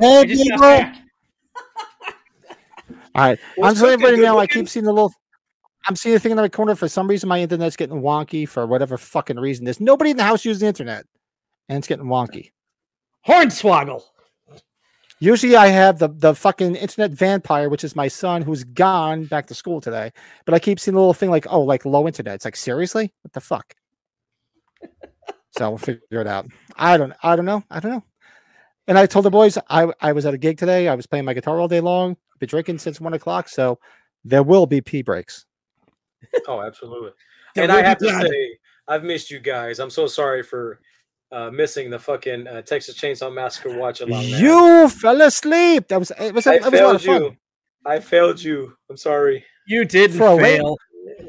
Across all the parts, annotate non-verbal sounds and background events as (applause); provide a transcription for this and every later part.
Hey! Woo! Just people. All right. What's I'm telling cooking, everybody now. I keep seeing the little. I'm seeing a thing in the corner. For some reason, my internet's getting wonky for whatever fucking reason. There's nobody in the house using the internet, and it's getting wonky. Hornswoggle. Usually, I have the the fucking internet vampire, which is my son, who's gone back to school today. But I keep seeing a little thing like, oh, like low internet. It's like seriously, what the fuck? so we'll figure it out. I don't. I don't know. I don't know. And I told the boys I I was at a gig today. I was playing my guitar all day long. Been drinking since one o'clock, so there will be pee breaks. Oh, absolutely. And I have to blood. say, I've missed you guys. I'm so sorry for uh, missing the fucking uh, Texas Chainsaw Massacre watch along. man. You fell asleep. That was it was, I it was a lot of failed fun. you. I failed you. I'm sorry. You didn't For a late- fail.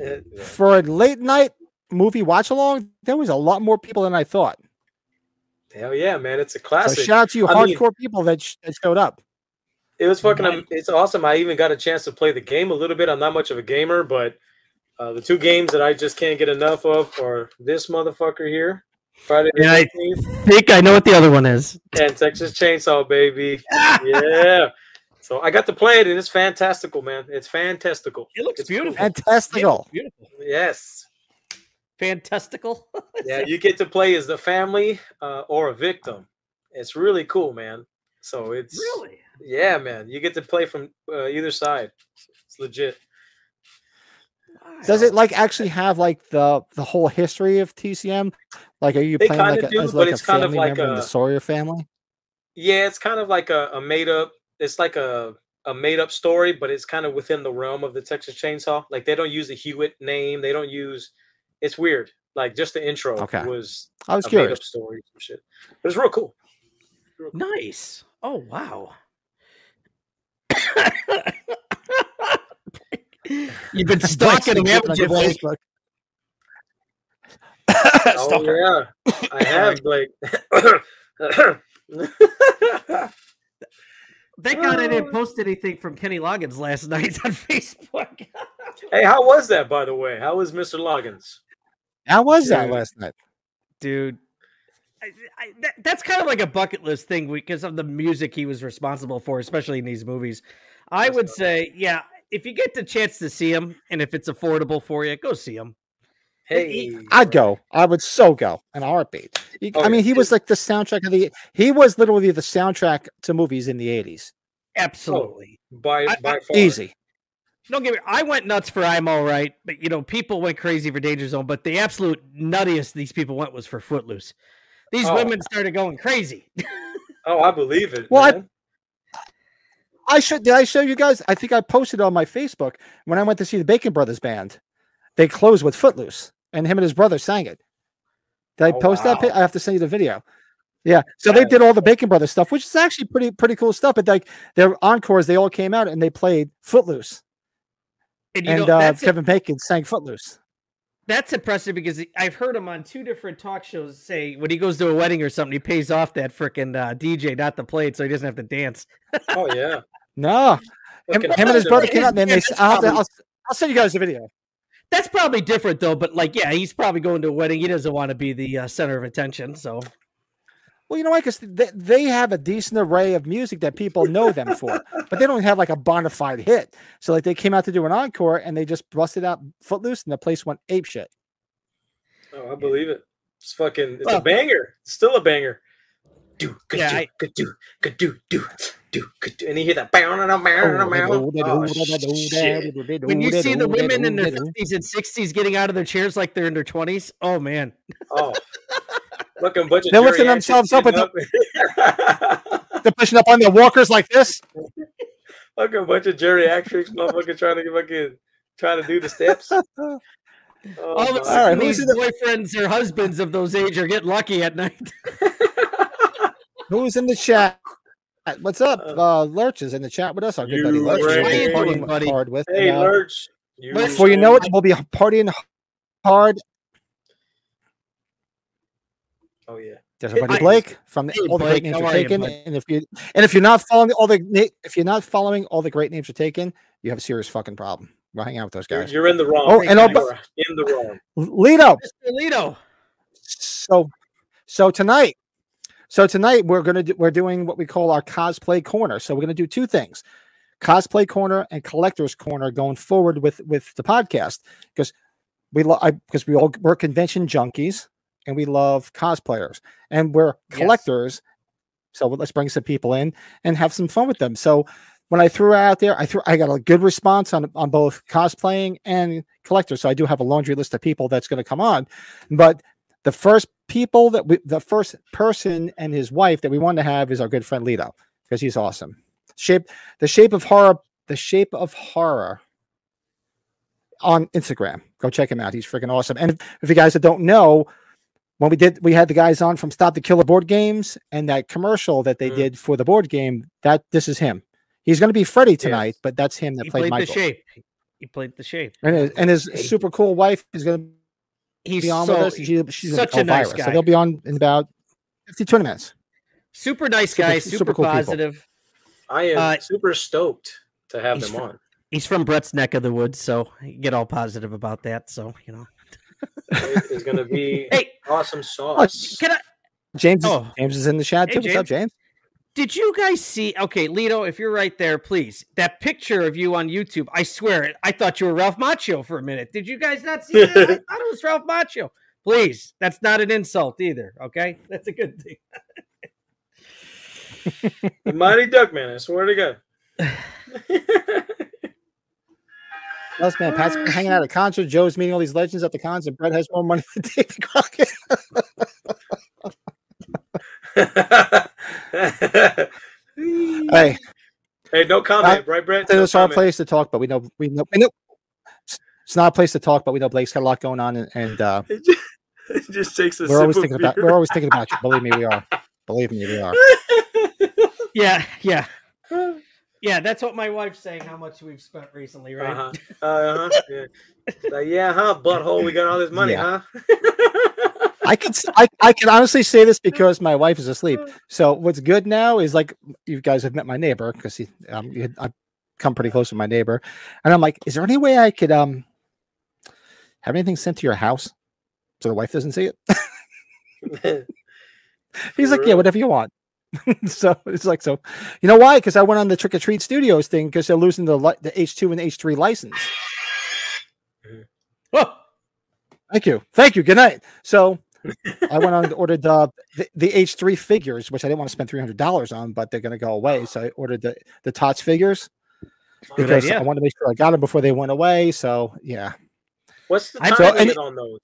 Uh, For a late night movie watch along, there was a lot more people than I thought. Hell yeah, man! It's a So classic. shout out to you I mean- hardcore people that, sh- that showed up. It was fucking. Right. It's awesome. I even got a chance to play the game a little bit. I'm not much of a gamer, but uh, the two games that I just can't get enough of are this motherfucker here, Friday the Yeah, I- think I know what the other one is. and Texas Chainsaw, baby. yeah. So I got to play it, and it's fantastical, man. It's fantastical. It looks It's cool. beautiful. Fantastical. Beautiful. Yes. Fantastical. (laughs) Yeah, you get to play as the family uh, or a victim. It's really cool, man. So it's really? yeah, man. You get to play from uh, either side. It's legit. Does it like actually have like the the whole history of TCM? Like, are you They playing like kinda a, as but like a it's kind of family like member in the Sawyer family? Yeah, it's kind of like a, a made up. It's like a a made up story, but it's kind of within the realm of the Texas Chainsaw. Like they don't use the Hewitt name. They don't use. It's weird. Like just the intro Okay. was I was a made curious. up story and shit. But it's real cool. Nice. Oh wow. You've been stalking him, Blake's haven't you, on Blake? Facebook. Oh yeah, I (laughs) have Blake. (coughs) Thank God I didn't (coughs) post anything from Kenny Loggins last (laughs) night on Facebook. hey, how was that, by the way? How was Mr. Loggins? How was that last night? Dude, I, I, that, that's kind of like a bucket list thing because of the music he was responsible for, especially in these movies. I That's would right. say, yeah, if you get the chance to see him and if it's affordable for you, go see him. Hey, I'd go. I would so go in a heartbeat. He- Oh, I mean, he was like the soundtrack of the. He was literally the soundtrack to movies in the eighties. Absolutely. by I- by I- far. Easy. Don't get me. I went nuts for I'm all right, but you know, people went crazy for Danger Zone. But the absolute nuttiest these people went was for Footloose. These Oh. women started going crazy. (laughs) Oh, I believe it. Well, I- man. I should. Did I show you guys? I think I posted on my Facebook when I went to see the Bacon Brothers band. They closed with Footloose, and him and his brother sang it. Did I Oh, post that? I have to send you the video. Yeah, so they did all the Bacon Brothers stuff, which is actually pretty pretty cool stuff. But like their encores, they all came out and they played Footloose, And you and know, uh, that's Kevin Bacon sang Footloose. that's impressive because I've heard him on two different talk shows say when he goes to a wedding or something, he pays off that freaking uh, DJ not the plate, so he doesn't have to dance. oh yeah. (laughs) No, him, him and his brother came out, and then they. His s- I'll, have to- probably- I'll, I'll send you guys the video. That's probably different though, but like, yeah, he's probably going to a wedding. He doesn't want to be the uh, center of attention. So Well, you know what? Because they, they have a decent array of music that people know them for, (laughs) but they don't have like a bona fide hit. So like they came out to do an encore and they just busted out Footloose and the place went ape shit. Oh, I believe it. It's fucking. It's Well- a banger. It's still a banger. Do good Yeah, do I- good do good do do do good do, and you hear that bow and a bow and a bow. Oh, shit. when you see the women in their fifties and sixties getting out of their chairs like they're in their twenties, oh man, Oh, (laughs) fucking bunch of They're lifting themselves up sitting with they're pushing up on their walkers like this. fucking bunch of geriatrics, motherfucker, trying to get fucking trying to do the steps. (laughs) Oh, all of a God. sudden All right, these who's in boyfriends or husbands of those age are getting lucky at night. (laughs) Who's in the chat? What's up? Uh, Uh, Lurch is in the chat with us. Our good buddy Lurch. Ray. We'll you partying doing, buddy? hard with. Hey, and, uh, Lurch. You Before you know it, we'll be partying hard. Oh yeah. There's Hey, our buddy I- Blake from the, Hey, all the Blake, great names are are you, taken. and if you and if you're not following all the if you're not following all the great names are taken, you have a serious fucking problem. Go hang out with those You're, guys. you're in the wrong. Oh, and I'll- You're in the wrong. Lito. Mr. Lito. So so tonight So tonight we're gonna do, we're doing what we call our cosplay corner. So we're gonna do two things: cosplay corner and collectors corner going forward with with the podcast because we love because we all we're convention junkies and we love cosplayers and we're Yes. collectors. So let's bring some people in and have some fun with them. So when I threw out there, I threw I got a good response on on both cosplaying and collectors. So I do have a laundry list of people that's going to come on, but the first people that we the first person and his wife that we want to have is our good friend Lito because he's awesome. Shape the shape of horror, the shape of horror on Instagram. Go check him out. He's freaking awesome. And if, if you guys that don't know, when we did we had the guys on from Stop the Killer board games and that commercial that they Mm. did for the board game, that this is him. He's going to be Freddy tonight, but that's him that He played, played the shape. He played the shape. And his, and his super cool wife is going to He's be on so, with us. She, she's such a nice guy. So they'll be on in about 50, 20 minutes. super nice guy, super super, cool people. positive. I am Uh, super stoked to have he's them fr- on. He's from Brett's neck of the woods, so you get all positive about that. So you know, It is going to be (laughs) hey, awesome sauce. can I? James, is- Oh. James is in the chat Hey, too. What's up, James? Did you guys see? Okay, Lito, if you're right there, please. That picture of you on YouTube, I swear, it. I thought you were Ralph Macchio for a minute. Did you guys not see that? I (laughs) thought it was Ralph Macchio. Please, that's not an insult either. Okay, that's a good thing. The Mighty Duck Man, I swear to God. (laughs) Last man, Pat's been hanging out at concerts. Joe's meeting all these legends at the concert. and Brett has more money (laughs) than David Crockett. (laughs) hey, hey, no comment, right, Brett? No it's our comment. place to talk, but we know we know, we know it's not a place to talk, but we know Blake's got a lot going on, and, and uh, (laughs) It just, it just takes a we're sip always of thinking about we're always thinking about you. Believe me, we are. Believe me, we are. Yeah, yeah, yeah. That's what my wife's saying. How much we've spent recently, right? Uh-huh. (laughs) Uh-huh. Yeah. Like, yeah, huh, butthole? We got all this money, Yeah. huh? I can I can honestly say this because my wife is asleep. So what's good now is like you guys have met my neighbor because he um you had, I come pretty close to my neighbor, and I'm like, is there any way I could um have anything sent to your house so the wife doesn't see it? (laughs) He's For like, yeah, whatever you want. (laughs) so it's like so, you know why? Because I went on the Trick or Treat Studios thing because they're losing the li- the H two and H three license. (laughs) Oh, Thank you, thank you. Good night. So (laughs) I went on and ordered the the, H three figures, which I didn't want to spend three hundred dollars on, but they're going to go away. So I ordered the the Tots figures because. I wanted to make sure I got them before they went away. So yeah, What's the time So, on those?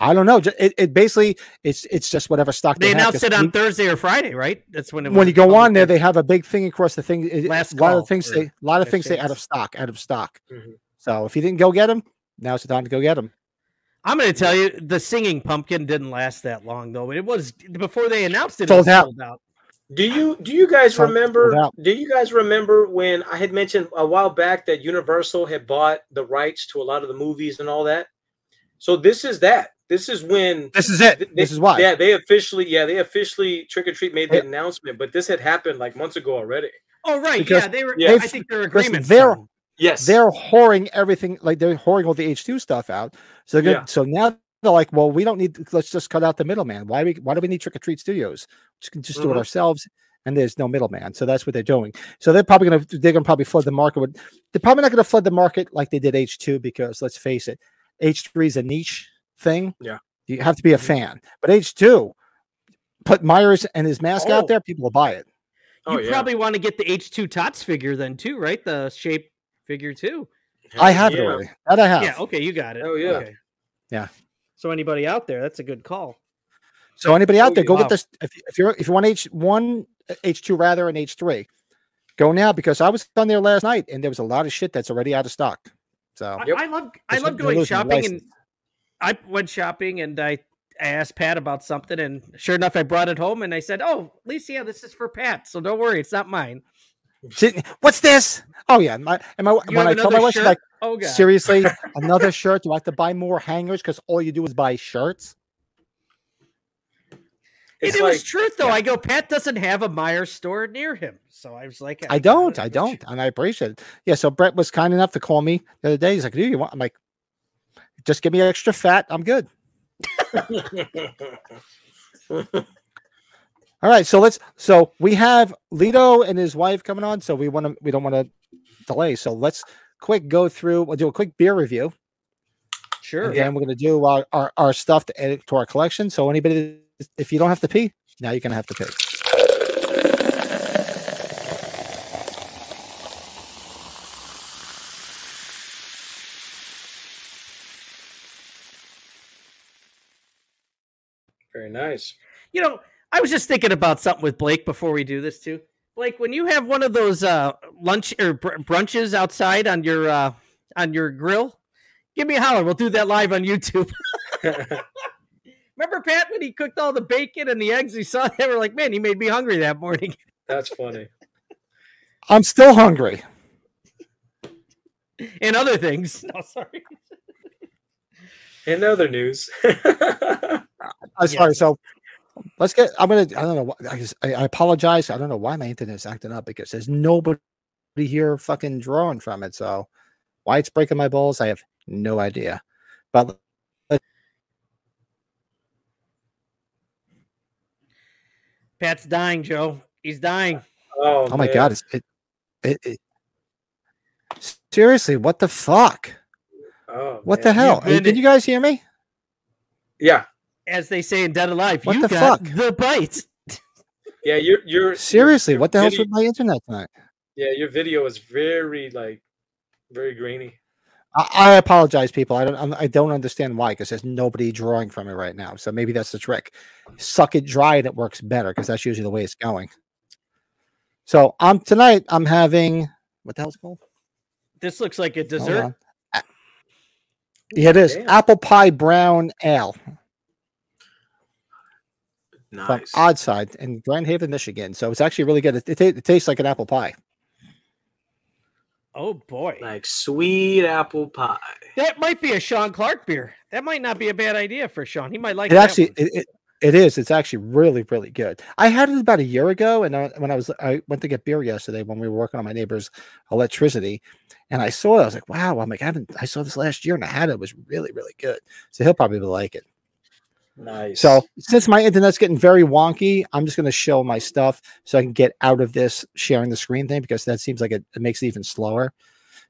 I don't know. It, it basically it's it's just whatever stock they they, have, it on we- Thursday or Friday, right? That's when it when was you go on there, they have a big thing across the thing. it- Last a lot of things say a lot of things say out of stock, out of stock. Mhm. So if you didn't go get them, now's the time to go get them. I'm going to tell you, the singing pumpkin didn't last that long, though. It was before they announced it. it Sold was out. sold out. Do you do you guys Sold- sold remember? out. Do you guys remember when I had mentioned a while back that Universal had bought the rights to a lot of the movies and all that? So this is that. This is when This is it. th- this is why. Yeah, they officially yeah they officially trick or treat made the Yeah. announcement, but this had happened like months ago already. Oh, right. Because yeah, they were. Yeah. I think their Listen, agreement. they're- Yes, They're whoring everything like they're whoring all the H two stuff out. So they're Yeah. so now they're like, well, we don't need. Let's just cut out the middleman. Why we? Why do we need Trick or Treat Studios? Just can just do it Mhm. ourselves. And there's no middleman, so that's what they're doing. So they're probably gonna they're gonna probably flood the market with. They're probably not gonna flood the market like they did H two because let's face it, H three is a niche thing. Yeah. you have to be a Mhm. fan. But H two, put Myers and his mask Oh. out there, people will buy it. oh you yeah. probably want to get the H2 Tots figure then, too, right? The shape figure, too. I have it Yeah. already. That I have. Yeah. Okay. You got it. Oh, yeah. Okay. Yeah. So, anybody out there, that's a good call. So anybody out Oh, there, go wow. get this. If, if you're if you want H one, H two rather, and H three, go now because I was on there last night and there was a lot of shit that's already out of stock. So I, Yep. I love I love going shopping and license. I went shopping and I, I asked Pat about something and sure enough I brought it home and I said, "Oh, Lisa, this is for Pat, so don't worry, it's not mine." Shit, what's this? Oh yeah, my and my You when I told my wife, she's like, Oh god. seriously, (laughs) another shirt? Do I have to buy more hangers? Because all you do is buy shirts. It's it like was truth though. I go, Pat doesn't have a Myers store near him, so I was like, I don't, I don't, and I appreciate it. Yeah, so Brett was kind enough to call me the other day. He's like, "Do you want?" I'm like, "Just give me extra fat. I'm good." (laughs) All right, so let's. So we have Lito and his wife coming on. So we want to. We don't want to delay. So let's quick go through. We'll do a quick beer review. Sure. And then we're going to do our, our, our stuff to add to our collection. So anybody, if you don't have to pee, now you're going to have to pee. Very nice. You know, I was just thinking about something with Blake before we do this too. Blake, when you have one of those uh, lunch or br- brunches outside on your uh, on your grill, give me a holler. We'll do that live on YouTube. (laughs) Remember Pat when he cooked all the bacon and the eggs? He saw that. We're like, man, he made me hungry that morning. (laughs) That's funny. I'm still hungry. and other things. (laughs) No, sorry. In other news, I'm sorry. Yes. So let's get. I'm gonna. I don't know. I, just- I I apologize. I don't know why my internet's acting up because there's nobody here fucking drawing from it. So why it's breaking my balls, I have no idea. But Pat's dying, Joe. He's dying. oh, oh my god, it's it, it, it. Seriously, what the fuck? Oh, What the hell? Did you guys hear me? Yeah, As they say in Dead Alive, What you the got fuck? the bite. yeah. You're you're Seriously, your what the hell's video- with my internet tonight? Yeah, your video is very like very grainy. I, I apologize, people. I don't. I'm, don't understand why because there's nobody drawing from it right now. So maybe that's the trick. Suck it dry and it works better because that's usually the way it's going. So um tonight I'm having what the hell's it called? This looks like a dessert. Yeah, it is Damn. apple pie brown ale from Nice. Odd Side in Grand Haven, Michigan. So it's actually really good. It, it, it tastes like an apple pie. Oh boy. Like sweet apple pie. That might be a Sean Clark beer. That might not be a bad idea for Sean. He might like It that actually one. it, it, it is. It's actually really really good. I had it about a year ago, and I, when I was I went to get beer yesterday when we were working on my neighbor's electricity, and I saw it. I was like, wow. I'm like, I haven't. I saw this last year, and I had it. It was really really good. So he'll probably like it. Nice. So since my internet's getting very wonky, I'm just going to show my stuff so I can get out of this sharing the screen thing because that seems like it, it makes it even slower.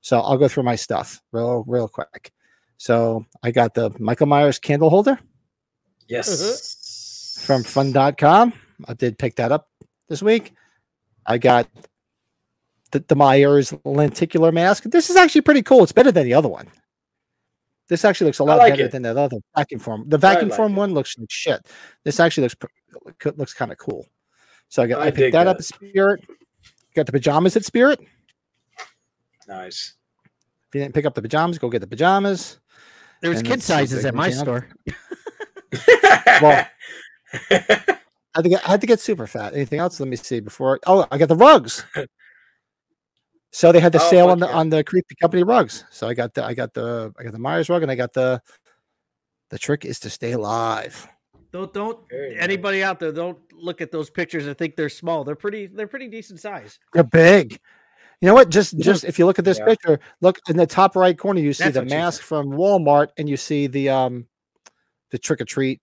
So I'll go through my stuff real real quick. So I got the Michael Myers candle holder yes. Uh-huh. from fun.com. I did pick that up this week. I got the, the Myers lenticular mask. This is actually pretty cool. It's better than the other one. This actually looks a lot like better it. than that other vacuum form. The vacuum like form it. one looks like shit. This actually looks looks kind of cool. So I got I I, picked dig that, up at Spirit. Got the pajamas at Spirit. Nice. If you didn't pick up the pajamas, go get the pajamas. There was and kid let's see if sizes at my store. (laughs) Well, I had to get I had to get super fat. Anything else? Let me see before. Oh, I got the rugs. So they had the Oh, sale fuck on the yeah. on the creepy company rugs. So I got the I got the I got the Myers rug and I got the the trick is to stay alive. Don't don't Very nice. anybody out there don't look at those pictures and think they're small. They're pretty they're pretty decent size. They're big. You know what? Just just if you look at this Yeah. picture, look in the top right corner, you see That's the what she said. mask from Walmart and you see the um the trick or treat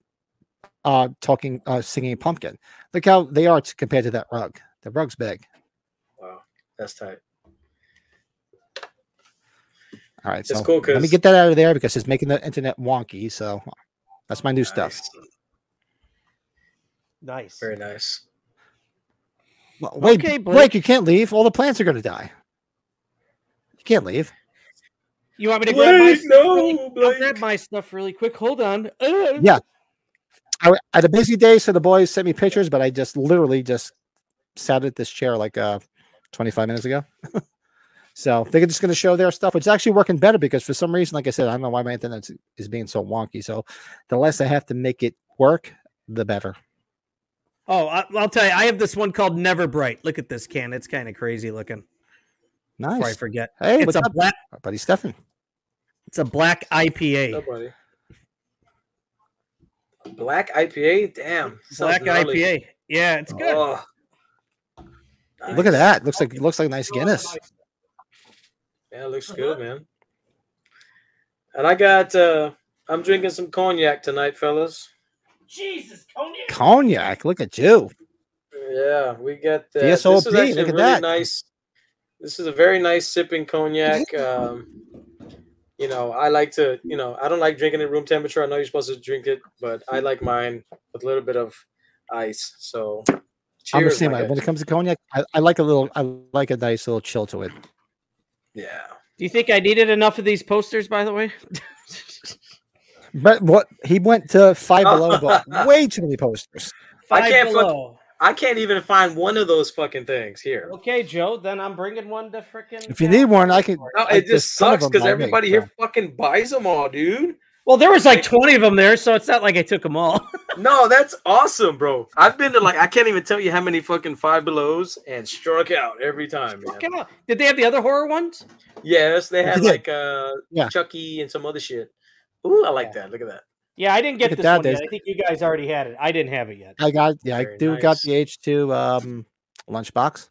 uh talking uh singing pumpkin. Look how they are compared to that rug. The rug's big. wow, that's tight. All right, It's so cool let me 'cause- get that out of there because it's making the internet wonky. So that's my new stuff. Nice. Nice. Very nice. Well, wait, Okay, Blake. Blake. you can't leave. All the plants are going to die. You can't leave. You want me to grab my Blake, stuff? no, really- I'll grab my stuff really quick. Hold on. Uh, Yeah. I, I had a busy day, so the boys sent me pictures, but I just literally just sat at this chair like uh 25 minutes ago. (laughs) so they're just going to show their stuff. It's actually working better because for some reason, like I said, I don't know why my internet is being so wonky. So the less I have to make it work, the better. Oh, I, I'll tell you. I have this one called Never Bright. Look at this can. It's kind of crazy looking. Nice. Before I forget, Hey, it's what's a up, black. Buddy Stefan? It's a black IPA. Nobody. Black IPA? Damn. Black gnarly. IPA. Yeah, it's good. Oh. Look at that. Looks like looks like nice Oh, Guinness. Nice. Yeah, it looks good, man. And I got uh I'm drinking some cognac tonight, fellas. Jesus, cognac. Cognac. Look at you. Yeah, we got that. VSOP, This is actually look at really that. nice. This is a very nice sipping cognac. Um, you know, I like to, you know, I don't like drinking at room temperature. I know you're supposed to drink it, but I like mine with a little bit of ice. So, I'm the cheers, same way. When it comes to cognac, I, I like a little. I like a nice little chill to it. Yeah. Do you think I needed enough of these posters, by the way? (laughs) But what he went to five below, but (laughs) way too many posters. I can't fuck- I can't even find one of those fucking things here. Okay, Joe. Then I'm bringing one to freaking. If you need one, I can. No, it there's just sucks because I make, everybody so. here fucking buys them all, dude. Well, there was like 20 of them there, so it's not like I took them all. (laughs) No, that's awesome, bro. I've been to like I can't even tell you how many fucking five belows and struck out every time, man. Fucking hell. Did they have the other horror ones? Yes, they had They like uh Yeah. Chucky and some other shit. Ooh, I like Yeah. that. Look at that. Yeah, I didn't get Look this that, one yet. I think you guys already had it. I didn't have it yet. I got. Yeah, I do nice. got the H two um, lunchbox.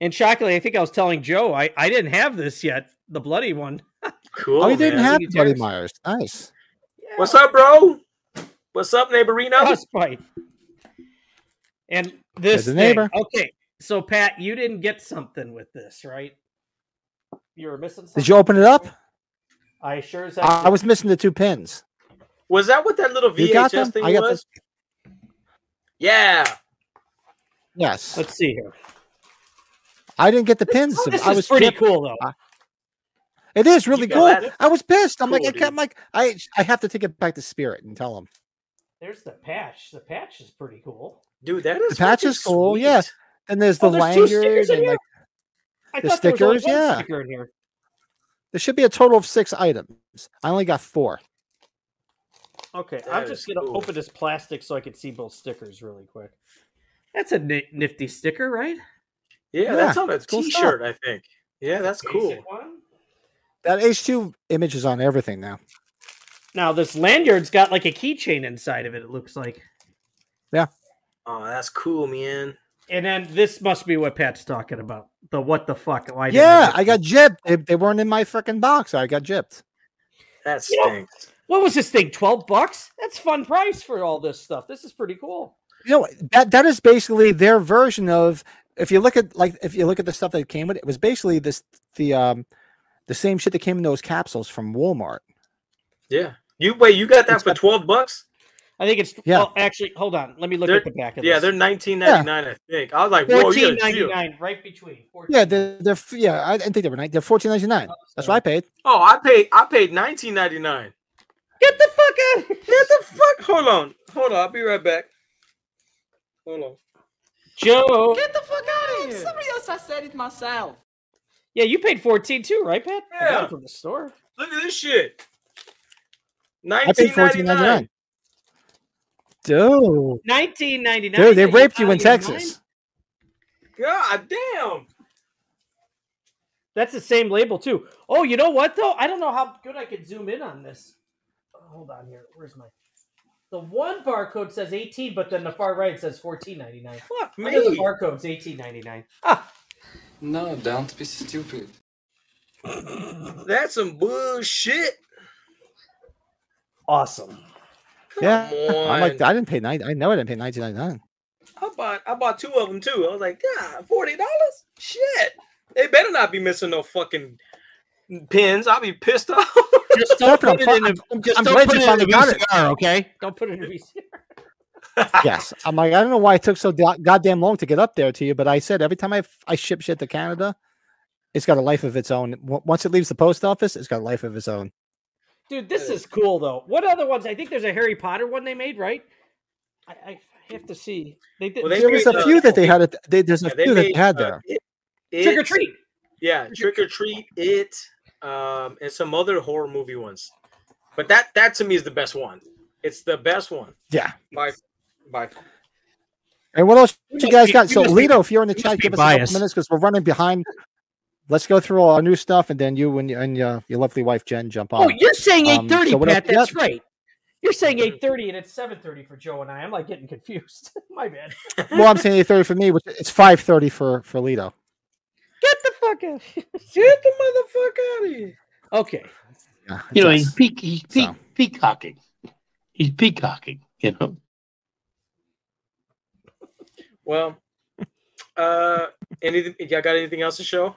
And shockingly, I think I was telling Joe I, I didn't have this yet. The bloody one. Cool. Oh, you didn't have think it's Bloody. Myers. Nice. What's up, bro? What's up, neighborino? Frostbite. And this thing. neighbor. Okay, so Pat, you didn't get something with this, right? You were missing something. Did you open it up? I sure as I, I was missing the two pins. Was that what that little You got VHS them? thing I got was? Yeah. Yes, Let's see here. I didn't get the pins. Oh, this I is was pretty chip- cool though. I- It is really cool. I was pissed. I'm like, I can't like, I I have to take it back to Spirit and tell them. There's the patch. The patch is pretty cool. Dude, that is The patch is cool, sweet. yeah. And there's the Oh, there's two lanyard stickers in and here? like I The thought there was only stickers, one yeah. sticker in here. there should be a total of six items. I only got four. Okay, That I'm just gonna cool. open this plastic so I can see both stickers really quick. That's a nifty sticker, right? Yeah, that's on a it's cool t-shirt, I think. Yeah, that's cool. Basic one. That H2 image is on everything now. Now this lanyard's got like a keychain inside of it. It looks like, Yeah. Oh, that's cool, man. and then this must be what Pat's talking about. The what the fuck? Why? didn't Yeah, get I got this? gypped. They, they weren't in my freaking box. I got gypped. That You know- stinks. What was this thing? Twelve bucks? That's fun price for all this stuff. This is pretty cool. You know that that is basically their version of if you look at like if you look at the stuff that came with it, it was basically this the um the same shit that came in those capsules from Walmart. Yeah. You wait, you got that It's for got- 12 bucks? I think it's. Yeah. Well, actually, hold on. Let me look They're- at the back of Yeah, this. they're 19.99, I think. I was like, whoa, fourteen you got a ninety deal. nine, right between. 14. Yeah, they're, they're yeah. I didn't think they were nine. They're fourteen ninety nine. Oh, That's what I paid. Oh, I paid I paid 19.99. Get the fuck out! Get the fuck. Hold on. Hold on. I'll be right back. Hold on. Joe. Get the fuck out of here! Somebody else, I said it myself. Yeah, you paid fourteen too, right, Pat? I got Yeah. it from the store. Look at this shit. I paid fourteen ninety 19.99. nine. Dude, Nineteen ninety nine. dude, they raped you in Texas. God damn. That's the same label too. Oh, you know what though? I don't know how good I could zoom in on this. Oh, hold on here. Where's my? The one barcode says eighteen, but then the far right says fourteen ninety nine. Fuck Under the me. barcode's eighteen ninety nine. Ah, No, don't be stupid. That's some bullshit. awesome. Come Yeah, on. I'm like I didn't pay nine. I know I didn't pay nineteen ninety nine. I bought I bought two of them too. I was like, God, forty dollars? Shit. They better not be missing no fucking pins. I'll be pissed off. Just don't put it in a. I'm- Just don't put it in a finally got it. VCR, okay? Don't put it in a VCR. Yes, I'm like I don't know why it took so da- goddamn long to get up there to you, but I said every time I f- I ship shit to Canada, it's got a life of its own. W- Once it leaves the post office, it's got a life of its own. Dude, this is cool though. What other ones? I think there's a Harry Potter one they made, right? I, I have to see. They did Well, they There was a uh, few that they had. At, they, there's a Yeah, they few that they made, had uh, there. It- trick or treat. Yeah, Trick or Treat, It, um, and some other horror movie ones. But that that to me is the best one. It's the best one Yeah. by by. far. And what else You you must guys got? So, must Lito, if you're in the chat, must be give us a couple minutes because we're running behind. Let's go through all our new stuff, and then you and, and uh, your lovely wife Jen jump on. Oh, you're saying Um, eight thirty, so Pat? you got? That's right. You're saying eight thirty, and it's seven thirty for Joe and I. I'm like getting confused. (laughs) My bad. well, I'm saying eight thirty for me, which it's five thirty for for Lito. Get the fuck out. (laughs) Get the motherfucker out of here. okay. Yeah, You know, he's us. peak, he's peak, So. peacocking. He's peacocking. You know, Well, Uh, anything? Y'all got anything else to show?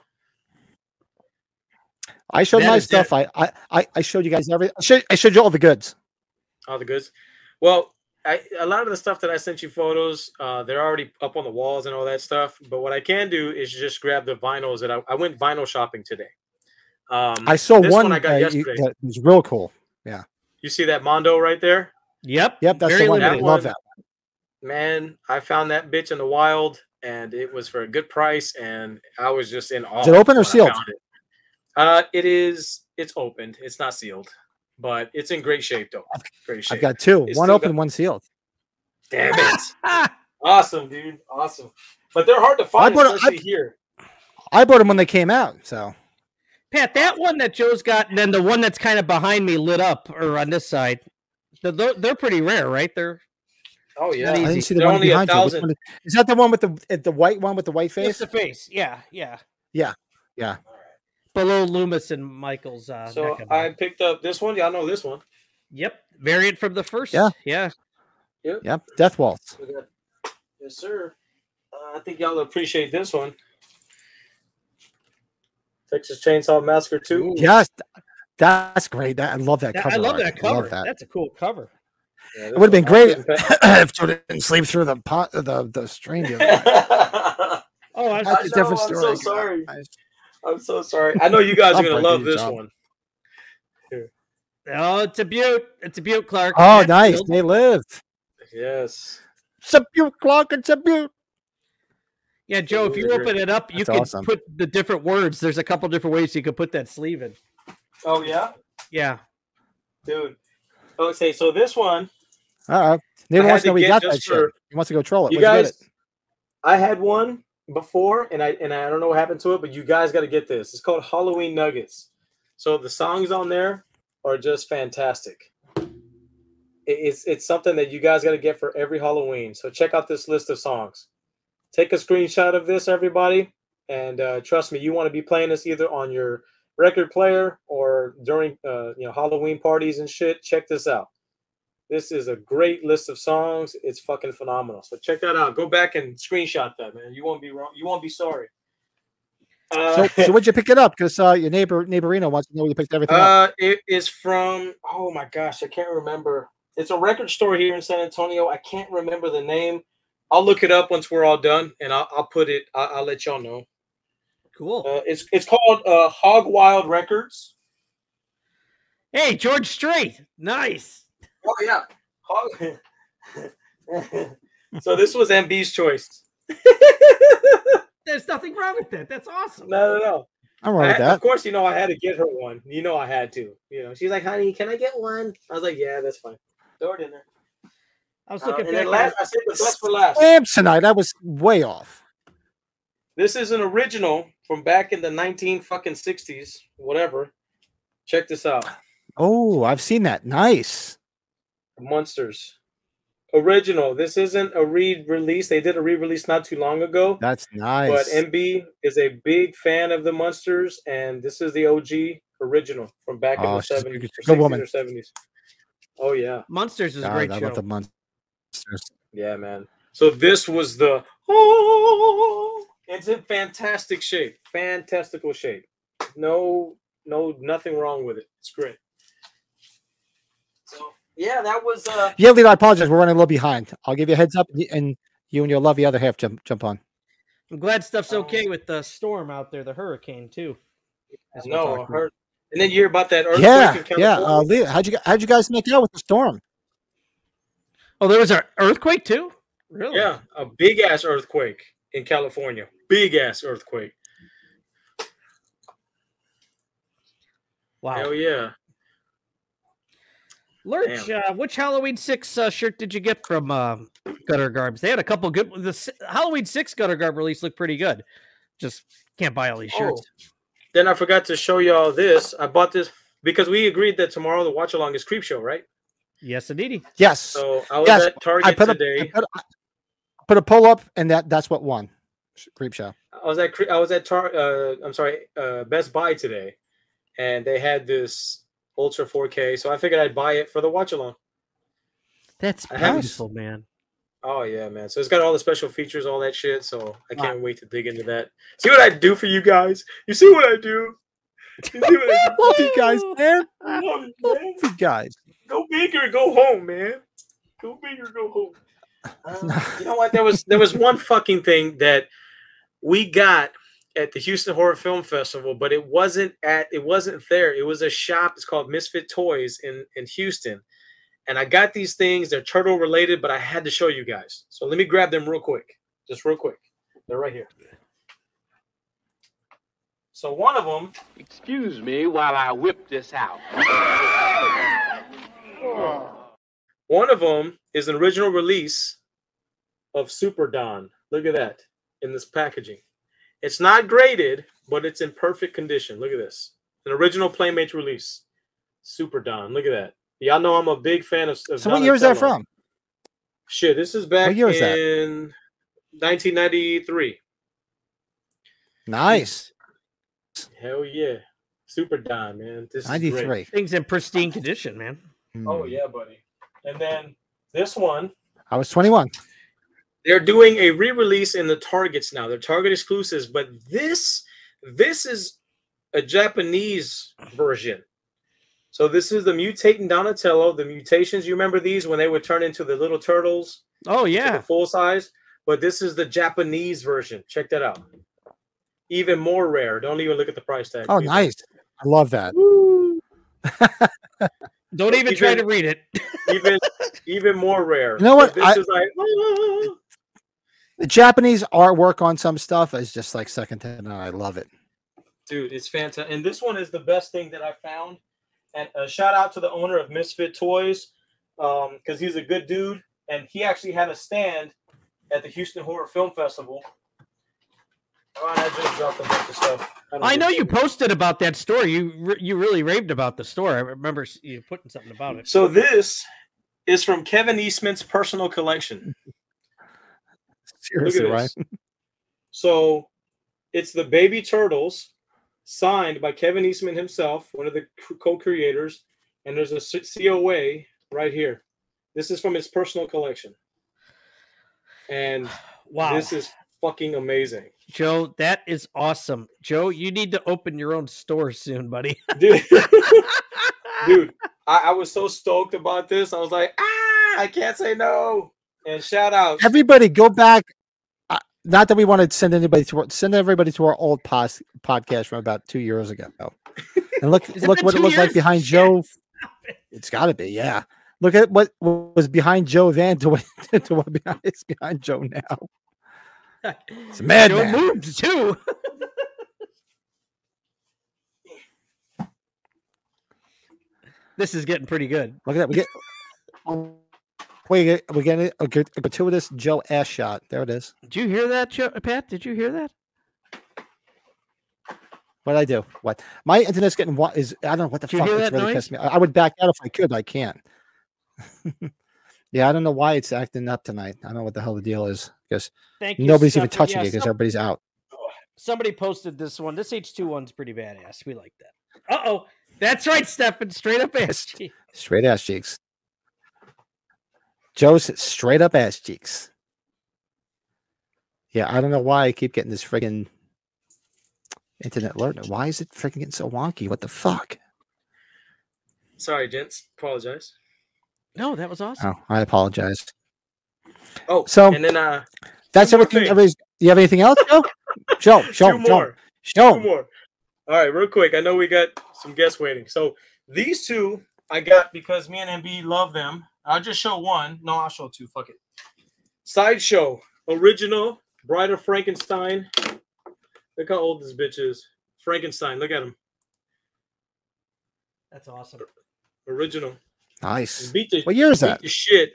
I showed That my stuff. I, I I I showed you guys everything. I showed, I showed you all the goods. All the goods. Well, I, a lot of the stuff that I sent you photos, uh, they're already up on the walls and all that stuff. But what I can do is just grab the vinyls that I, I went vinyl shopping today. Um, I saw one, one I got uh, you- yesterday. that was real cool. Yeah. You see that Mondo right there, Yep. Yep, that's Very the one. I limited. love That that. Man. I found that bitch in the wild, and it was for a good price, and I was just in awe. Is it open or sealed? It. Uh, it is. It's opened. It's not sealed, but it's in great shape though. Great shape. I've got two. It's one open, got- one sealed. Damn it. (laughs) Awesome, dude. Awesome. But they're hard to find, I bought a- I- especially here. I bought them when they came out. So Pat, that one that Joe's got, and then the one that's kind of behind me lit up or on this side. They're, they're, they're pretty rare, right? They're Oh yeah. I didn't see the They're one only a behind you. One is, is that the one with the uh, the white one with the white face face? the face. Yeah, yeah. Yeah. Yeah. Below Loomis and Michael's. Uh, So I picked up this one. Y'all know this one. Yep. Variant from the first. Yeah. Yeah. Yep. Death Waltz. Yes, sir. Uh, I think y'all appreciate this one. Texas Chainsaw Massacre 2. Yes, that's great. That, I love that That- cover. I love art. that cover. love that. That's a cool cover. Yeah, It would have been great (laughs) if Joe didn't sleep through the pot, the the stream. the other couldn't night. pe- Oh, I That's I a know, different I'm so story. sorry. I- I'm so sorry. I know you guys are gonna love this jaw. one. oh, it's a beaut. It's a beaut, Clark. Oh, That's nice. built- They live. Yes. It's a beaut, Clark. It's a beaut. Yeah, Joe. If you open it up, you That's can awesome. put the different words. There's a couple different ways you could put that sleeve in. Oh yeah, Yeah. dude. Okay, so this one, Uh oh. Neighbor wants to know we got that just shit. He wants to go troll it. you Where'd guys. I had one before, and I and I don't know what happened to it, but you guys got to get this. It's called Halloween Nuggets. So the songs on there are just fantastic. It's it's something that you guys got to get for every Halloween. So check out this list of songs. Take a screenshot of this, everybody, and uh, trust me, you want to be playing this either on your record player or during uh, you know Halloween parties and shit. Check this out. This is a great list of songs. It's fucking phenomenal. So check that out. Go back and screenshot that, man. You won't be wrong. You won't be sorry. Uh, So, so where'd you pick it up? Because uh, your neighbor, neighborino wants to know where you picked everything up. uh, it is from. Oh my gosh, I can't remember. It's a record store here in San Antonio. I can't remember the name. I'll look it up once we're all done, and I'll, I'll put it. I'll, I'll let y'all know. Cool. Uh, it's it's called uh, Hog Wild Records. Hey, George Strait. Nice. Oh yeah, Hog. (laughs) so this was MB's choice. There's nothing wrong with that. That's awesome. No, no, no. I'm I with that. Of course, you know I had to get her one. You know I had to. You know, she's like, "Honey, can I get one?" I was like, "Yeah, that's fine." Throw it in there. I was Uh, looking and back. then last, at- I said the best for last. Samsonite. I was way off. This is an original from back in the nineteen fucking sixties, whatever. Check this out, Oh, I've seen that. Nice. Munsters. Original. This isn't a re-release. They did a re-release not too long ago. That's nice. But. MB is a big fan of the Munsters, and this is the OG original from back in Oh, the seventies, good- or sixties woman. or seventies. Oh yeah. Munsters is a God, great I show. love the Munsters. Yeah, man. So this was the oh, it's in fantastic shape, fantastical shape. No, no, nothing wrong with it. It's great. So yeah, that was uh Yeah, Lito, I apologize. We're running a little behind. I'll give you a heads up, and- and you and your lovely other half jump jump on. I'm glad stuff's Oh. okay with the storm out there, the hurricane too. no, talked I about. heard. And then you hear about that earthquake Yeah, in yeah. California. Uh, Leo, how'd you how'd you guys make out with the storm? Oh, there was an earthquake too. Really? yeah, a big ass earthquake in California. Big ass earthquake. Wow. Hell yeah. Lurch, uh, which Halloween six uh, shirt did you get from uh, Gutter Garbs? They had a couple good. The Halloween six Gutter Garb release looked pretty good. Just can't buy all these shirts. Then I forgot to show y'all this. I bought this because we agreed that tomorrow the watch along is Creepshow, right? Yes, indeedy. Yes, So I was Yes, at Target I put a I today. put, a- put a pull up, and that that's what won. Creepshow. I was at I was at Tar- uh, I'm sorry, uh, Best Buy today, and they had this Ultra 4K. So I figured I'd buy it for the watch along. That's beautiful, man. Oh yeah, man. So it's got all the special features, all that shit. So I can't wait to dig into that. See what I do for you guys. You see what I do. You see what I do? Love you guys, (laughs) man. Love man. you guys. Go big or go home, man. Go big or go home. (laughs) Uh, you know what? There was there was one fucking thing that we got at the Houston Horror Film Festival, but it wasn't at it wasn't there. It was a shop. It's called Misfit Toys in in Houston, and I got these things. They're turtle related, but I had to show you guys. So let me grab them real quick, just real quick. They're right here. So one of them Excuse me while I whip this out. One of them is an original release of Super Don. Look at that in this packaging. It's not graded, but it's in perfect condition. Look at this. An original Playmates release. Super Don. Look at that. Y'all know I'm a big fan of. of So what year is that from? Shit, this is back year is that? in 1993. Nice. Hell yeah. Super Don, man. This is great. 93. Things in pristine condition, man. Oh Hmm. yeah, buddy. And then this one I was 21. They're doing a re-release in the targets now they're target exclusives but this this is a japanese version so this is the mutating donatello the mutations you remember these when they would turn into the little turtles Oh yeah. the full size but this is the japanese version check that out even more rare don't even look at the price tag Oh, people. nice. I love that. Don't even try to read it. even even more rare You know what? This I- is like ah. The Japanese artwork on some stuff is just like second to none. I love it. dude it's fantastic and this one is the best thing that i found and a shout out to the owner of misfit toys um because he's a good dude and he actually had a stand at the houston horror film festival oh, i just dropped a bunch of stuff don't I know you shit. posted about that store. You you really raved about the store. I remember you putting something about it. so this is from kevin eastman's personal collection Seriously, Look at right? this. (laughs) So it's the Baby Turtles, signed by Kevin Eastman himself, one of the co-creators, and there's a COA right here. This is from his personal collection, and (sighs) Wow, this is fucking amazing, Joe, that is awesome. Joe, you need to open your own store soon, buddy. (laughs) dude. dude, I, I was so stoked about this. I was like, ah, I can't say no. And shout out, Everybody go back. Uh, not that we want to send anybody to our, send everybody to our old pos, podcast from about two years ago. And look, look what it two looks like behind Shit. Joe. It's got to be, yeah. Look at what was behind Joe then to what, (laughs) to what behind, is behind Joe now. It's a (laughs) Joe madman. moved too. (laughs) this is getting pretty good. Look at that. We get we get we get a, grat- a gratuitous Joe ass shot. There it is. Did you hear that, Joe, Pat? Did you hear that? What I do? What my internet's getting? What is? I don't know what the Did you fuck. hear It's that really noise? pissed me. I, I would back out if I could. I can't. (laughs) yeah, I don't know why it's acting up tonight. I don't know what the hell the deal is because Thank you. nobody's even touching Yeah, it because some- everybody's out. somebody posted this one. This H2 one's pretty badass. We like that. Uh oh. That's right, Stefan. Straight up (laughs) ass. cheek. Straight ass cheeks. Joe's straight up ass cheeks. Yeah, I don't know why I keep getting this friggin' internet alert. Why is it freaking getting so wonky? What the fuck? sorry, gents, apologize. No, that was awesome. Oh, I apologize. Oh, So- and then uh, That's everything. things. Everybody's, you have anything else? Joe? Show, (laughs) show, two show, more. show. Two more. All right, real quick. I know we got some guests waiting. So these two I got because me and MB love them. I'll just show one. No, I'll show two. Fuck it. Sideshow original Bride of Frankenstein. Look how old this bitch is. Frankenstein. Look at him. That's awesome. Original. Nice. Beat the, What year is beat that? the shit.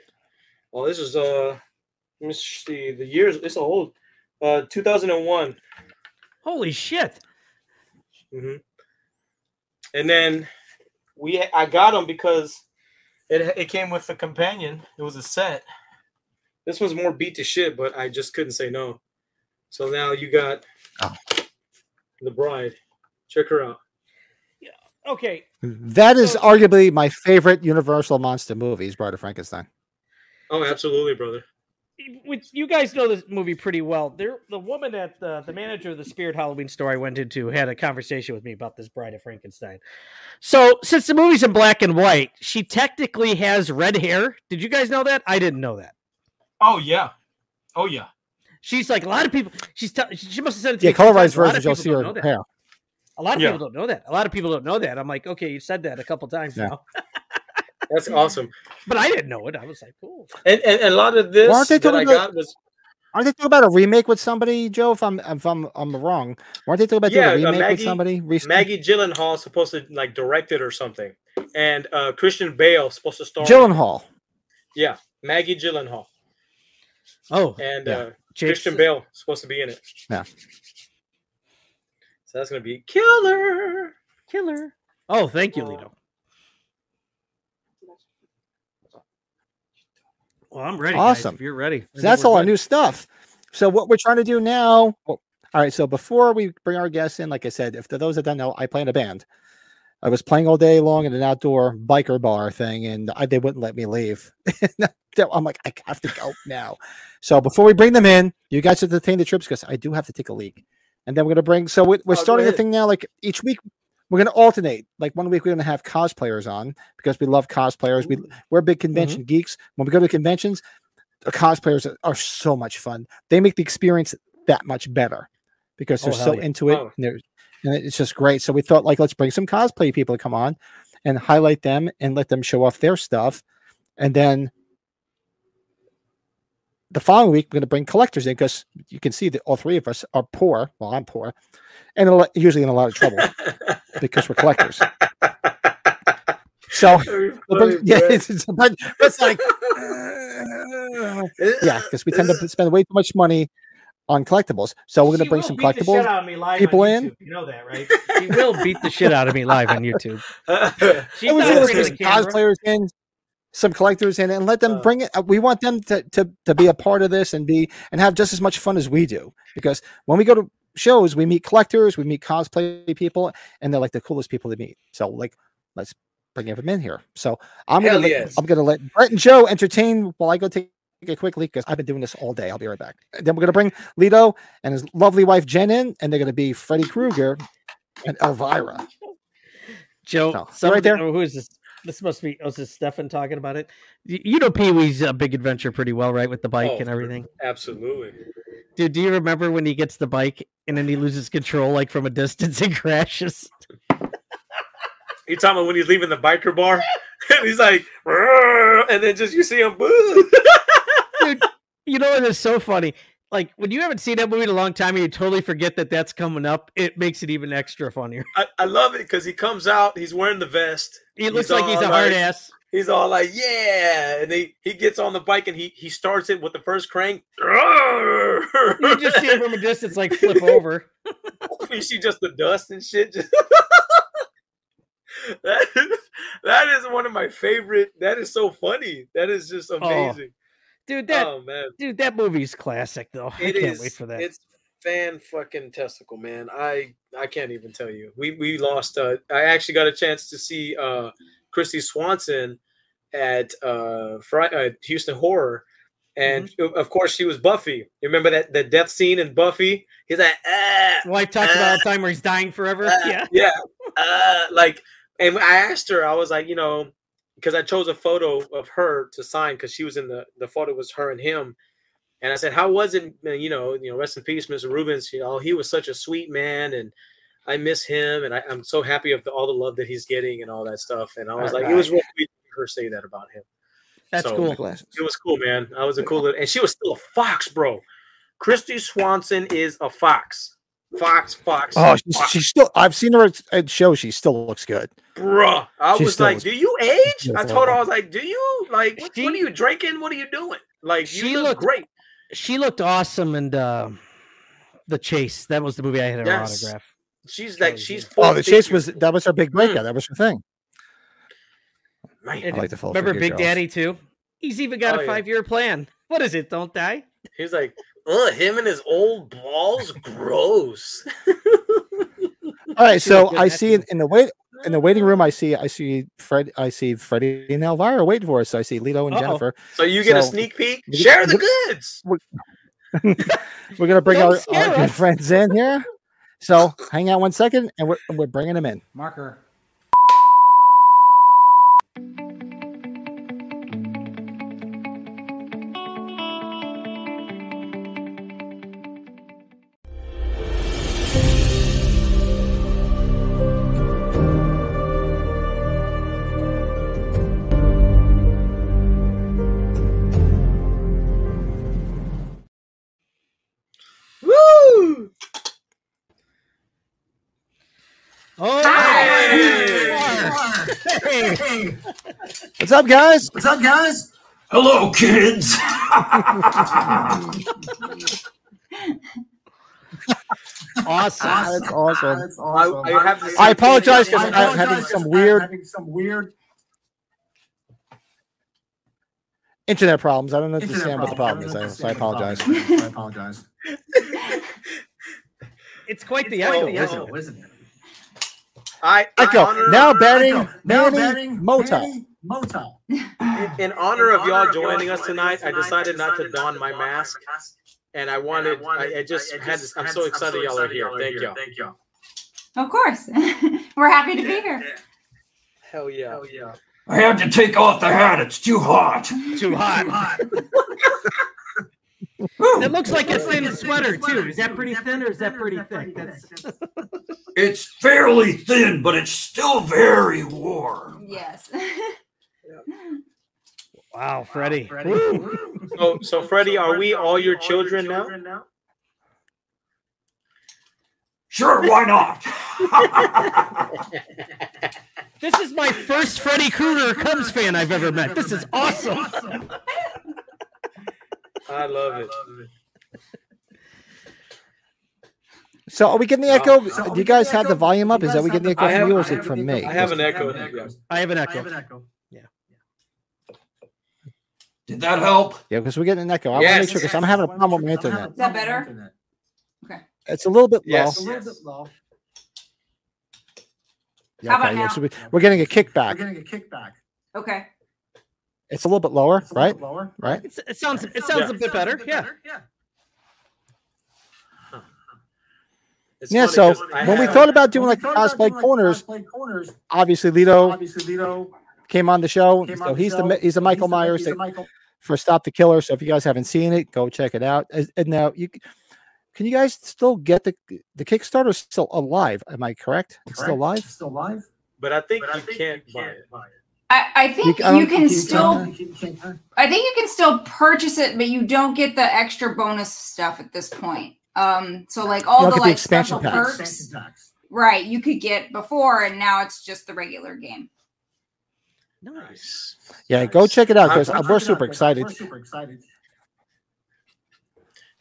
Well, this is uh. Let me see. The years. It's old. Uh, 2001. Holy shit. hmm And then we I got them because it it came with a companion. It was a set. This was more beat to shit, but I just couldn't say no. So now you got Oh. the bride. Check her out. Yeah. Okay. That is So- arguably my favorite Universal monster movie. Is Bride of Frankenstein. Oh, absolutely, brother. With you guys know this movie pretty well. There, the woman at the the manager of the Spirit Halloween store I went into had a conversation with me about this Bride of Frankenstein. So, since the movie's in black and white, she technically has red hair. Did you guys know that? I didn't know that. Oh yeah, oh yeah. She's like a lot of people. She's t- she must have said it to Yeah, me a few times. colorized A versions, you'll see her know that. hair. A lot of Yeah. people don't know that. A lot of people don't know that. I'm like, okay, you said that a couple times Yeah. now, (laughs) That's awesome. but I didn't know it. I was like, cool. And, and, and a lot of this Well, that I talking about- got was Aren't they talking about a remake with somebody, Joe? If I'm if I'm I'm wrong, weren't they talking about Yeah, doing a uh, remake with somebody recently? Maggie Gyllenhaal is supposed to like direct it or something, and uh Christian Bale supposed to star. in it. Gyllenhaal. Yeah, Maggie Gyllenhaal Oh, and Yeah. uh, Christian Bale supposed to be in it. Yeah. So that's gonna be killer. killer. Oh, thank you. Lito. Well, I'm ready. Awesome. if you're ready. So that's all our new stuff. So what we're trying to do now. Well, all right. So before we bring our guests in, like I said, if those that don't know, I play in a band. I was playing all day long in an outdoor biker bar thing, and I, they wouldn't let me leave. (laughs) I'm like, I have to go now. So before we bring them in, you guys to take the trips because I do have to take a leak, and then we're gonna bring. So we, we're Oh, starting the thing now. Like each week, we're gonna alternate. Like one week we're gonna have cosplayers on because we love cosplayers. We we're big convention mm-hmm. geeks. When we go to conventions, the cosplayers are, are so much fun. They make the experience that much better because they're Oh, so yeah. into it. Oh. And, and it's just great. So we thought, like, let's bring some cosplay people to come on and highlight them and let them show off their stuff. And then the following week, we're going to bring collectors in because you can see that all three of us are poor. Well, I'm poor and a lo- usually in a lot of trouble (laughs) because we're collectors. So bring- (laughs) yeah, it's, it's, it's like, uh, (laughs) yeah, because we tend to spend way too much money on collectibles. So we're going to bring some collectibles. people in. You know that, right? She will beat the shit out of me live on YouTube. She's I was not gonna afraid get of some cosplayers in, some collectors in, and let them Uh. bring it. uh, We want them to, to to be a part of this and be and have just as much fun as we do. Because when we go to shows, we meet collectors, we meet cosplay people, and they're like the coolest people to meet. So like, let's bring them in here. So I'm gonna Hell let, yes. I'm gonna let Brett and Joe entertain while I go take it quickly because I've been doing this all day. I'll be right back. And then we're gonna bring Lito and his lovely wife Jen in, and they're gonna be Freddy Krueger and Elvira. Joe, No, right there. who is this? This must be. Oh, is this Stefan talking about it? You know Pee Wee's uh, Big Adventure pretty well, right? With the bike Oh, and everything. Absolutely. Dude, do you remember when he gets the bike and then he loses control like from a distance and (laughs) crashes? You talking about when he's leaving the biker bar? (laughs) and he's like, and then just you see him. (laughs) Dude, you know what is so funny? Like when you haven't seen that movie in a long time and you totally forget that that's coming up, it makes it even extra funnier. I, I love it because he comes out, he's wearing the vest. He looks He's like he's a hard like- ass. He's all like, yeah. And he, he gets on the bike and he, he starts it with the first crank. (laughs) You just see him from a distance like flip (laughs) over. you see just the dust and shit. Just (laughs) that, is, that is one of my favorite. That is so funny. That is just oh. amazing. Dude, that oh man, dude, that movie's classic though. I can't is. wait for that. It's fan fucking testicle, man. I I can't even tell you. We we lost. Uh, I actually got a chance to see uh, Kristy Swanson at uh, Fri- uh Houston Horror. And Mm-hmm. of course, she was Buffy. You remember that that death scene in Buffy? He's like, ah, Wife talks about all the time where he's dying forever. Uh, yeah. yeah. Uh, like, and I asked her, I was like, you know, because I chose a photo of her to sign because she was in the the photo was her and him, and I said, how was it? You know, you know, rest in peace, Mr. Reubens. You know, he was such a sweet man, and I miss him, and I, I'm so happy of the, all the love that he's getting and all that stuff. And I was like, it was really sweet to her say that about him. That's So- cool. It was cool, man. I was a cool, little, and she was still a fox, bro. Kristy Swanson is a fox. Fox, fox. Oh, she's, fox. she's still. I've seen her at, shows. She still looks good. Bruh, I She was like, "Do you age?" I told her, "I was like, do you like what, what are you drinking? What are you doing? Like, you She look great." She looked awesome and uh, the chase. That was the movie I had her Yes. autograph. She's like, she's full. Oh, the chase was that was her big breakout. That was her thing. Man, And like the full Remember Big girls. Daddy too? He's even got Oh, a five year plan. What is it? Don't die. he's like, "Oh, him and his old balls, gross." (laughs) All right, She so I see it in the way in the waiting room, I see I see Fred, I see Freddy and Elvira waiting for us. So I see Lito and Uh-oh. Jennifer. So you get a sneak peek. We- Share the we- goods. (laughs) We're gonna bring our, our good friends in here. So hang out one second, and we're and we're bringing them in. Marker. Hey! hey. What's up, guys? What's up, guys? Hello, kids. (laughs) awesome. That's awesome. That's I, awesome. I have to I apologize I because I'm having apologize some 'cause weird having some weird internet problems. I don't internet understand what the problem is, problems. so I apologize. I (laughs) apologize. It's quite the It's quite echo, isn't echo, it? Isn't it? I, I Echo. Now betting Echo. Now Manny betting Mota. Manny Mota. (laughs) in honor of y'all joining us tonight, I decided not to don my mask, and I wanted. I, I just had. This, I'm so excited y'all are here. Thank y'all. Thank y'all. Of course. (laughs) We're happy to be here. Hell yeah. Hell yeah. I had to take off the hat. It's too hot. Too hot. (laughs) hot. It looks like a thin sweater too. Is that pretty thin or is that pretty thick? That's It's fairly thin, but it's still very warm. Yes. (laughs) wow, Freddy. Freddy. So, so Freddy, are we all your children now? Sure, why not? (laughs) This is my first Freddy Krueger Cubs fan I've ever met. This is awesome. (laughs) I love it. (laughs) So are we getting the echo? So Do you guys have the volume up? Is that we getting the echo from you or is it from me? I have an echo. I have an echo. Yeah. Did that help? Yeah, because we're getting an echo. I want to make sure because I'm having a problem with my internet. Is that better? Okay. It's a little bit low. Yes. A little bit low. Yeah, How about okay, yeah, so we, we're getting a kickback. We're getting a kickback. Okay. It's a little bit lower, It's a little right? bit Lower. Right. It's, it sounds it sounds a bit better. Yeah. Yeah. It's Yeah. so So 'cause I when we thought about doing When like thought about cosplay doing, like, corners, cosplay corners, obviously Lito obviously Lito came on the show. came So on the he's show. the he's a Michael He's the- Myers he's the Michael. for Stop the Killer. So if you guys haven't seen it, go check it out. And now you can you guys still get the the Kickstarter still alive? Am I correct? It's still Correct? live. Still live. But I think But I you think can't you can't it. buy it. I, I think You- you, can still I think you can still purchase it, but you don't get the extra bonus stuff at this point. Um, so like all the get the like special packs. perks, packs. right? You could get before, and now it's just the regular game. Nice. Yeah, go check it out because I'm- we're super We're excited. super excited.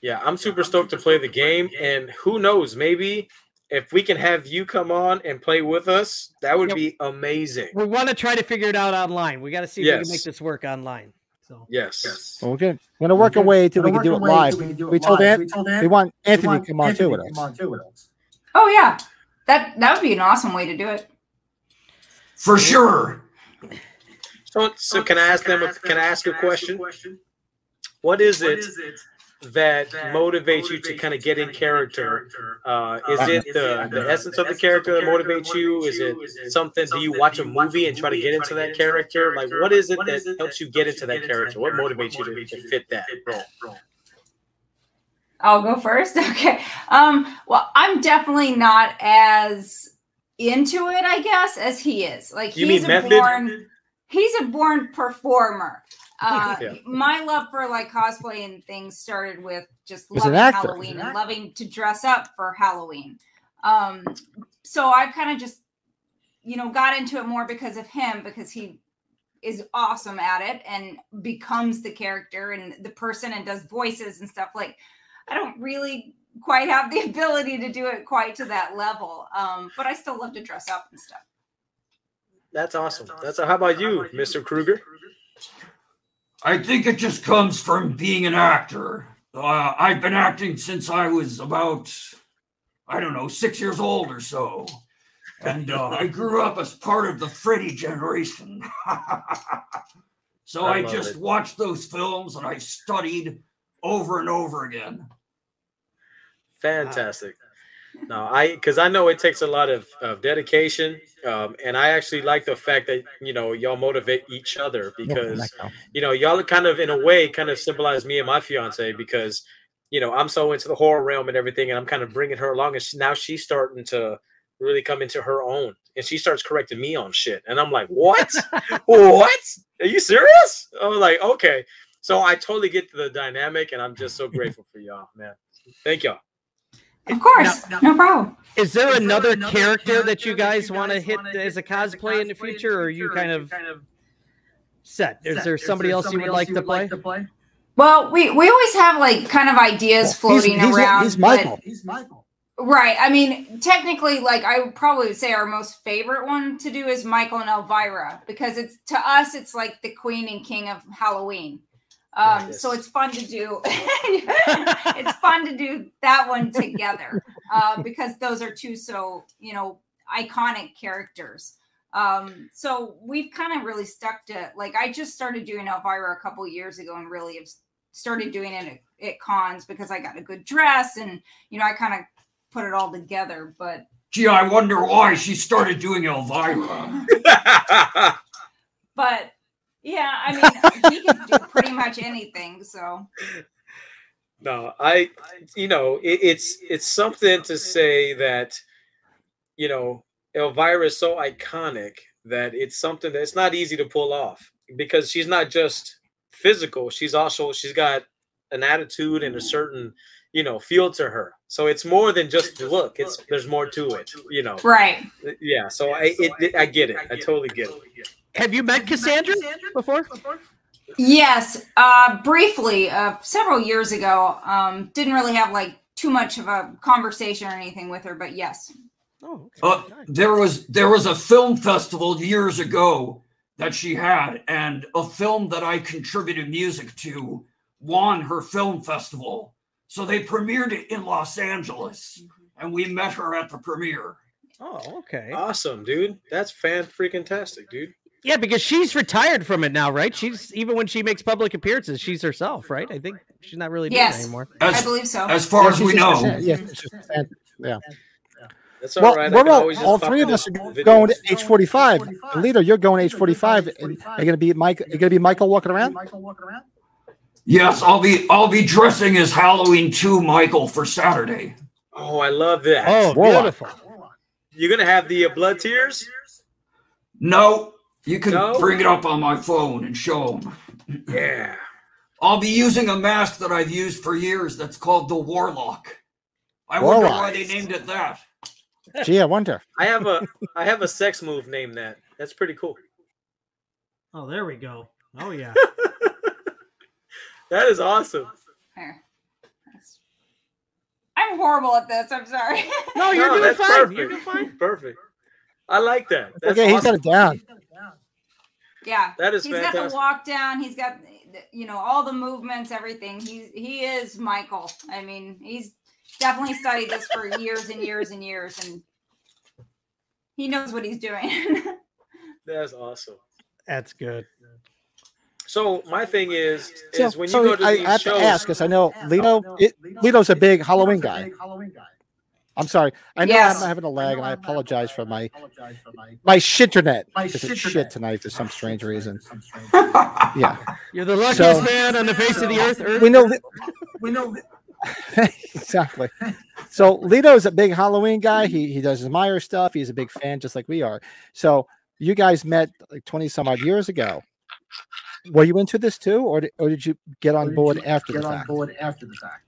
Yeah, I'm super stoked to play the game, and who knows, maybe if we can have you come on and play with us, that would Yep. be amazing. We want to try to figure it out online. We got to see if we can make this work online. So Yes. Well, we're gonna we're gonna work a way till we can do it live. We told Ant- we told We Ant- want we Anthony want to come on too Anthony with to us. come on too with us. Oh yeah, that that would be an awesome way to do it. For sure. So, so can I ask them? a- Can I ask a question? What is it that motivates you to kind of get in character? Uh, is it the the essence of the character that motivates you? Is it something? Do you watch a movie and try to get into that character? Like, what is it that helps you get into that character? What motivates you to, to fit that role? I'll go first. (laughs) Okay. Um, well, I'm definitely not as into it, I guess, as he is. Like You he's mean a method? born he's a born performer. Uh Yeah. my love for like cosplay and things started with just He's an loving. Halloween and loving to dress up for Halloween. Um so I've kind of just you know got into it more because of him because he is awesome at it and becomes the character and the person and does voices and stuff like I don't really quite have the (laughs) ability to do it quite to that level. Um, but I still love to dress up and stuff. That's awesome. That's how about you, Mr. Krueger? I think it just comes from being an actor. Uh, I've been acting since I was about, I don't know, six years old or so. and uh, I (laughs) grew up as part of the Freddy generation. (laughs) so I I, just it. watched those films and I studied over and over again. Fantastic. No, I because I know it takes a lot of, of dedication, um, and I actually like the fact that you know y'all motivate each other because you know y'all kind of in a way kind of symbolize me and my fiance because you know I'm so into the horror realm and everything, and I'm kind of bringing her along, and she, now she's starting to really come into her own, and she starts correcting me on shit, and I'm like, what? (laughs) what? Are you serious? I was like, okay. So I totally get the dynamic, and I'm just so grateful for y'all, man. Thank y'all. Of course, no problem. Is there another character that you guys want to hit as a cosplay in the future, or are you kind of set? Is there somebody else you would like to play? Well, we we always have like kind of ideas floating he's, around. He's but- Michael. He's Michael. Right. I mean, technically, like I would probably say our most favorite one to do is Michael and Elvira because it's to us, it's like the queen and king of Halloween. Um, so it's fun to do. (laughs) it's fun to do that one together (laughs) uh, because those are two so you know iconic characters. Um, so we've kind of really stuck to like I just started doing Elvira a couple years ago and really have started doing it at, at cons because I got a good dress and you know I kind of put it all together. But Gee, I wonder why she started doing Elvira. (laughs) but yeah, I mean he can do (laughs) pretty much anything. So No, I, you know, it, it's it's something to say that, you know, Elvira is so iconic that it's something that's not easy to pull off because she's not just physical; she's also she's got an attitude and a certain, you know, feel to her. So it's more than just the look; it's there's more to it, you know. right. Yeah. So I it, I get it. I totally get it. Have you met Cassandra before? Yes, uh, briefly, uh, several years ago. Um, didn't really have like too much of a conversation or anything with her, but yes. Oh, Uh, there was there was a film festival years ago that she had, and a film that I contributed music to won her film festival. So they premiered it in Los Angeles, mm-hmm. and we met her at the premiere. Oh, okay. Awesome, dude. That's fan freaking tastic, dude. Yeah, because she's retired from it now, right? She's even when she makes public appearances, she's herself, right? I think she's not really doing it Yes, anymore. I believe so. as far Yeah, as we just- know, Yeah, it's just- yeah. That's all Well, right. We're all, all three of us are videos. going to age 45. Lito, you're going H45. And are going to be Mike? You're going to be Michael walking around? Michael walking around. Yes, I'll be I'll be dressing as Halloween 2 Michael for Saturday. Oh, I love that. Oh, Warlock. beautiful. You're gonna have the uh, blood tears. No, you can No? bring it up on my phone and show them. Yeah. I'll be using a mask that I've used for years that's called the Warlock. I wonder why they named it that. Gee, I wonder. I have a I have a sex move named that. That's pretty cool. Oh, there we go. Oh yeah. (laughs) That is awesome. Here. I'm horrible at this. I'm sorry. No, you're No, doing that's fine. perfect. You're doing fine. Perfect. I like that. That's okay, he's awesome. got it down. yeah. That is He's got fantastic. the walk down. He's got you know all the movements, everything. He's he is Michael. I mean, he's definitely studied this for years and years and years, and he knows what he's doing. (laughs) That's awesome. That's good. So my thing is, So, is when you so go to I, these I have shows, to ask because I know Lito. It, Lito's a big Halloween guy. Halloween guy. I'm sorry. I know Yes. I'm having a lag, and I apologize for my my my shitinternet. My Because it's shit tonight for some (laughs) strange reason. (laughs) Yeah, You're the luckiest So- man on the face of the earth. earth. we know. Li- (laughs) We know that exactly. So Lito's a big Halloween guy. He he does his Meyer stuff. He's a big fan, just like we are. So you guys met like twenty some odd years ago. Were you into this too, or did, or did you get on Or did board you after get the on fact? board after the fact.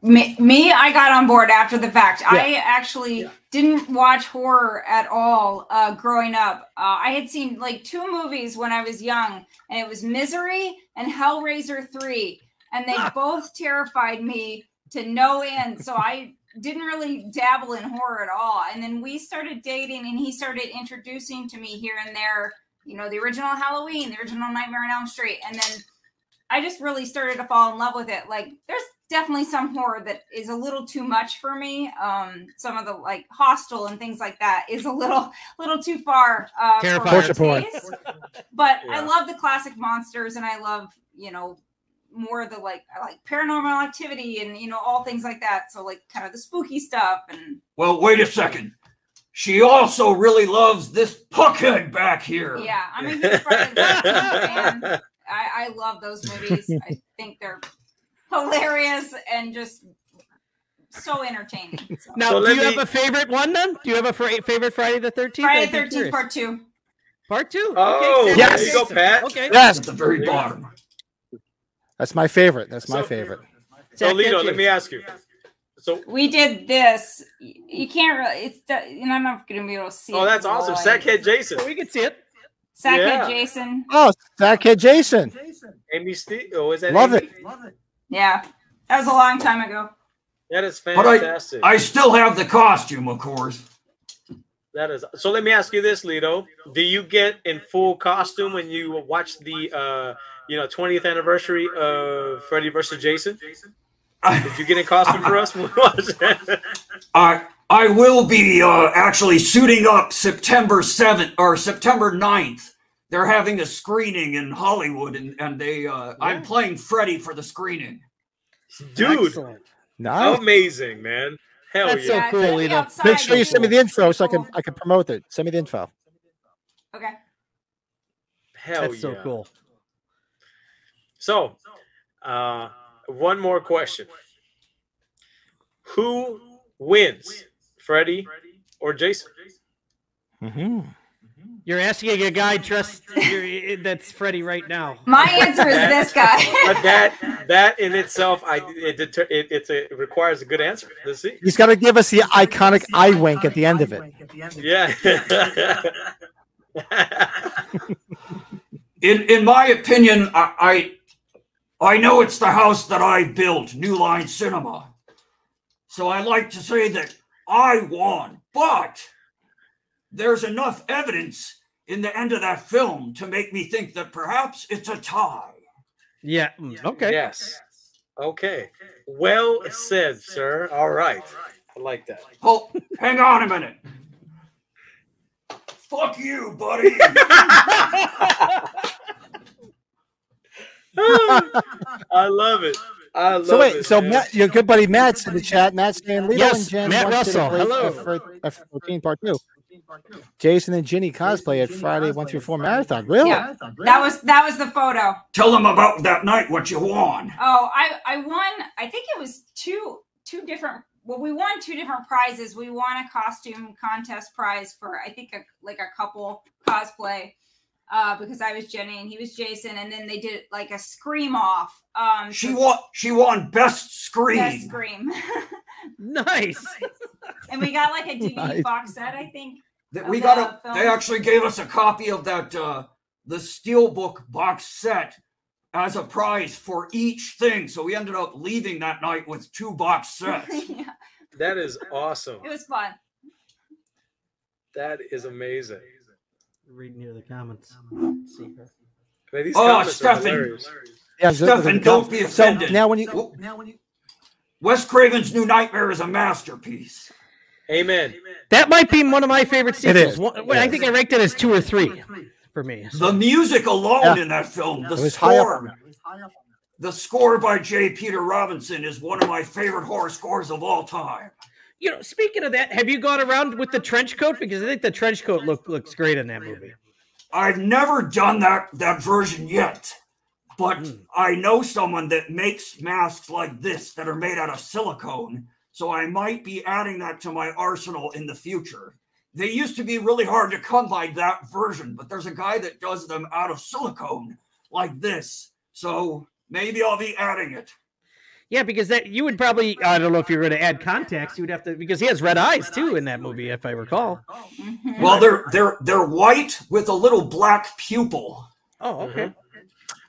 me, me, I got on board after the fact. I actually Yeah. didn't watch horror at all uh, growing up. Uh, I had seen like two movies when I was young, and it was Misery and Hellraiser 3. And they both terrified me to no end. So I didn't really dabble in horror at all. And then we started dating, and he started introducing to me here and there, you know, the original Halloween, the original Nightmare on Elm Street. And then I just really started to fall in love with it. Like, there's definitely some horror that is a little too much for me. Um, some of the like Hostel and things like that is a little (laughs) little too far. Uh, for Terrifying. my porn. taste. But I love the classic monsters, and I love you know more of the like I like paranormal activity and you know all things like that. So like kind of the spooky stuff and Well, wait a second. She also really loves this puckhead back here. yeah, I'm a huge Friday (laughs) the 13th fan. I, I love those movies. I think they're hilarious and just so entertaining. So. Now, So do let you have a favorite one then? Do you have a fra- favorite Friday the 13th? Friday the 13th part two. Part two. Oh, okay. there you go, Pat. Okay. Yes, At the very There you go. bottom. that's my favorite. That's my So- favorite. So, Zach, Lito, let me ask you. So, We did this. You can't really. It's the, you know I'm not gonna be able to see. oh, it that's awesome. live. Sackhead Jason, we can see it. Sackhead Yeah. Jason. Oh, that kid Jason. Amy Steel. Oh, is that Love Amy? it. Love it. Yeah, that was a long time ago. That is But I- fantastic. I still have the costume, of course. that is. So let me ask you this, Lito. Do you get in full costume when you watch the, uh, you know, 20th anniversary of Freddy versus Jason? Did you get in costume for us? when we watched that? I I will be uh, actually suiting up September 7th or September 9th. They're having a screening in Hollywood and, and they uh, I'm playing Freddy for the screening. Dude, Excellent. Nice. amazing, man. Hell That's yeah. so cool, gonna Lito. outside Make sure you send me the info so I can I can promote it. Send me the info. Okay. Hell yeah. That's yeah. so cool. So, uh, one more question. Who wins, Freddy or Jason? hmm You're asking a guy trust that's Freddy right now. My answer is this guy. But (laughs) that that in itself, I it deter, it, it's a, it requires a good answer. Let's see. He's got to give us the iconic eye wink at the end of it. Yeah. (laughs) In in my opinion, I, I I know it's the house that I built, New Line Cinema. So I like to say that I won, but there's enough evidence in the end of that film to make me think that perhaps it's a tie. Yeah. mm, Okay. Yes. Okay. Well said, sir. All right. I like that. Oh, hang on a minute. Fuck you, buddy. (laughs) (laughs) I love it. I love So wait, it. so. Matt, your good buddy Matt's in the chat. Matt's saying Lito Yes, and Jen Matt once did a Russell. Hello. F- F14 part two. Jason and Ginny cosplay at Friday one through four marathon. Really? Yeah. That was that was the photo. Tell them about that night what you won. Oh, I I won. I think it was two two different. Well, we won two different prizes. We won a costume contest prize for I think a, like a couple cosplay, uh, because I was Ginny and he was Jason, and then they did like a scream off. Um, She won. She won best scream. Best scream, (laughs) Nice. (laughs) and we got like a DVD Nice. box set. I think. That of we the got a. film. They actually gave us a copy of that uh, the Steelbook box set as a prize for each thing. So we ended up leaving that night with two box (laughs) sets. yeah, that is awesome. it was fun. That is amazing. Reading here the comments. See her. Man, these Oh, comments are Stefan. Yeah. just Stefan, don't com- be So offended. now when you W- Now when you Wes Craven's New Nightmare is a masterpiece. Amen. That might be one of my favorite It sequels. is. One- I think I ranked it as two or three for me. The music alone Yeah. in that film, the It was high up on score, there. it was high up on the score by J. Peter Robinson is one of my favorite horror scores of all time. You know, speaking of that, have you gone around with the trench coat? Because I think the trench coat look looks great in that movie. I've never done that that version yet, but Mm. I know someone that makes masks like this that are made out of silicone, so I might be adding that to my arsenal in the future. They used to be really hard to come by that version, but there's a guy that does them out of silicone like this. So maybe I'll be adding it. Yeah, because that you would probably I don't know if you're going to add context, you would have to because he has red eyes too in that movie, if I recall. Mhm. Well, they're they're they're white with a little black pupil. Oh, okay. Mhm.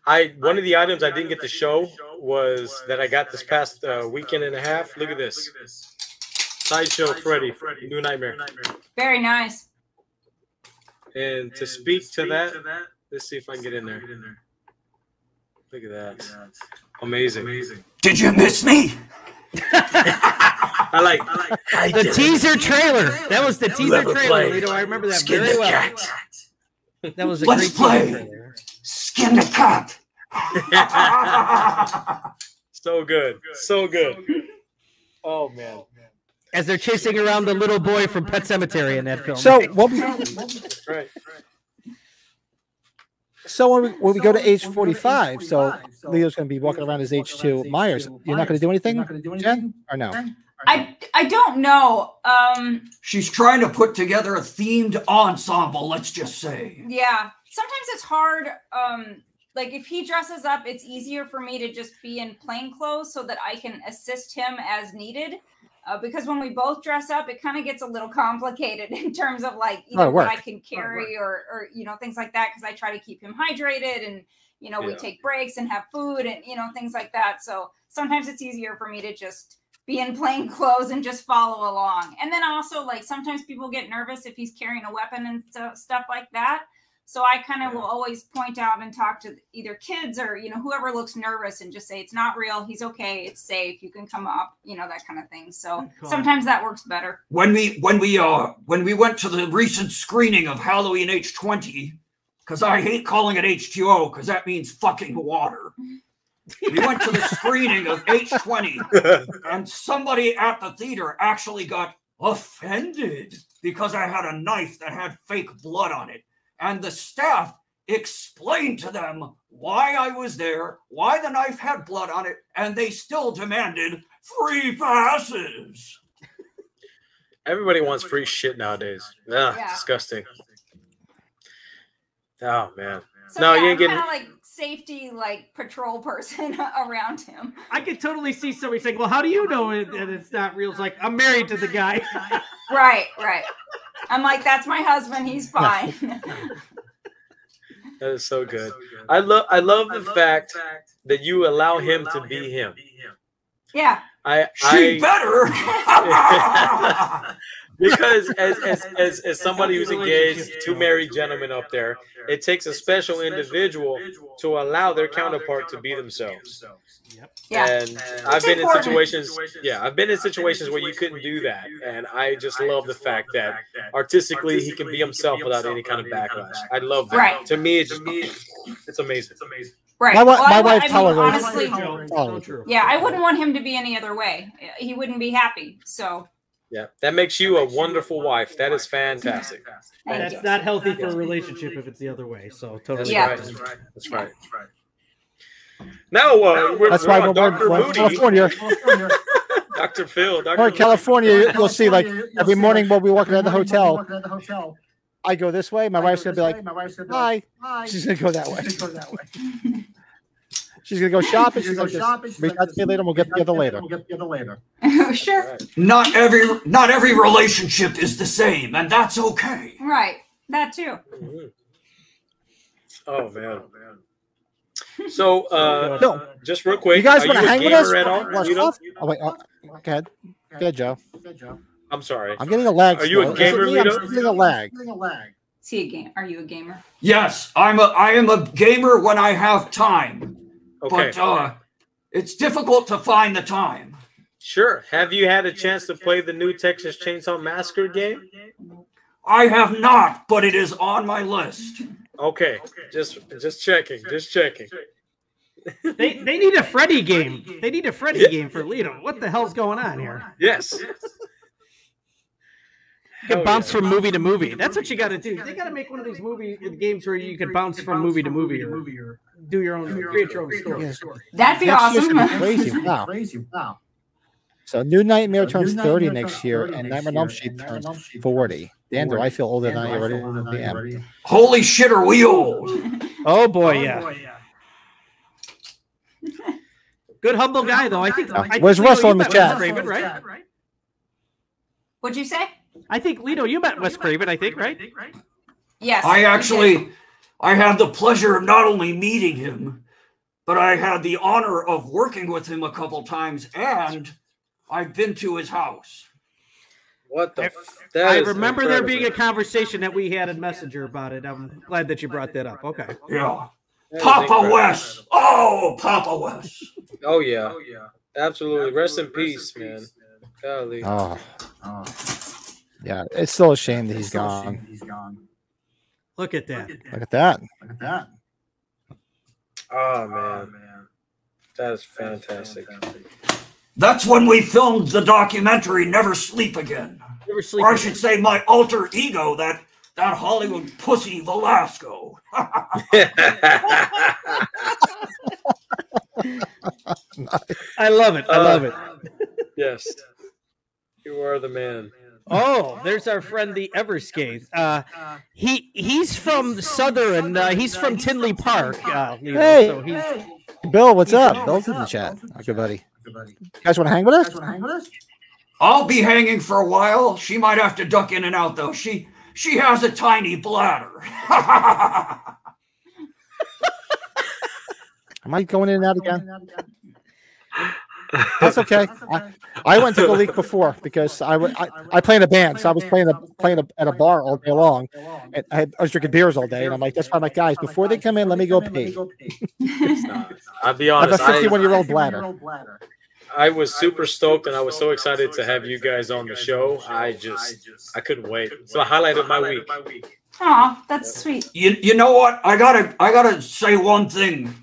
I one of the items I didn't get to show was that I got this past uh, weekend and a half. Look at this. Sideshow Freddy, New Nightmare. Very nice. And to speak to that, let's see if I can get in there. Look at that. Amazing. Amazing. Did you miss me? (laughs) I like. I like. The teaser trailer. That was the teaser ever trailer, play Lito. I remember that Skin very the well. cat. That was a Let's great play. teaser trailer. Skin the cat. (laughs) So good. So good. Oh man. As they're chasing around the little boy from Pet Sematary in that film. So what we, Right. So when we, when we go to H45, so Leo's going to be walking around as age two Myers. You're not going to do anything, Jen, or no? I I don't know. Um, She's trying to put together a themed ensemble, let's just say. yeah. Sometimes it's hard. Um, like if he dresses up, it's easier for me to just be in plain clothes so that I can assist him as needed. Uh, because when we both dress up, it kind of gets a little complicated (laughs) in terms of like Oh, either what. I can carry or or you know things like that. Because I try to keep him hydrated and you know we take breaks and have food and you know things like that. So sometimes it's easier for me to just be in plain (laughs) clothes and just follow along. And then also like sometimes people get nervous if he's carrying a weapon and stu- stuff like that. So I kind of will always point out and talk to either kids or you know whoever looks nervous and just say it's not real, he's okay, it's safe, you can come up, you know that kind of thing. So call. sometimes that works better. When we when we uh when we went to the recent screening of Halloween H20, because I hate calling it H2O because that means fucking water. We went to the screening of H20 (laughs) and somebody at the theater actually got offended because I had a knife that had fake blood on it. And the staff explained to them why I was there, why the knife had blood on it, and they still demanded free passes. Everybody wants free shit nowadays. Yeah, Yeah. disgusting. Oh man. So No, yeah, you I'm ain't getting. kind of like safety like patrol person (laughs) around him. I could totally see somebody saying, "Well, how do you know it, that it's not real?" It's like I'm married to the guy. (laughs) Right, right. I'm like that's my husband, he's (laughs) fine. That is so good. I love. I love the fact that you allow him to be him. yeah. I. She I better. (laughs) because (laughs) as, as as as somebody who's engaged, to married gentlemen up there, it takes a special individual to allow their counterpart to be themselves. Yeah. And I've been in situations, yeah, I've been in situations where you couldn't do that, and I just love the fact that artistically he can be himself without any kind of backlash. I love that. Right. To me, it's just it's amazing. It's amazing. Right. My, Well, my would- wife I mean, tolerates. honestly, tolerates. yeah, I wouldn't want him to be any other way. He wouldn't be happy. So Yeah, that makes you a wonderful wife. That is fantastic. thank That's you. not healthy for a relationship if it's the other way. So That's totally. Yeah. right. That's right. That's right. Now, uh, we're, That's we're why on when Dr. we're in Moody, California, Dr. Phil, Dr. or in California, you'll see like every morning when we walk out of the hotel, I go this way. My wife's gonna be like, "Hi." She's gonna go that way. (laughs) She's gonna go (laughs) shopping. She's like, "Just reach out to me later. and We'll get together later." (laughs) sure. not every not every relationship is the same, and that's okay. Right. That too. Mhm. Oh man. So, uh, No. just real quick, You guys want to hang with us? gamer at all? You don't- Oh wait, oh, go ahead. Go ahead, Joe. I'm sorry. I'm getting a lag. Are you a still. gamer, Is it me? I'm Lito? still getting a lag. Is he a game? Are you a gamer? Yes, I'm a I am a gamer when I have time, Okay, but uh, it's difficult to find the time. sure. Have you had a chance to play the new Texas Chainsaw Massacre game? I have not, but it is on my list. Okay, just just checking, just checking. They they need a Freddy game. They need a Freddy Yeah. game for Lito. What the hell's going on here? Yes. You Hell can oh, bounce yeah. from movie to movie. That's what you got to do. They got to make one of these movie games where you can bounce from movie to movie or do your own, create your own story. Yes. That'd be Next awesome. gonna be (laughs) crazy. Wow. So New Nightmare turns 30 next year, and Nightmare on Elm Street turns 40. Dan, do I feel older than I already am? Holy shit, are we old? Oh boy, yeah. (laughs) Good humble guy though. I think. I Where's Russell in the chat? Wes Craven, right? What'd you say? I think Lito, you met Wes Craven. I think, right? Yes. I actually I had the pleasure of not only meeting him, but I had the honor of working with him a couple times, and I've been to his house. What the? I- f- that I is remember there being a conversation that we had in Messenger about it. I'm glad that you brought that up. Okay. Yeah. Papa incredible. Wes. Oh, Papa Wes. Oh yeah. Oh yeah. Absolutely. Rest in peace, man. Golly. Oh, Oh, yeah. It's still a shame that he's it's so gone. shame He's gone. Look at that. Look at that. Look at that. Oh man. That is fantastic. That's when we filmed the documentary Never Sleep Again. Never sleep. Or I should say my alter ego, that that Hollywood pussy Velasco. (laughs) I love it. I Uh, love it. yes. You are the man. Oh, there's our friend the Everscape. Uh, he he's from Southern. Uh, he's from Tinley Park. Uh, you know, Hey. so he's, Bill, what's up? Bill's in the chat. Good buddy. Good buddy. You guys want to hang with us? Guys want to hang with us? I'll be hanging for a while. She might have to duck in and out though. She she has a tiny bladder. (laughs) Am I going in and out again? (laughs) That's okay. I, I went to the league before because I, wa- I, I play in a band, so I was playing a, playing a, at a bar all day long. And I, had- I was drinking beers all day, and I'm like, that's why I'm like, guys, before they come in, let me go pee. I'll be honest. I have a honest. 51 year old bladder. I was super stoked and I was so excited to have you guys on the show. I just I couldn't wait. So I highlighted my week. Aw, that's sweet. you you know what? I gotta I gotta say one thing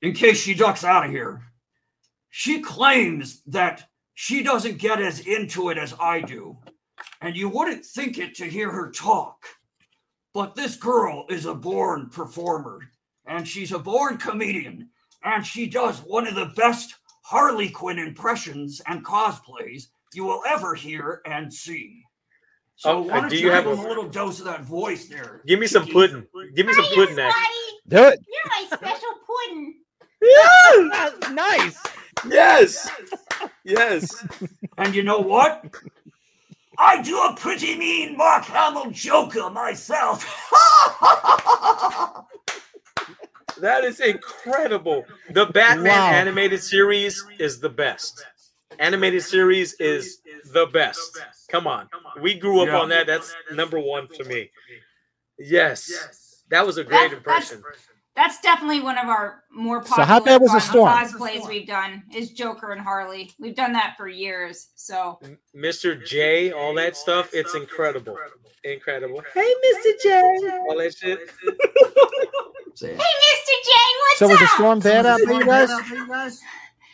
in case she ducks out of here. She claims that she doesn't get as into it as I do. And you wouldn't think it to hear her talk. But this girl is a born performer, and she's a born comedian, and she does one of the best Harley Quinn impressions and cosplays you will ever hear and see. So Oh, why don't do you you have give a- a little dose of that voice there? Give me some pudding. Give me some pudding action. Do it. You're my special pudding. (laughs) Yeah, nice. Yes. Yes. And you know what? I do a pretty mean Mark Hamill Joker myself. (laughs) That is incredible. The Batman Wow. animated series is the best. Animated series is the best. Come on. We grew up Yeah. on that. That's number one to me. Yes. That was a great That- impression. That's definitely one of our more So popular how bad was the storm? cosplays we've done is Joker and Harley. We've done that for years. So Mr. J, all that stuff, it's incredible. Incredible. Hey, Mr. J. All that shit. (laughs) Hey Mr. J, what's So was the storm bad out there, you guys?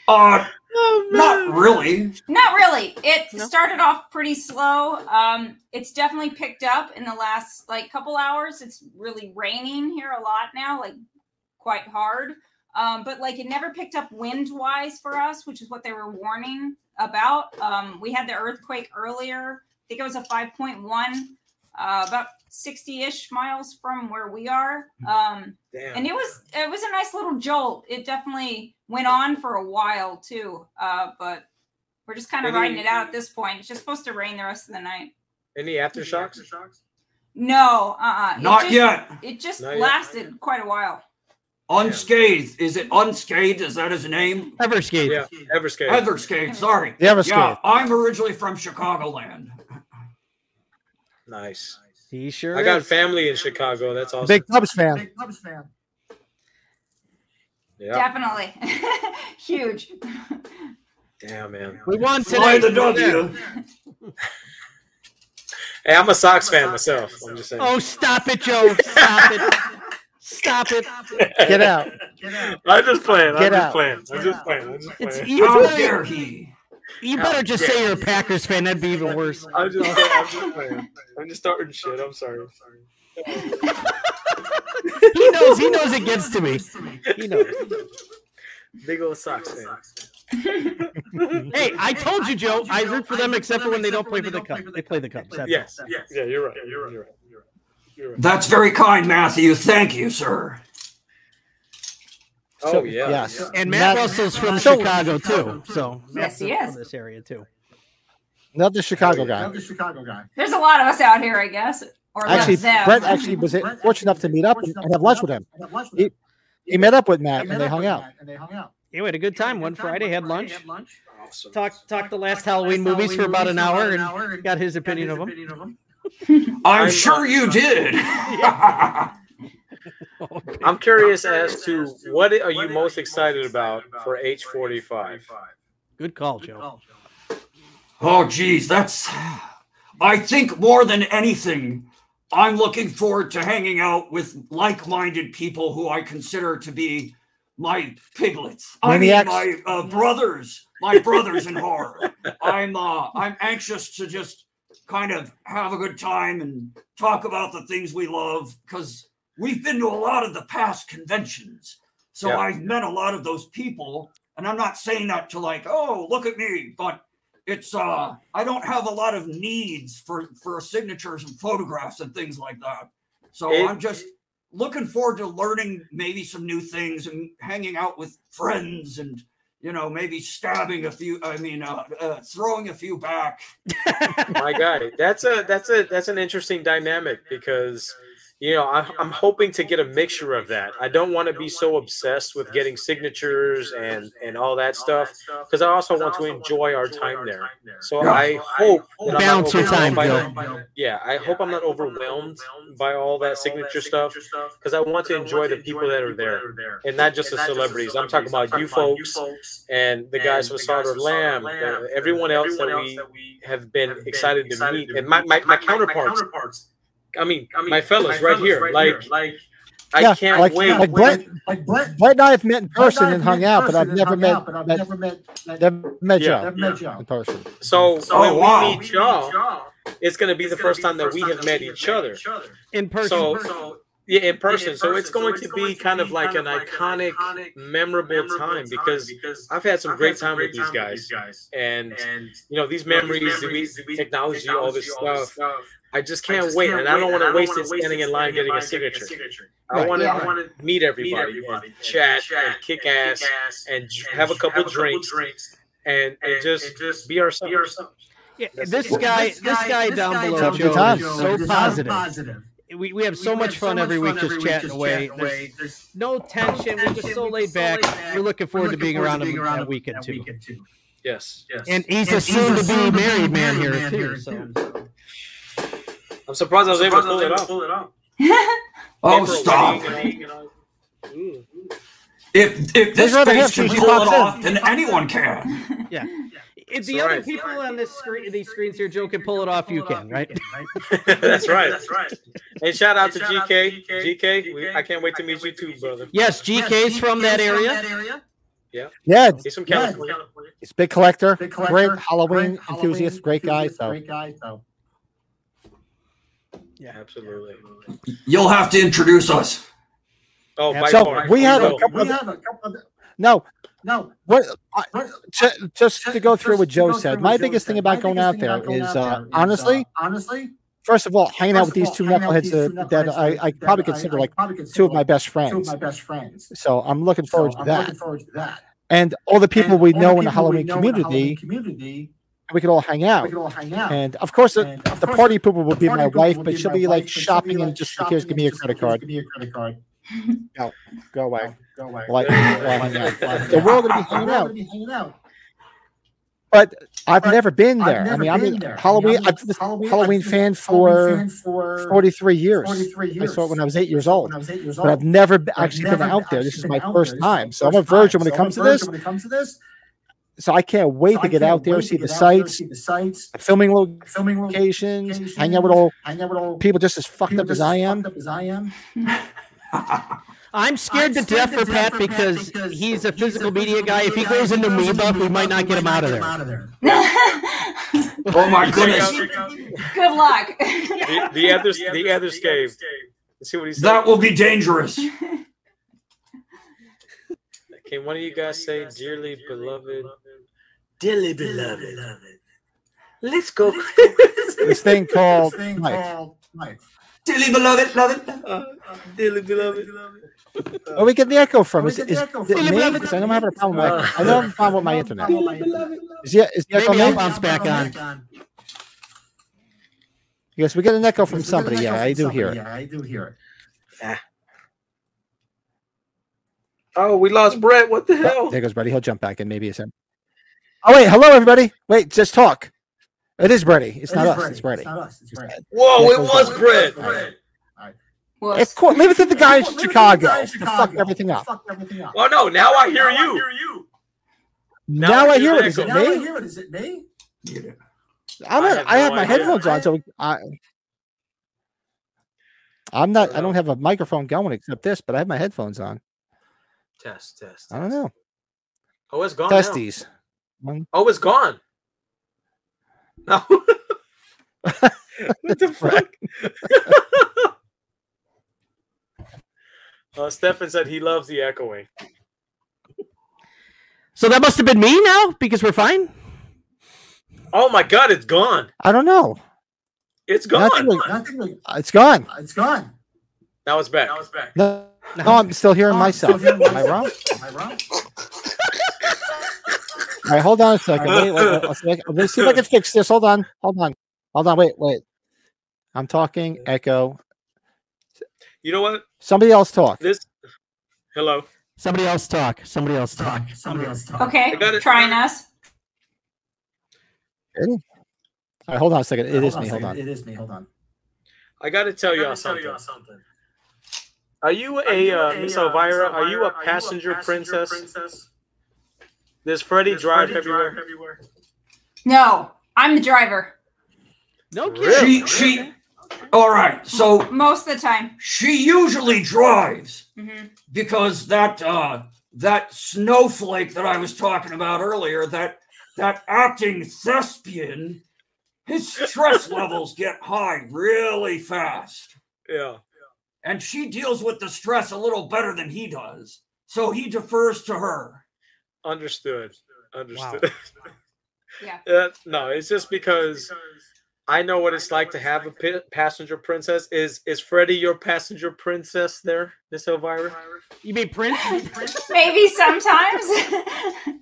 Uh, not really. Not really. It started off pretty slow. Um, it's definitely picked up in the last like couple hours. It's really raining here a lot now, like quite hard. Um, but like it never picked up wind wise for us, which is what they were warning about. Um, we had the earthquake earlier. I think it was a 5.1, uh, about 60-ish miles from where we are. Um, Damn. and it was it was a nice little jolt. It definitely went on for a while too. Uh, but we're just kind of Any- riding it out at this point. It's just supposed to rain the rest of the night. Any aftershocks? No, uh, uh Not just, yet. It just Not yet. lasted quite a while. Unscathed. Is it unscathed? Is that his name? Everscape. Yeah, Everscape. Heatherscathed. Sorry. The Everscape. Yeah, I'm originally from Chicagoland. Nice. He sure. I got is. family in Chicago. That's awesome. Big Cubs fan. Big Cubs fan. Yeah. Definitely (laughs) huge. Damn, man. We won Fly today. the W. Hey, I'm a Sox fan myself. I'm just saying. Oh, stop it, Joe! Stop it! Stop it! Get out. Get out. I'm just playing. I'm Get just out. playing. I'm just playing. I'm just playing. you How dare he? You oh, better just say you're a Packers fan. That'd be even worse. I'm just, I'm just playing. I'm just starting shit. I'm sorry. I'm sorry. He knows. He knows it gets to me. He knows. Big old Sox fan. (laughs) Hey, I told you, Joe. I root for them except for when they don't play for the Cubs. They play the Cubs. That's Yes. Yeah, you're right. You're right. You're right. You're right. That's very kind, Matthew. Thank you, sir. Oh yeah. Yes. all. And Matt, Matt- Russell's from So- Chicago too. So Matt's Yes, he from this area too. Another Chicago guy. Another Chicago guy. There's a lot of us out here, I guess. Or Actually, them. Brett actually was fortunate enough to meet up and, and have lunch with him. Lunch with He- him. He met up with Matt and they up hung with out. Matt And they hung out. Yeah, we had a good time one Friday. Had lunch. Had lunch. Awesome. Talked talked the last Halloween movies for about an hour and got his opinion of them. I'm I'm- sure you did. Okay. (laughs) (laughs) (laughs) I'm curious as to what are you most excited about for H45? Good call, Joe. Oh, geez, that's. I think more than anything, I'm looking forward to hanging out with like-minded people who I consider to be my piglets. I mean, my uh, brothers, my brothers in horror. (laughs) I'm uh, I'm anxious to just kind of have a good time and talk about the things we love because we've been to a lot of the past conventions. So Yeah. I've met a lot of those people, and I'm not saying that to like, oh, look at me, but it's uh I don't have a lot of needs for for signatures and photographs and things like that. So It- I'm just looking forward to learning maybe some new things and hanging out with friends and you know maybe stabbing a few I mean uh, uh throwing a few back. (laughs) My guy, that's a that's a that's an interesting dynamic because you know I, I'm hoping to get a mixture of that. I don't want to be so obsessed with getting signatures and and all that stuff because I also want to enjoy our time there. So I hope that Balance your time, by the- yeah, I hope I'm not overwhelmed by all that signature stuff because I want to enjoy the people that are there and not just the celebrities. I'm talking about you folks and the guys from Solder Lamb, everyone else that we have been excited to meet, and my, my, my counterparts. I mean, I mean my fellas right here. Like, like I Yeah, can't like, wait. Like Brett, Like Brett, Brett and I have met in person I've and hung met out, in but I've person never and met, hung out, but I've met never met, met- never met Yeah. Joe never met Joe. in person. So, Oh, when wow. we meet y'all, it's going to be the first time that we have met each other. In person. So, yeah, in person. So it's going to be kind of like an iconic, memorable time because I've had some great time with these guys, and and you know these memories, we, technology, all this stuff. I just can't wait, and I don't want to waste it standing in line getting a signature. I Right. want to Yeah. meet everybody, and chat, and kick ass, and j- have a couple drinks, and, and just be ourselves. Yeah, That's this it. guy, this guy down below, Have Joe, is so positive. We, we have so much fun every week just chatting away. There's no tension. We're just so laid back. We're looking forward to being around him that weekend too. Yes, Yes, And he's a soon-to-be married man here too. So I'm surprised I was able to pull it off. (laughs) Oh, Pay for a stop! wedding, you know. Ooh. If if this rather have face can Gigi pull it pops in. off, then anyone can. (laughs) yeah. If the That's other right. people on this screen, these screens here, Joe can pull it off. You can, right? That's right. That's right. And shout out to GK. GK, we, I can't wait to meet you too, brother. Yes, GK's from that area. Yeah, Yeah, He's from Yeah. California. he's a big collector, Big collector, great Halloween great enthusiast, great guy. So great guy. So Yeah, absolutely. You'll have to introduce us. Oh, by So far. we have a couple we of- have a couple of no, no. what I, what- ju- just to go through what just to Joe said, my Joe biggest thing about my going out thing there about going is, out uh, there is, honestly, uh, honestly, first of all, hanging out with these all, two hanging knuckleheads these uh, two that knuckleheads I, I that probably consider I like probably consider two of my like best two of friends. my best friends. So I'm looking So forward to I'm that. looking forward to that. And all the people And we know in the people we Halloween know in the community, Halloween community, we could all hang out. we could all hang out. And of course, the, of the course, party people will be my wife, but she'll be like shopping and just here's give me a credit card. Give me a credit card. (laughs) Go away. Go away. Go away. I So we're all be hanging out. be hanging out. But I've But never been I've there. I never mean, I'm been a there. I mean, Halloween. I'm a I've been a Halloween- Halloween I've fan for Halloween for 43 years. 43 I saw it when I was eight years I saw it old. when I was eight years But I've old. never But I've actually been never out there. This actually is been my out first there. This is time. my I'm first time. virgin when it So I'm a virgin When it comes to this, So I can't wait So to get out there, wait see to the get out sites, see the sites, filming filming locations, hang out with all hang out with all people just as fucked people up as just I as am. fucked up as I am. (laughs) I'm scared to death for Pat because he's a physical media guy. If he goes into Amoeba, we might not get him out of there. (laughs) Oh my goodness. Good luck. (laughs) the, the other, the other scave. Let's see what he says. That will be dangerous. Can one of you guys say, "Dearly beloved"? Dearly beloved. Let's go. This thing (laughs) called This thing life. called life. Dearly beloved, love it. Uh, dearly beloved. Where we get the echo from? Where Is, we is, get the echo is it me? Beloved. Because I don't have a problem with I don't have a problem with my internet. Follow my internet. Is, the, is the echo Maybe I'll bounce back on. Yes, we get an echo from Yes, we get somebody. an Yeah, echo I from do hear it. Yeah, I do hear it. Yeah. Oh, we lost Brett. What the Oh, hell? there goes Brett. He'll jump back in. Maybe it's him. Oh wait, hello everybody. Wait, just talk. It is Brady. It's It not is us. Brady. It's Brady. It's not us. It's Brady. Whoa, it Echo's was gone. Brett. All right. Of course, live with the (laughs) guy in Live Chicago guy to fuck everything up. Fuck everything up. Well, no, now I hear you. Now, I hear it. Is it Now I me? hear it. Is it me? I'm I not, have I have no my idea. headphones on, so I. I'm not. I don't have a microphone going except this, but I have my headphones on. Test, test. I don't know. Oh, it's gone. now. Testes. One- Oh, it's gone. No. (laughs) what the (laughs) fuck? (laughs) uh, Stefan said he loves the echoing. So that must have been me now because we're fine. Oh my god, it's gone. I don't know. It's gone. was- Nothing. was- It's gone. It's gone. Now it's back. Now it's back. No, no, I'm still hearing I'm still myself. Am I wrong? Am I wrong? All right, hold on a second. Wait, wait, wait, let's, make- let's see if I can fix this. Hold on. Hold on. Hold on. Wait, wait. I'm talking. Echo. You know what? Somebody else talk. This. Hello. Somebody else talk. Somebody else talk. Somebody else talk. Okay, I got it. trying us. All right, hold on a second. It is Hold me. Hold on. It is me. Hold on. I got to tell y'all something. Are you a uh, Miss Elvira? Are you a passenger princess? Does Freddy drive everywhere? everywhere No, I'm the driver No kidding. She she. All right, so most of the time. she usually drives hmm because that uh that snowflake that I was talking about earlier, that that acting thespian, his stress (laughs) levels get high really fast. Yeah. And she deals with the stress a little better than he does. So he defers to her. Understood. Understood. (laughs) Yeah. Uh, no, it's just because I know what it's like to have a passenger princess. Is is Freddy your passenger princess there, Miss Elvira? You mean Prince? (laughs) Maybe sometimes. (laughs)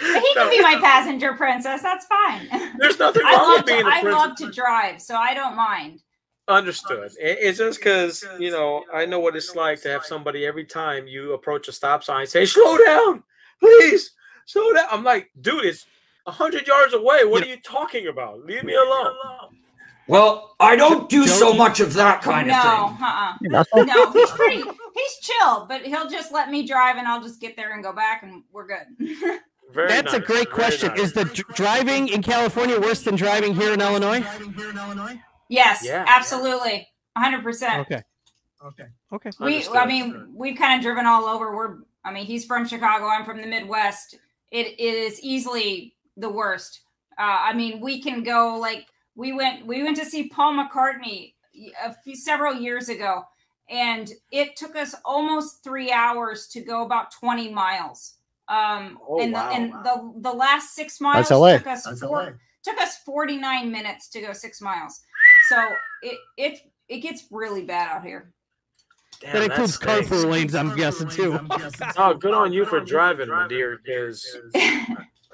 But he can be my passenger princess. That's fine. There's nothing I wrong love with to, being a I princess. love to drive, so I don't mind. Understood. It- It's just because you know I know what it's like to have somebody every time you approach a stop sign say, "Slow down, please, slow down." I'm like, dude, it's hundred yards away. What are you talking about? Leave me alone. Well, I don't do so Joey? much of that kind no, of thing. uh-uh. No, he's pretty. He's chill, but he'll just let me drive, and I'll just get there and go back, and we're good. (laughs) Very That's a great very question. nice. Is the dr- driving in California worse than driving here in Illinois? Driving here in Illinois. yes, Yeah. absolutely, hundred percent. Okay. Okay. Okay. We, I mean, we've kind of driven all over. We're, I mean, he's from Chicago. I'm from the Midwest. It is easily the worst. Uh, I mean, we can go like we went. We went to see Paul McCartney a few several years ago, and it took us almost three hours to go about 20 miles. Um, Oh, and wow. the and the the last six miles That's took us That's four, LA. took us 49 minutes to go six miles. So it it it gets really bad out here. Damn, That includes stinks. carpool lanes, I'm guessing too. (laughs) Oh, good on you for driving, my dear, because (laughs)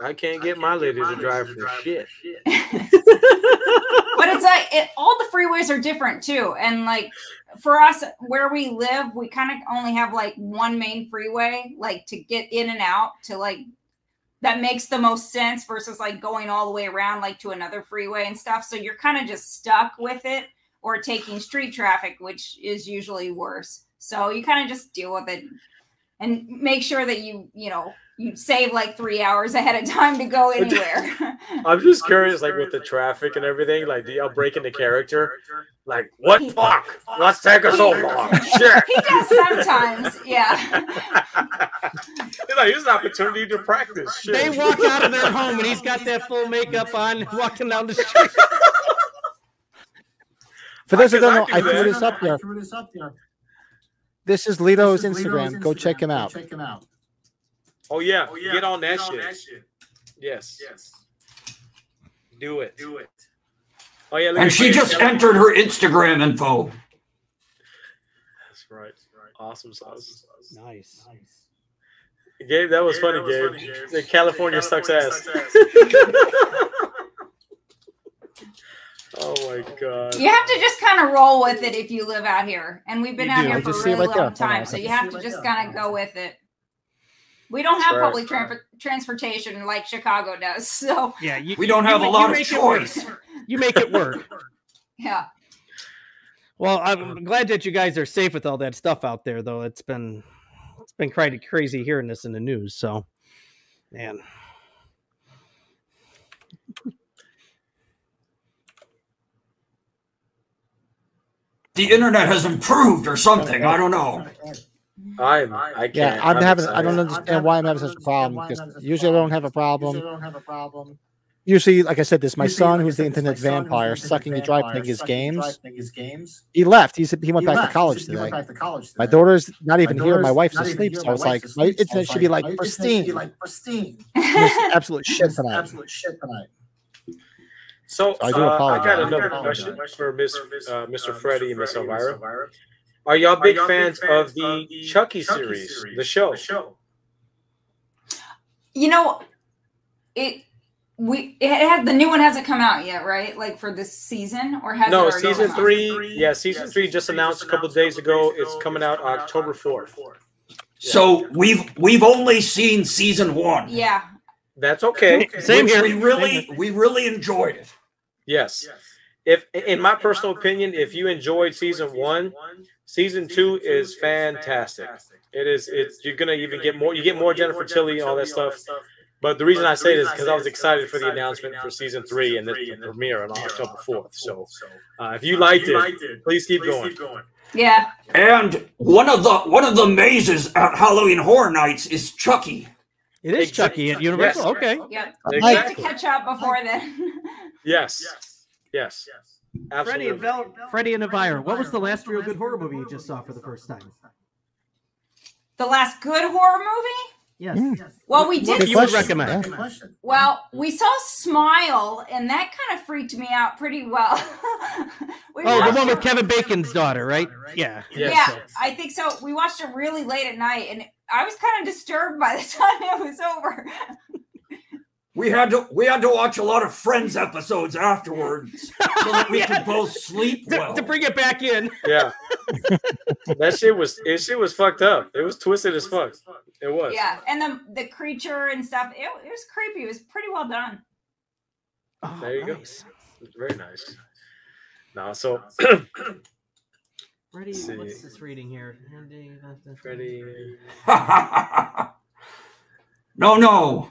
I can't get my lady to drive for shit. (laughs) but it's like it, all the freeways are different too and like for us where we live we kind of only have like one main freeway like to get in and out to like that makes the most sense versus like going all the way around like to another freeway and stuff so you're kind of just stuck with it or taking street traffic which is usually worse so you kind of just deal with it and make sure that you you know you save like three hours ahead of time to go (laughs) anywhere I'm just curious, like with the traffic and everything, like do y'all break into character? Like, (laughs) what fuck? What's taking so long? Shit. (laughs) he does sometimes yeah It's like, here's an opportunity to practice. Shit. They walk out of their home and he's got that full makeup on, walking down the street. For those who don't know, I I threw this up I there. this up there. This is Lito's This is Lito's Instagram. Go check him Go out. Check him out. Oh yeah, oh, get on that shit. Yes, Yes. do it. Do it. Oh yeah, And she Gabe. just entered her Instagram info. That's right. Awesome sauce. Nice. Gabe, that was funny, Gabe. The California sucks ass. (laughs) (laughs) oh my god. You have to just kind of roll with it if you live out here. And we've been You out do. here I for a just see it really right long Hold time. So you have to just there. kind of go with it. We don't have right. public tran- transportation like Chicago does. (laughs) So, Yeah, you, We don't you have ma- a lot of make it work. choice. (laughs) You make it work. yeah. Well, I'm uh-huh. glad that you guys are safe with all that stuff out there, though. It's been it's been quite crazy hearing this in the news. So, man, The internet has improved or something. I don't know. I'm, I can't. Yeah, I'm having. I don't understand why I'm having such a problem. Because usually I don't have a problem. Usually, like I said, this my son, who's the internet vampire, sucking and dry playing his games. He left. He said he went back to college today. My daughter's not even here. My wife's asleep. So I was like, my internet should be like pristine. pristine. Absolute shit tonight. Absolute shit tonight. So I do uh, I got another question for Miss, uh, Mr. Freddy and Miss Elvira. Are y'all big fans of the Chucky series, the show? The show. You know, it we it has the new one hasn't come out yet, right? Like for this season, or has it No, already season come out? three. Yeah, season three just announced a couple of days ago. It's coming out October fourth. So we've we've only seen season one. Yeah, That's okay. Same which here. We really we really enjoyed it. Yes. If in my personal opinion, if you enjoyed season one, season two is fantastic. It is. It's you're gonna even get more. You get more Jennifer Tilly and all that stuff. But the reason I say this is because I was excited for the announcement for season three and the premiere on October fourth. So uh, if you liked it, please keep going. yeah. And one of the one of the mazes at Halloween Horror Nights is Chucky. It is Chucky at Universal. Yes. Okay, Yeah. I We have to catch up before then. (laughs) Yes. Yes. Yes. Absolutely. and Vel- Freddy and Elvira. What was the last real good horror movie you just saw for the first time? the last good horror movie. Yes. Mm. Well, we What did. you would question. recommend? Well, we saw Smile, and that kind of freaked me out pretty well. (laughs) We Oh, the one with Kevin Bacon's daughter, right? Yeah. Yes. Yeah, I think so. We watched it really late at night, and I was kind of disturbed by the (laughs) time it was over. We had to we had to watch a lot of Friends episodes afterwards (laughs) so that we Yeah. could both sleep To, well. to bring it back in. Yeah. (laughs) that shit was it shit was fucked up. It was twisted as fuck. It was. Yeah, and the the creature and stuff. It, it was creepy. It was pretty well done. Oh, There you go. Oh, nice. Very nice. Now so (clears throat) Freddy, See. what's this reading here? Freddy (laughs) no, no.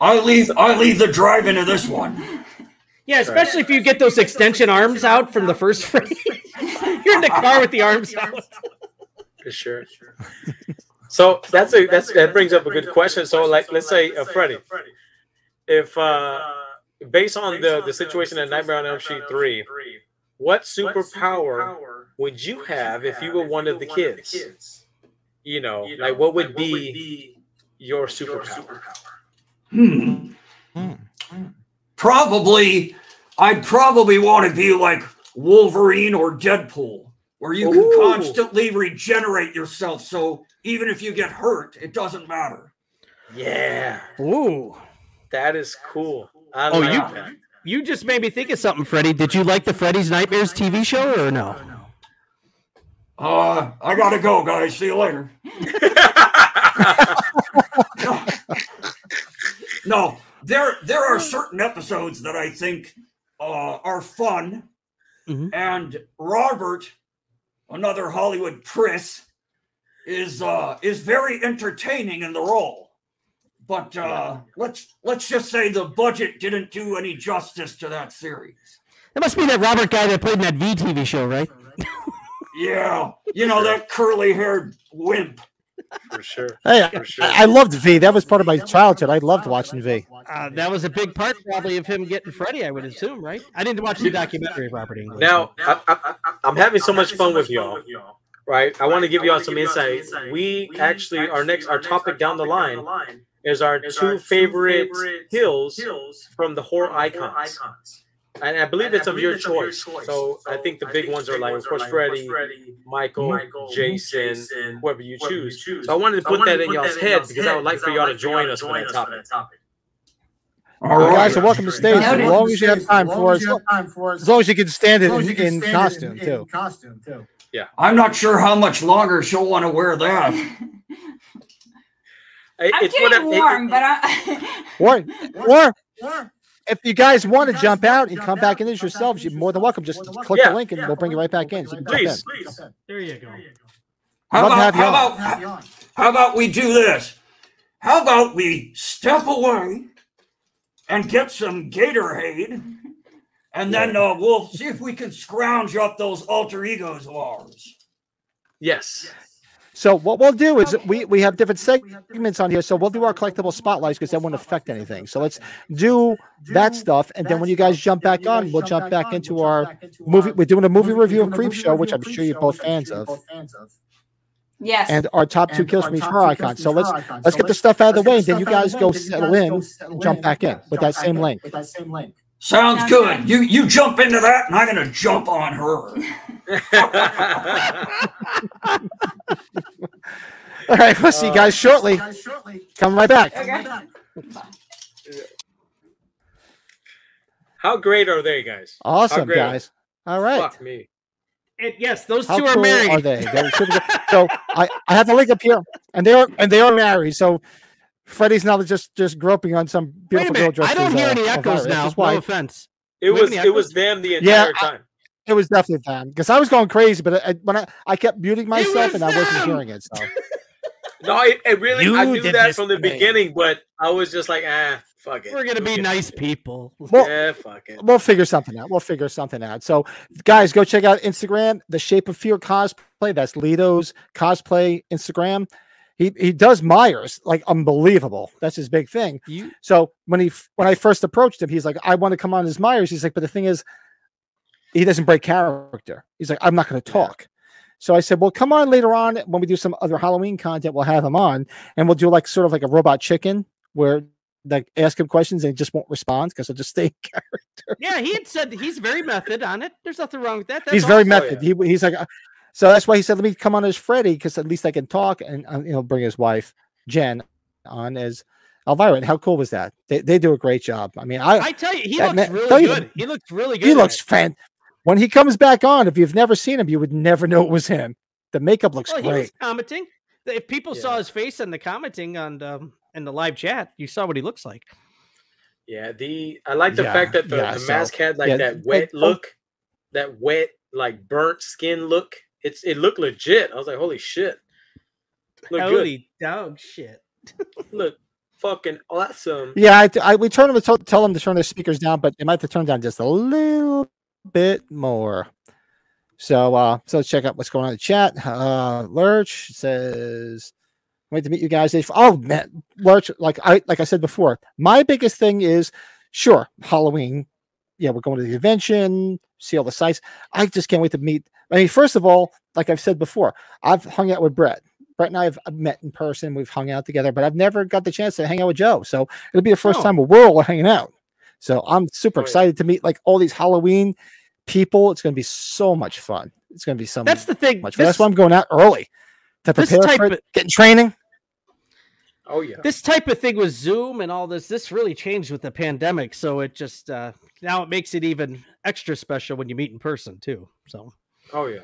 I leave I leave the drive into this one. Yeah, especially if you get those extension arms out from the first Freddy. (laughs) You're in the car with the arms out. for sure. So that's a that's that brings up a good question. So like let's say uh, Freddy, if uh based on the the situation in Nightmare on Elm Street three, what superpower would you have if you were one of the kids? You know, like what would be your superpower? Hmm. Hmm. Probably I'd probably want to be like Wolverine or Deadpool, where you can constantly regenerate yourself. So even if you get hurt, it doesn't matter. Yeah, Ooh. that is cool. I Oh, like you- that. You just made me think of something, Freddy. Did you like the Freddy's Nightmares TV show or no? Uh, I gotta go, guys. See you later. (laughs) no, there there are certain episodes that I think uh, are fun, Mhm. and Robert, another Hollywood Chris, is uh, is very entertaining in the role. But uh, let's let's just say the budget didn't do any justice to that series. That must be that Robert guy that played in that VTV show, right? (laughs) Yeah, you know that curly-haired wimp. for sure. Hey, I, For sure. I loved V. That was part of my childhood. I loved watching V. Uh, that was a big part, probably, of him getting Freddy, I would assume, right? I didn't watch the documentary of Robert Englund. Now I, I, I'm having so much fun with y'all. Right, I want to give y'all some insight. We actually our next our topic down the line is our two favorite hills hills from the horror icons. And I believe it's of your choice. So I think the big ones are like, of course, Freddy, Michael, Jason, whoever you choose. So I wanted to put that in y'all's head because I would like for y'all to join us for that topic. All You right. guys are welcome to stage. as long as you have time for us. as As long as you can stand it as long as in, you can in stand costume too. In costume too. Yeah, I'm not sure how much longer she'll want to wear that. (laughs) It- I'm It's getting whatever. it- warm, but I. Or or Or if you guys want to jump out and come back in this yourselves, you're more than welcome. Just click Yeah. the link and we'll bring you right back in. So you can jump Please. There you go. How about, how, about, how, how about we do this? How about we step away and get some Gatorade, and then uh, we'll see if we can scrounge up those alter egos of ours. Yes. So what we'll do is we we have different segments on here. So we'll do our collectible spotlights because that won't affect anything. So let's do that stuff, and then when you guys jump back on, we'll jump back into our movie. We're doing a movie review of Creepshow, which I'm sure you're both fans of, Yes. and our top two kills from each horror icon. So let's let's get the stuff out of the way, and then you guys go settle in, jump back in with that same link. With that same link. Sounds, Sounds good. good. You you jump into that, and I'm gonna jump on her. (laughs) All right, we'll see you guys uh, shortly. Guys, shortly. Come right back. Okay. How great are they, guys? Awesome, guys. All right. Fuck me. And yes, those How two cool are married. are they? They're (laughs) super good. So I, I have the link up here, and they are and they are married. So Freddy's now just just groping on some Wait a beautiful girl minute. dressed I don't as, hear uh, any echoes now. why No offense. It Do we have was any it was them the Yeah, entire I- time. it was definitely them because I was going crazy, but I, when I, I kept muting myself was and I wasn't hearing it. So (laughs) No, it, it really I knew that from the to me. beginning, but I was just like, ah, fuck it. We're gonna be nice shit? people. well, Yeah, fuck it. we'll figure something out. We'll figure something out. So guys, go check out Instagram, the Shape of Fear cosplay. That's Lito's cosplay Instagram. He he does Myers like unbelievable. That's his big thing. You So when he when I first approached him, he's like, I want to come on as Myers. He's like, but the thing is, he doesn't break character. He's like, I'm not going to talk. So I said, well, come on later on when we do some other Halloween content. We'll have him on, and we'll do like sort of like a robot chicken where like ask him questions and he just won't respond because he'll just stay in (laughs) character. yeah, he had said he's very method on it. There's nothing wrong with that. That's he's very awesome. method. Oh, he, he's like, so that's why he said, let me come on as Freddy because at least I can talk and uh, you know bring his wife Jen on as Elvira. And how cool was that? They, they do a great job. I mean, I I tell you, he looks ma- really tell you, good. He looks really good. he looks it. fan. When he comes back on, if you've never seen him, you would never know it was him. The makeup looks Well, he was great. commenting. If people saw his face in the commenting on um, in the live chat, you saw what he looks like. Yeah, the I like the Yeah, fact that the, yeah, the so, mask had like yeah, that wet oh. look, that wet like burnt skin look. It's it looked legit. I was like, holy shit, look good. Holy dog shit. Look fucking awesome. Yeah, I, I we turn them to tell them to turn their speakers down, but they might have to turn down just a little bit more. So uh so let's check out what's going on in the chat. Uh Lurch says wait to meet you guys. Oh man, Lurch, like I like I said before, my biggest thing is sure, Halloween. Yeah, we're going to the convention, see all the sites. I just can't wait to meet. I mean, first of all, like I've said before, I've hung out with Brett. Brett and I have met in person. We've hung out together, but I've never got the chance to hang out with Joe. So it'll be the first Oh. time we're all hanging out. So I'm super Oh, yeah. excited to meet like all these Halloween people. It's going to be so much fun. It's going to be so much fun. That's the thing. much fun. That's why I'm going out early to this prepare type for it, of- getting training. Oh yeah. this type of thing with Zoom and all this, this really changed with the pandemic. So it just uh, now it makes it even extra special when you meet in person too. So Oh yeah.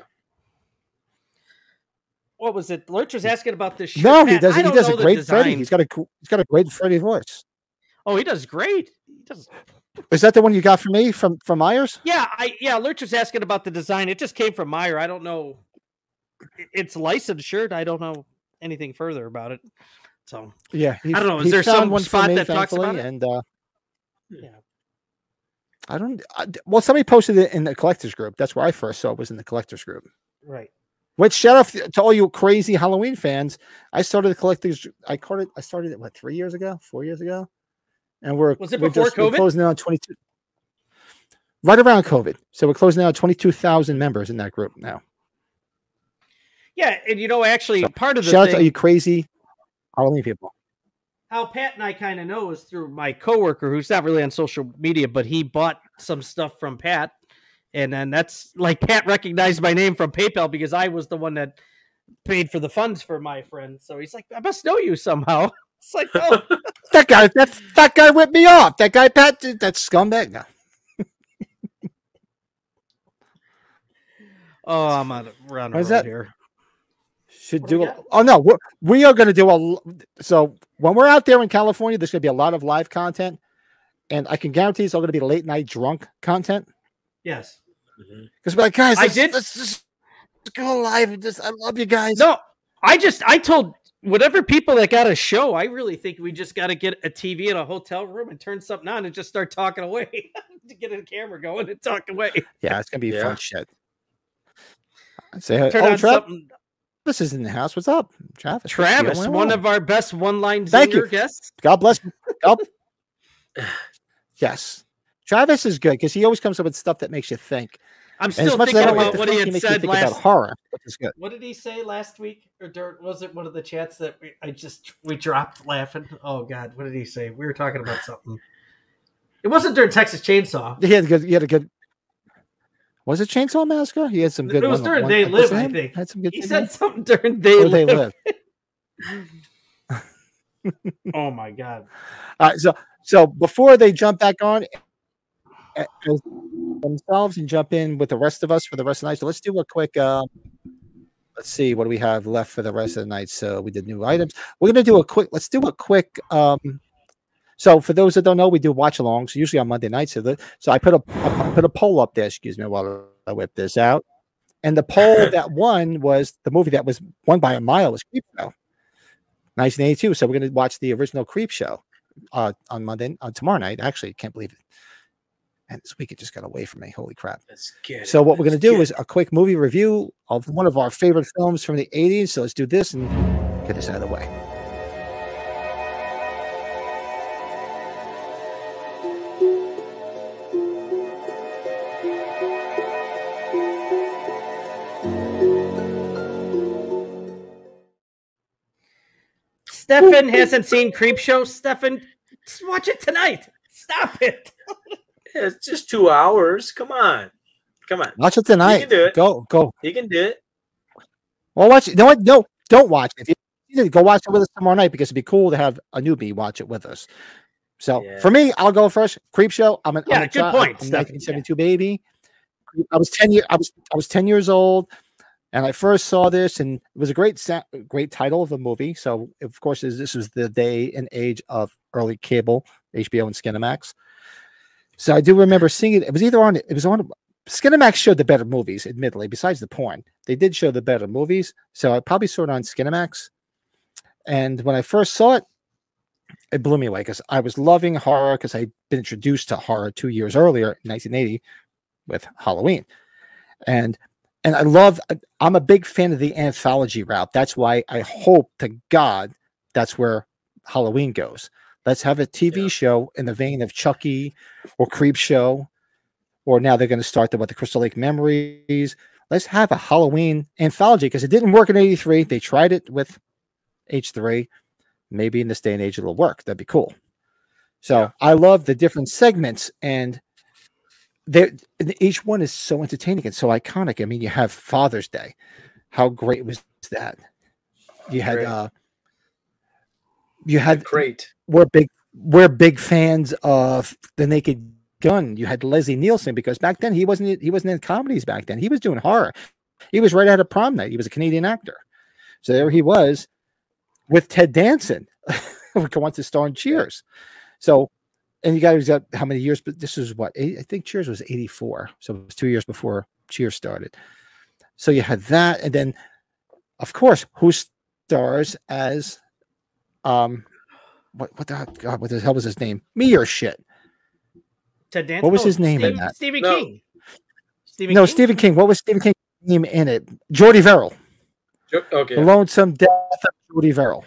what was it? Lurch was asking about this. Shirt. No, he does. I He does a great Freddy. He's got a cool- he's got a great Freddy voice. Oh, he does great. He does. Is that the one you got from me from from Myers? Yeah, I yeah. Lurch was asking about the design. It just came from Meyer. I don't know. It's licensed shirt. I don't know anything further about it. So Yeah, he, I don't know, is there found some spot me, that talks about thankfully, it? And uh, yeah. I don't. I, well, somebody posted it in the collectors group. That's where I first saw it. Was in the collectors group. Right. Which shout out to all you crazy Halloween fans. I started the collectors. I started. I started it what three years ago, four years ago, and we're Was it we're before just, we're COVID? closing in on twenty two. Right around COVID, so we're closing in on twenty two thousand members in that group now. Yeah, and you know, actually, So, part of the Shout out to all you crazy Halloween people. How Pat and I kind of know is through my coworker, who's not really on social media, but he bought some stuff from Pat, and then that's like Pat recognized my name from PayPal because I was the one that paid for the funds for my friend. So he's like, I must know you somehow. (laughs) It's like, oh, (laughs) That guy, that that guy ripped me off. That guy, Pat, that scumbag. No. (laughs) oh, I'm on a What is roll that? here. Should do. do we A, oh no, we're, we are going to do a. l- So when we're out there in California, there's going to be a lot of live content. and I can guarantee it's all going to be late night drunk content. Yes. Mm-hmm. Because we're like, guys, I let's, did- let's just go live and just I love you guys. No, I just I told whatever people that got a show, I really think we just got to get a TV in a hotel room and turn something on and just start talking away (laughs) to get a camera going and talk away. Yeah, it's gonna be Yeah. fun shit. Say, Turn oh, on Trav, something. This is in the house. What's up, Travis? Travis, one of our best one-line Thank you. guests. God bless. you. God- (laughs) yes, Travis is good because he always comes up with stuff that makes you think. I'm And still as much as thinking I don't like about what think, he he had makes you said think last. about horror, which is good. What did he say last week? Or dirt? was it one of the chats that we, I just we dropped laughing? Oh God, what did he say? We were talking about something. It wasn't during Texas Chainsaw. He had a good. He had a good. Was it Chainsaw Massacre? He had some good. It was during one- They was Live, I think. Had some good. He said in something during They Or Live. They Live. (laughs) (laughs) oh my God. All right, so so before they jump back on uh, themselves and jump in with the rest of us for the rest of the night, so let's do a quick. Um, let's see what do we have left for the rest of the night. So we did new items. We're gonna do a quick. Let's do a quick. Um, so for those that don't know, we do watch alongs usually on Monday nights. So the, so I put a I put a poll up there. Excuse me while I whip this out. And the poll (laughs) that won was the movie that was won by a mile was Creep Show, 1982. So we're gonna watch the original Creepshow uh, on Monday, on tomorrow night. Actually, can't believe it. And this week it just got away from me. Holy crap. So what we're going to do is a quick movie review of one of our favorite films from the 80s. So let's do this and get this out of the way. Stefan hasn't seen Creepshow. Stefan, just watch it tonight. Stop it. Yeah, it's just two hours. Come on, come on. Watch it tonight. do it. Go, go. You can do it. Well, watch it. No. No, don't watch it. If you you need to go watch it with us tomorrow night because it'd be cool to have a newbie watch it with us. So Yeah. for me, I'll go first. Creepshow. I'm an Yeah, I'm a good child- point, I'm a Stefan. 1972 baby. I was 10 years. I was I was 10 years old, and I first saw this, and it was a great sa- great title of a movie. So of course, this was the day and age of early cable, HBO and Skinemax. So I do remember seeing it. It was either on. It was on. Skinemax showed the better movies, admittedly. Besides the porn, they did show the better movies. So I probably saw it on Skinemax. And when I first saw it, it blew me away because I was loving horror because I'd been introduced to horror two years earlier, in 1980, with Halloween, and and I love. Uh, I'm a big fan of the anthology route. That's why I hope to God that's where Halloween goes. Let's have a TV Yeah. show in the vein of Chucky or Creepshow, or now they're going to start the what the Crystal Lake Memories. Let's have a Halloween anthology because it didn't work in '83. They tried it with H3. Maybe in this day and age it'll work. That'd be cool. So Yeah. I love the different segments and they each one is so entertaining and so iconic. I mean, you have Father's Day. How great was that? You had Great. uh you had Great. we're big we're big fans of the Naked Gun. You had Leslie Nielsen because back then he wasn't he wasn't in comedies back then. He was doing horror. He was right out of prom night. He was a Canadian actor. So there he was with Ted Danson, (laughs) who go on to star in Cheers. So and you guys got how many years? But this was what eight, I think Cheers was 84. So it was two years before Cheers started. So you had that, and then of course, who stars as um what what the God, what the hell was his name? Me or shit. Ted Danson. What was Oh, his name in that? Stephen No. King. Stephen no, King? Stephen King. What was Stephen King's name in it? Jordy Verrill. Jo- Okay. The Lonesome Death of Jordy Verrill.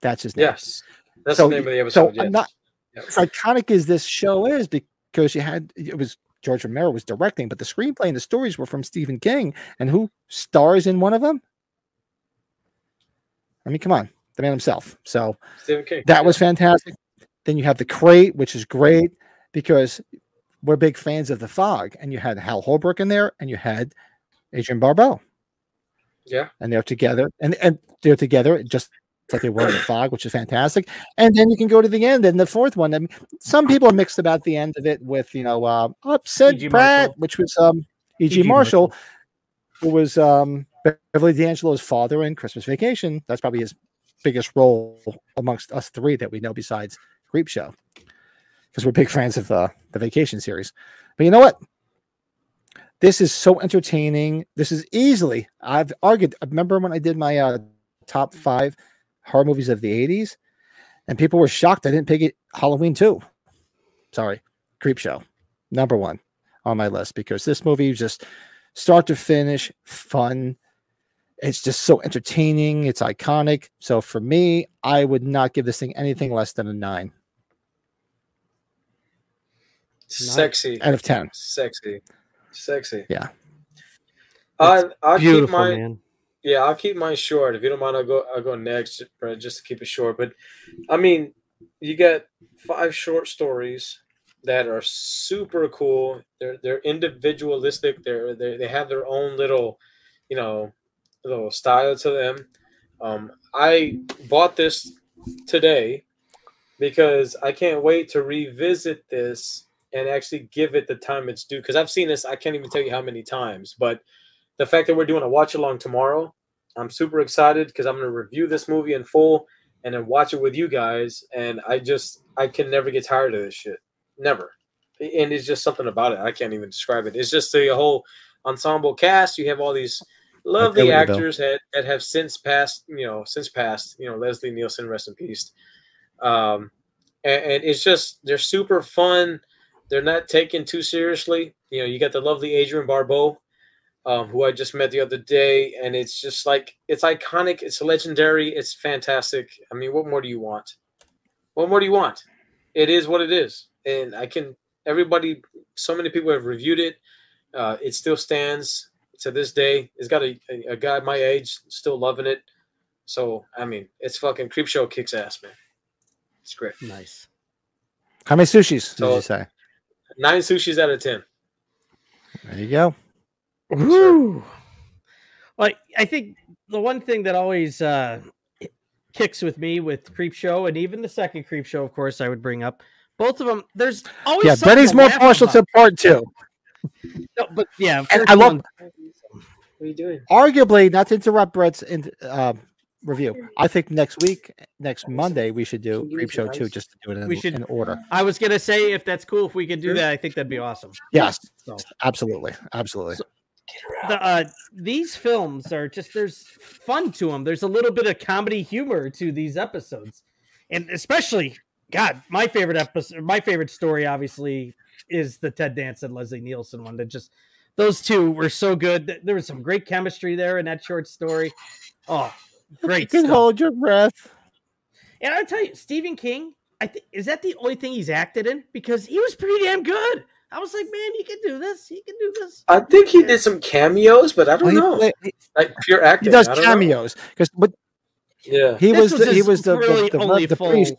That's his name. Yes. That's So- the name of the So episode. yes. I'm not Yep. As iconic as this show is because you had it was George Romero was directing, but the screenplay and the stories were from Stephen King. And who stars in one of them? I mean, come on, the man himself. So Stephen King. that was fantastic. Then you have the crate, which is great because we're big fans of the fog. And you had Hal Holbrook in there, and you had Adrienne Barbeau, Yeah. and they're together, and and they're together just like they were in the fog, which is fantastic. And then you can go to the end, and the fourth one. I mean, some people are mixed about the end of it with you know uh, upset E.G. Pratt, Marshall. which was um E.G. E.G. Marshall, who was um Beverly D'Angelo's father in Christmas Vacation. That's probably his biggest role amongst us three that we know besides Creepshow. because we're big fans of uh, the Vacation series. But you know what? This is so entertaining. This is easily. I've argued. I remember when I did my uh, top five horror movies of the '80s, and people were shocked I didn't pick it. Halloween two. Sorry, Creepshow, number one on my list because this movie just start to finish fun. It's just so entertaining. It's iconic. So for me, I would not give this thing anything less than a nine Sexy. out of ten. Sexy. Sexy. Yeah. I I'll keep Beautiful, mine. man. Yeah, I'll keep mine short. If you don't mind, I'll go. I'll go next, Brett, just to keep it short. But I mean, you got five short stories that are super cool. They're they're individualistic. They're they they have their own little, you know, little style to them. Um, I bought this today because I can't wait to revisit this and actually give it the time it's due. Because I've seen this, I can't even tell you how many times. But the fact that we're doing a watch along tomorrow, I'm super excited because I'm going to review this movie in full and then watch it with you guys. And I just, I can never get tired of this shit. Never. And it's just something about it. I can't even describe it. It's just the whole ensemble cast. You have all these lovely with you, Bill. actors that, that have since passed, you know, since passed, you know, Leslie Nielsen, rest in peace. Um, and, and it's just, they're super fun. They're not taken too seriously. You know, you got the lovely Adrienne Barbeau, um, who I just met the other day, and it's just like it's iconic, it's legendary, it's fantastic. I mean, what more do you want? What more do you want? It is what it is, and I can. Everybody, so many people have reviewed it. Uh, it still stands to this day. It's got a, a, a guy my age still loving it. So I mean, it's fucking creep show kicks ass, man. It's great. Nice. How many sushis did you say? Nine sushis out of ten. There you go. Woo. Like I think the one thing that always uh kicks with me with Creepshow and even the second Creepshow, of course, I would bring up both of them. There's always Yeah, something Betty's more partial about. to part two. No, but yeah, And I love- one- What are you doing? Arguably, not to interrupt Brett's in, uh, review. I think next week, next Monday, we should do Creepshow your two, just to do it in, We should- in order. I was gonna say if that's cool if we could do Sure. that, I think that'd be awesome. Yes, So absolutely, absolutely. The, uh, these films are just there's fun to them. There's a little bit of comedy humor to these episodes, and especially God, my favorite episode, my favorite story, obviously, is the Ted Danson and Leslie Nielsen one. That just those two were so good. There was some great chemistry there in that short story. Oh, great! You can stuff. hold your breath. And I tell you, Stephen King, I think is that the only thing he's acted in because he was pretty damn good. I was like, man, he can do this. He can do this. I think he did some cameos, but I don't Well, he, know. play- he- Like pure acting. he does I don't know. cameos because but Yeah. he This was, was the, he was the really the, the, only the full- priest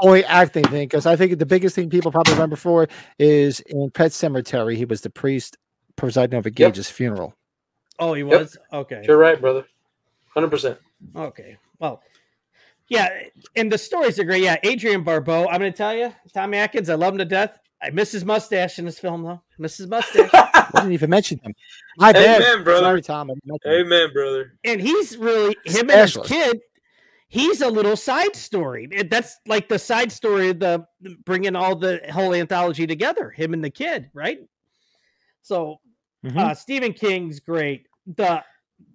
only acting thing because I think the biggest thing people probably remember for is in Pet Sematary he was the priest presiding over Yep. Gage's funeral. Oh, he was okay. You're right, brother. Hundred percent. Okay. Well, yeah, and the stories are great. Yeah, Adrienne Barbeau. I'm going to tell you, Tommy Atkins. I love him to death. I miss his mustache in this film, though. Miss his mustache, (laughs) I didn't even mention him. My bad. Amen, brother. Sorry, Tom. I him. Amen, brother. and he's really him and his kid. He's a little side story. That's like the side story of the bringing all the whole anthology together. Him and the kid, right? So Mhm. uh Stephen King's great. The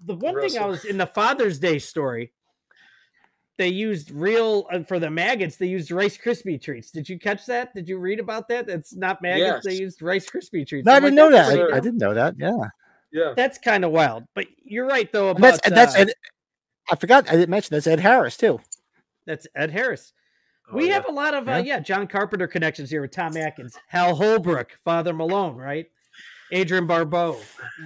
the one thing I was in the Father's Day story, they used real uh, for the maggots. They used Rice Krispie treats. Did you catch that? Did you read about that? It's not maggots. They used Rice Krispie treats. No, I I'm like, didn't know that. pretty I, I didn't know that. Yeah. Yeah. That's kind of wild. But you're right though about And that's and that's uh, Ed, I forgot I didn't mention that's Ed Harris too. that's Ed Harris. Oh, we yeah. have a lot of uh, Yeah. yeah John Carpenter connections here with Tom Atkins, Hal Holbrook, Father Malone, right? Adrienne Barbeau.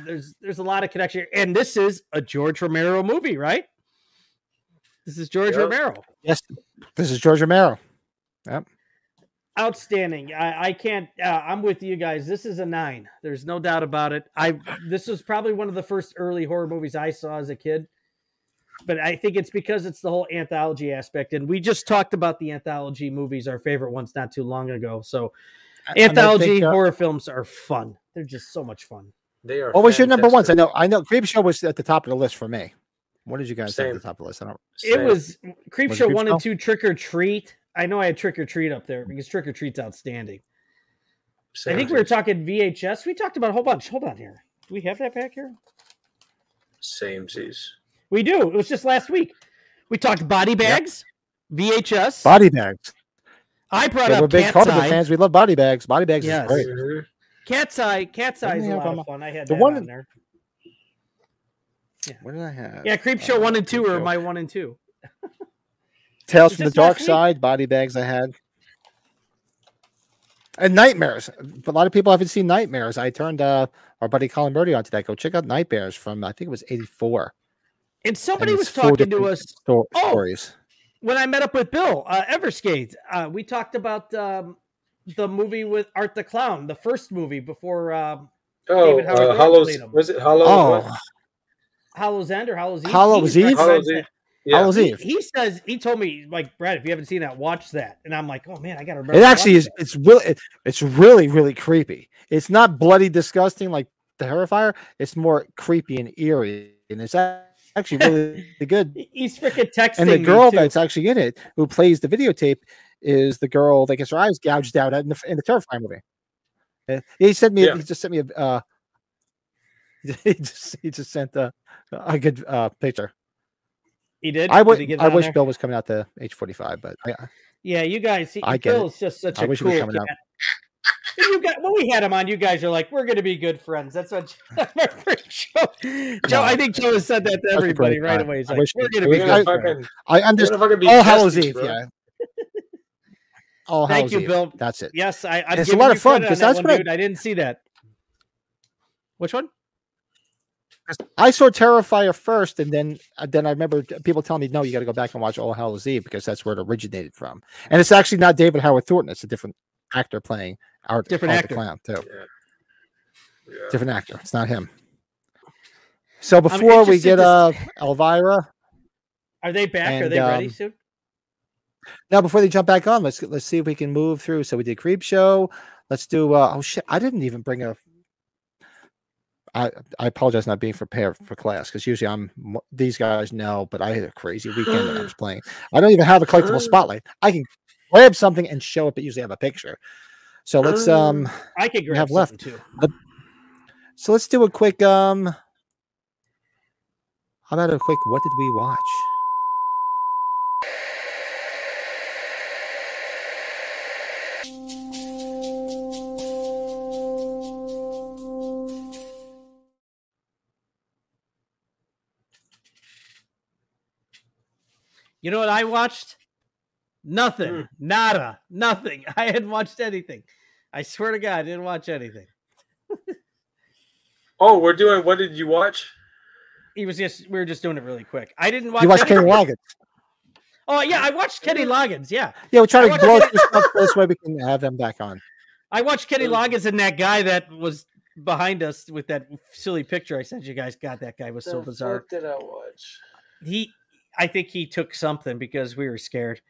There's there's a lot of connection, here. and this is a George Romero movie, right? This is George Yep. Romero. Yes. This is George Romero. Yep. Outstanding. I, I can't. Uh, I'm with you guys. This is a nine. There's no doubt about it. I this was probably one of the first early horror movies I saw as a kid. But I think it's because it's the whole anthology aspect, and we just talked about the anthology movies, our favorite ones, not too long ago. So And I anthology think, uh, horror films are fun. They're just so much fun. They are. What was your number ones? I know I know Creepshow was at the top of the list for me. What did you guys say at the top of the list? I don't It Same. was Creepshow one and Show? two, Trick or Treat. I know I had Trick or Treat up there because Trick or Treat's outstanding. I think we were talking VHS. We talked about a whole bunch. Hold on here. Do we have that back here? Same Z's. We do. It was just last week. We talked body bags, VHS. Body bags. I brought Yeah, up we're big Cat's Carnival Eye. fans. We love body bags. Body bags Yes. is great. Mhm. Cat's Eye. Cat's Eye is a lot of fun. I had the that one on in- there. What did I have? Yeah, Creepshow one and two Creep are my one and two. Tales from the Dark? Side, body bags I had. And Nightmares. A lot of people haven't seen Nightmares. I turned uh, our buddy Colin Murdy onto that. Go check out Nightmares from, I think it was 84. And somebody And was talking to us sto- Oh, stories. when I met up with Bill uh, Everskate. Uh, we talked about um, the movie with Art the Clown, the first movie before um, Oh, David Howard uh, Hollows. Was it Hollow? Oh, what? Hallow's End or Hallow's Eve. Hallow's He Eve? recommends Hallow's that. Eve. Yeah. Hallow's He, Eve. he says he told me like Brad, if you haven't seen that, watch that. And I'm like, oh man, I gotta remember. It actually is. that. It's really, it, it's really, really creepy. It's not bloody disgusting like the Terrifier. It's more creepy and eerie, and it's actually really (laughs) good. He's freaking texting And the me, girl too. that's actually in it, who plays the videotape, is the girl that gets her eyes gouged out in the, in the Terrifier movie. Uh, He sent me. Yeah. He just sent me a. Uh, (laughs) he just he just sent a a good uh, picture. He did. I Did would. he I wish there? Bill was coming out to H forty five, but I, Yeah, you guys. He, I get it. Bill's just such I a wish he cool was cat. coming out. You got when we had him on. You guys are like, we're going to be good friends. That's what (laughs) Joe. Joe, I think Joe has said that to everybody great right guy. away. He's I like, wish we're going to be good friends. I we're understand. gonna fucking be All Hallows Eve, yeah. All Thank you, Eve. Bill. That's it. Yes, I. I'm It's a lot of fun, credit on 'cause that that's one, what I- dude. I didn't see that. Which one? I saw Terrifier first, and then uh, then I remember people telling me, "No, you got to go back and watch All Hallows Eve because that's where it originated from." And it's actually not David Howard Thornton; it's a different actor playing our Different Art actor. the Clown too. Yeah. Yeah. Different actor. It's not him. So before we get to uh Elvira, Are they back? Are And, they ready um, soon? now before they jump back on, let's let's see if we can move through. So we did Creepshow. Let's do. uh Oh shit! I didn't even bring a. I I apologize not being prepared for class because usually I'm these guys know, but I had a crazy weekend when I was (gasps) playing. I don't even have a collectible spotlight. I can grab something and show it, but usually I have a picture. So let's um I could grab have left. too. so let's do a quick um how about a quick what did we watch? You know what I watched? Nothing. Hmm. Nada. Nothing. (laughs) I hadn't watched anything. I swear to God, I didn't watch anything. Oh, we're doing. What did you watch? He was just we were just doing it really quick. I didn't watch You watched Kenny. Loggins. Oh yeah, I watched Kenny Loggins. Yeah. Yeah, we're trying to watched- blow through stuff this way we can have them back on. I watched Kenny Loggins and that guy that was behind us with that silly picture I sent you guys. God, that guy was so The bizarre. fuck did I watch? He I think he took something because we were scared.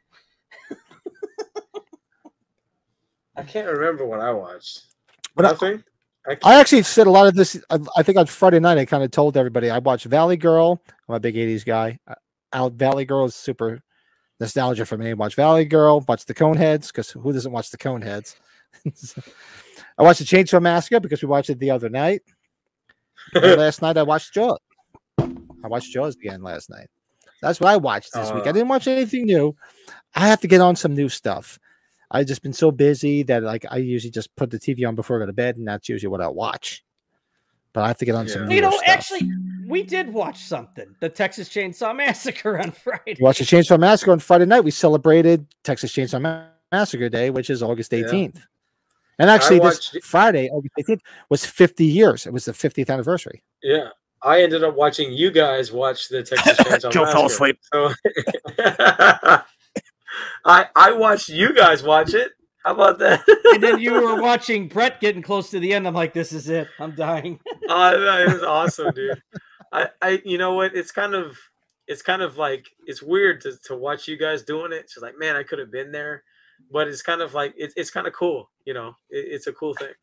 I can't remember what I watched. But I- Nothing. I, I can't- actually said a lot of this. I, I think on Friday night, I kind of told everybody I watched Valley Girl. I'm a big 80s guy. Uh, Out Valley Girl is super nostalgia for me. Watch Valley Girl, watch the Coneheads, because who doesn't watch the Coneheads? (laughs) I watched the Chainsaw Massacre because we watched it the other night. (laughs) Last night, I watched Jaws. I watched Jaws again last night. That's what I watched this week. I Uh. didn't watch anything new. I have to get on some new stuff. I've just been so busy that like I usually just put the TV on before I go to bed, and that's usually what I watch. But I have to get on some. Yeah. newer You know, stuff. actually, we did watch something. The Texas Chainsaw Massacre on (laughs) Friday. We watched the Chainsaw Massacre on Friday night. We celebrated Texas Chainsaw Ma- Massacre Day, which is August Yeah. 18th. And actually, watched this it- Friday, August 18th, was 50 years. It was the 50th anniversary. Yeah, I ended up watching you guys watch the Texas (laughs) Chainsaw Joe fell asleep. So (laughs) I I watched you guys watch it. How about that? and then (laughs) you were watching Brett getting close to the end. I'm like, this is it. I'm dying. Oh, it was awesome, dude. I, I, you know what? It's kind of, it's kind of like it's weird to, to watch you guys doing it. It's like, man, I could have been there, but it's kind of like it's it's kind of cool. You know, it, it's a cool thing.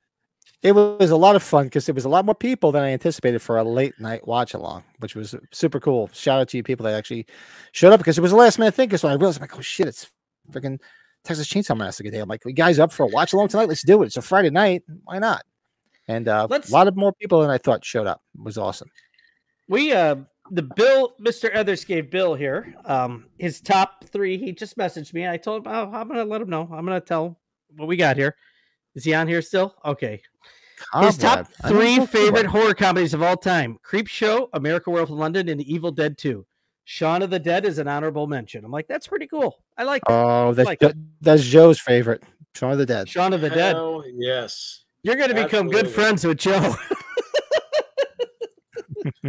It was a lot of fun because it was a lot more people than I anticipated for a late night watch along, which was super cool. Shout out to you people that actually showed up because it was a last minute thing. Because when I realized, I'm like, oh shit, it's freaking Texas Chainsaw Massacre Day. I'm like, you guys up for a watch along tonight? Let's do it. It's a Friday night. Why not? And uh, Let's- a lot of more people than I thought showed up. It was awesome. We uh the Bill, Mr. Ethers gave Bill here. Um, his top three. He just messaged me. I told him, oh, I'm gonna let him know. I'm gonna tell what we got here. Is he on here still? Okay. His top Cobweb. I don't three favorite horror comedies of all time: Creepshow, America Werewolf in London, and The Evil Dead Two. Shaun of the Dead is an honorable mention. I'm like, that's pretty cool. I like that. Oh, that's like Jo- it. that's Joe's favorite. Shaun of the Dead. Shaun of the Dead. Yes. You're gonna become good friends with Joe. (laughs)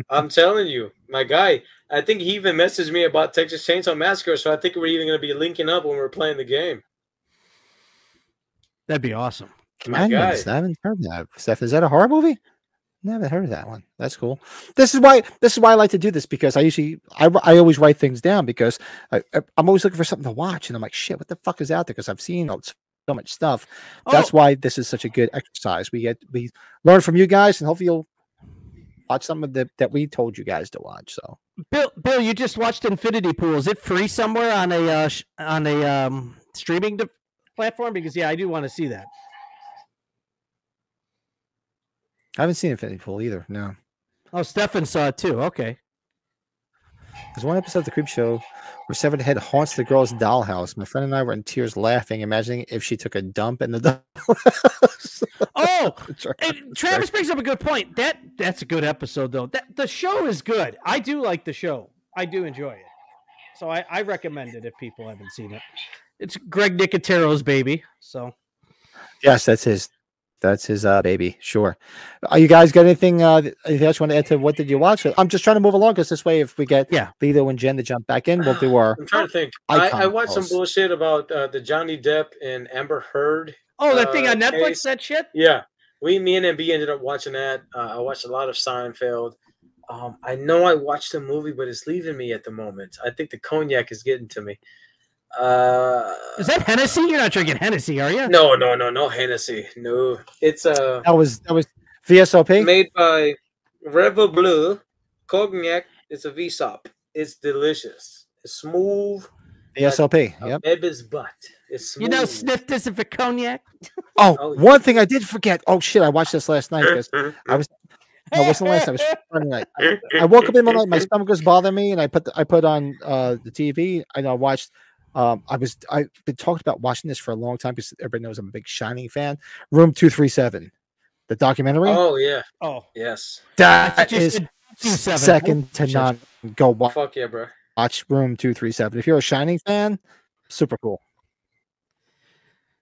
I'm telling you, my guy. I think he even messaged me about Texas Chainsaw Massacre, so I think we're even going to be linking up when we're playing the game. That'd be awesome. Commandments. I haven't heard that. Steph, is that a horror movie? Never heard of that one. That's cool. This is why this is why I like to do this because I usually I, I always write things down because I, I- I'm always looking for something to watch and I'm like shit what the fuck is out there because I've seen so so much stuff. That's Oh. why this is such a good exercise. We get we learn from you guys and hopefully you'll watch something that that we told you guys to watch. So Bill, Bill, you just watched Infinity Pool. Is it free somewhere on a uh, sh- on a um, streaming de- platform? Because yeah, I do want to see that. I haven't seen Infinity Pool either. No, Oh, Stefan saw it too. Okay. there's one episode of the Creepshow where Severed Head haunts the girl's dollhouse. My friend and I were in tears laughing, imagining if she took a dump in the (laughs) dollhouse. Oh, (laughs) Travis and Travis brings up a good point. That that's a good episode though. That the show is good. I do like the show. I do enjoy it. So I, I recommend it if people haven't seen it. It's Greg Nicotero's baby. So Yes, that's his. That's his uh baby. Sure. Are you guys got anything? Uh, th- anything else you want to add to what did you watch? I'm just trying to move along because this way, if we get Yeah. Lito and Jen to jump back in, we'll do our. I'm trying to think. I, I watched some bullshit about uh, the Johnny Depp and Amber Heard. Oh, that thing uh, on Netflix, case. that shit? Yeah, we, me and MB ended up watching that. Uh, I watched a lot of Seinfeld. Um, I know I watched the movie, but it's leaving me at the moment. I think the cognac is getting to me. Uh, Is that Hennessy? You're not drinking Hennessy, are you? no, no, no, no Hennessy. No, it's uh That was that was VSOP. made by Reva Blue Cognac. It's a VSOP. It's delicious. It's smooth. VSOP. A Yep. baby's butt. It's smooth. You know, sniff this if it cognac. Oh, Oh, one thing I did forget. Oh shit! I watched this last night because I was. No, it wasn't last night. It was (laughs) Friday night. I, I woke up in the night. My stomach was bothering me, and I put the, I put on uh, the TV and I watched. Um, I was I've been talking about watching this for a long time because everybody knows I'm a big Shining fan. Room two three seven, the documentary. Oh yeah. Oh, Yes. that just is did 227. second to none. Go wa- Fuck yeah, bro. watch Room two three seven. If you're a Shining fan, super cool.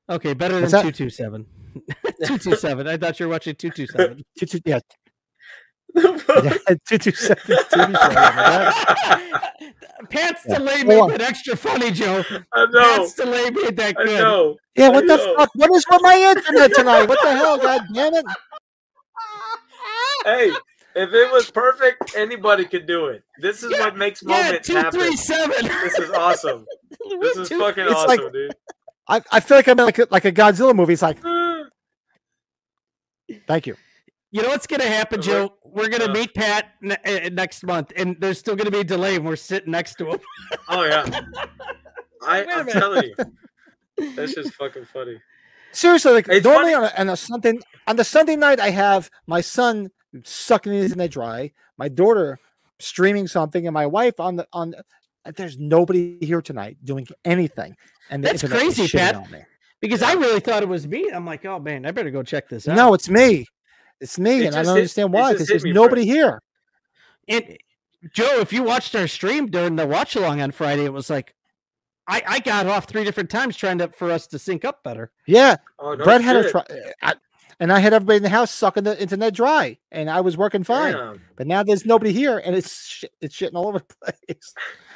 okay, better than What's that? 227. (laughs) 227. I thought you were watching 227. (laughs) Two, two, yeah, yeah, (laughs) two two seven. TV show. (laughs) Pants Yeah. delay Hold made on. that extra funny, Joe. I know. Pants delay made that I good. know. Yeah, what I the know. fuck? What is with my internet tonight? What the hell? God damn it! Hey, if it was perfect, anybody could do it. This is Yeah, what makes Yeah, moments happen. 237. This is awesome. (laughs) This is fucking It's awesome, like- dude. I, I feel like I'm in like a, like a Godzilla movie. It's like, thank you. You know what's going to happen, Joe? We're going to uh. meet Pat ne- uh, next month, and there's still going to be a delay, and we're sitting next to him. (laughs) Oh yeah. (laughs) I, Wait a I'm minute. telling you, (laughs) that's just fucking funny. Seriously, like It's normally on a, on a Sunday on the Sunday night, I have my son sucking his internet dry, my daughter streaming something, and my wife on the on. There's nobody here tonight doing anything, and the That's crazy, Pat. on me. Because I really thought it was me. I'm like, oh man, I better go check this out. No, it's me. It's me, It and I don't hit- understand it why. Because there's me, nobody here. And Joe, if you watched our stream during the watch along on Friday, it was like I, I got off three different times trying to for us to sync up better. Yeah, Oh no Brett had a try, I, and I had everybody in the house sucking the internet dry, and I was working fine. Damn. But now there's nobody here, and it's sh- it's shitting all over the (laughs) place.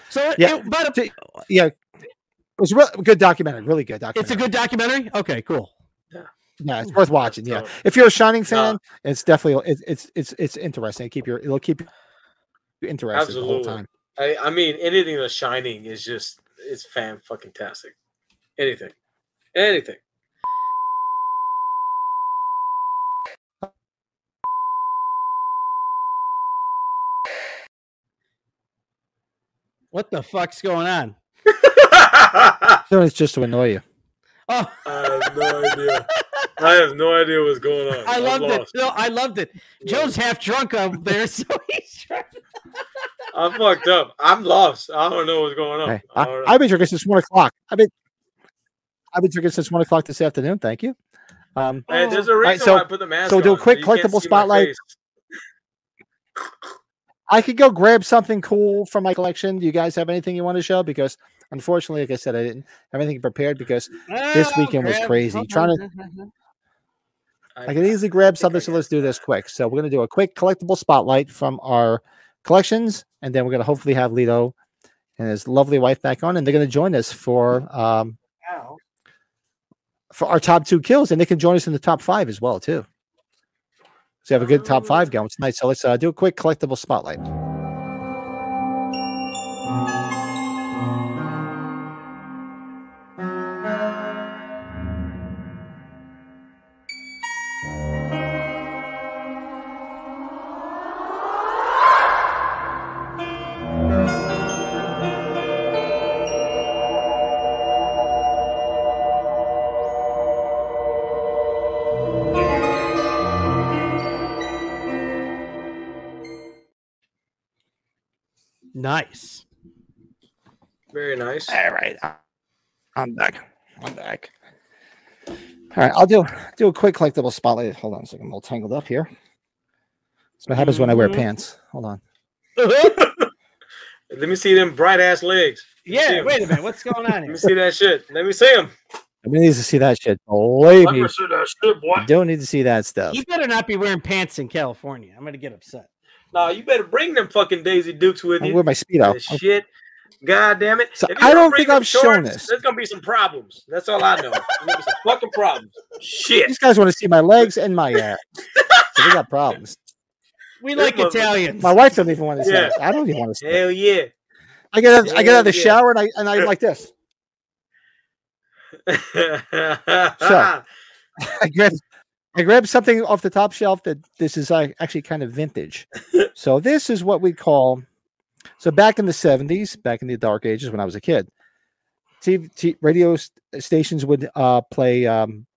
So Yeah, it- but t- yeah, it was real good documentary, really good documentary. it's a good documentary. Okay, cool. Yeah, it's worth watching. Yeah, So- if you're a Shining fan, No. it's definitely it's it's it's it's interesting. Keep your it'll keep you interested the whole time. I, I mean, anything that's shining is just it's fan fucking tastic. Anything, anything. What the fuck's going on? (laughs) So it's just to annoy you. Oh, I have no idea. (laughs) I have no idea what's going on. I loved it. No, I loved it. Joe's half drunk up there, so he's trying. I'm fucked up. I'm lost. I don't know what's going on. Hey, I, right. I've been drinking since one o'clock. I've been I've been drinking since one o'clock this afternoon. Thank you. Um, Hey, there's a reason right, so- why I put the mask so do a quick you collectible spotlight. I could go grab something cool from my collection. Do you guys have anything you want to show? Because unfortunately, like I said, I didn't have anything prepared because this Oh, weekend was crazy. Trying to (laughs) I can easily grab something, so let's do this quick. So we're gonna do a quick collectible spotlight from our collections, and then we're gonna hopefully have Lito and his lovely wife back on, and they're gonna join us for um for our top two kills, and they can join us in the top five as well too. So you have a good top five going tonight. So let's uh, do a quick collectible spotlight. Nice. Very nice. All right, I- I'm back. I'm back. All right, I'll do do a quick collectible spotlight. Hold on a second, I'm all tangled up here. That's what happens when I wear Mhm. pants. Hold on. (laughs) Let me see them bright ass legs. Let me see Yeah, 'em. wait a minute. What's going on here? Let me see that shit. Let me see them. I need to see that shit. Believe Let me, me see that shit, boy. you don't need to see that stuff. You better not be wearing pants in California. I'm gonna get upset. Nah, you better bring them fucking Daisy Dukes with I you. wear my speedo. That Shit. God damn it. So If you I don't think I've shown shorts, this. There's gonna be some problems. That's all I know. Be some fucking problems. Shit. These guys want to see my legs and my ass. so they got problems. (laughs) We This like mother- Italians. My wife doesn't even want to see Yeah. it. I don't even want to see. Hell yeah. I get out, I get out of the yeah. shower and I and I'm like this. (laughs) so, (laughs) I grab I grabbed something off the top shelf that this is actually kind of vintage. (laughs) so this is what we call so back in the 70s, back in the dark ages when I was a kid, TV, t- radio stations would uh, play um,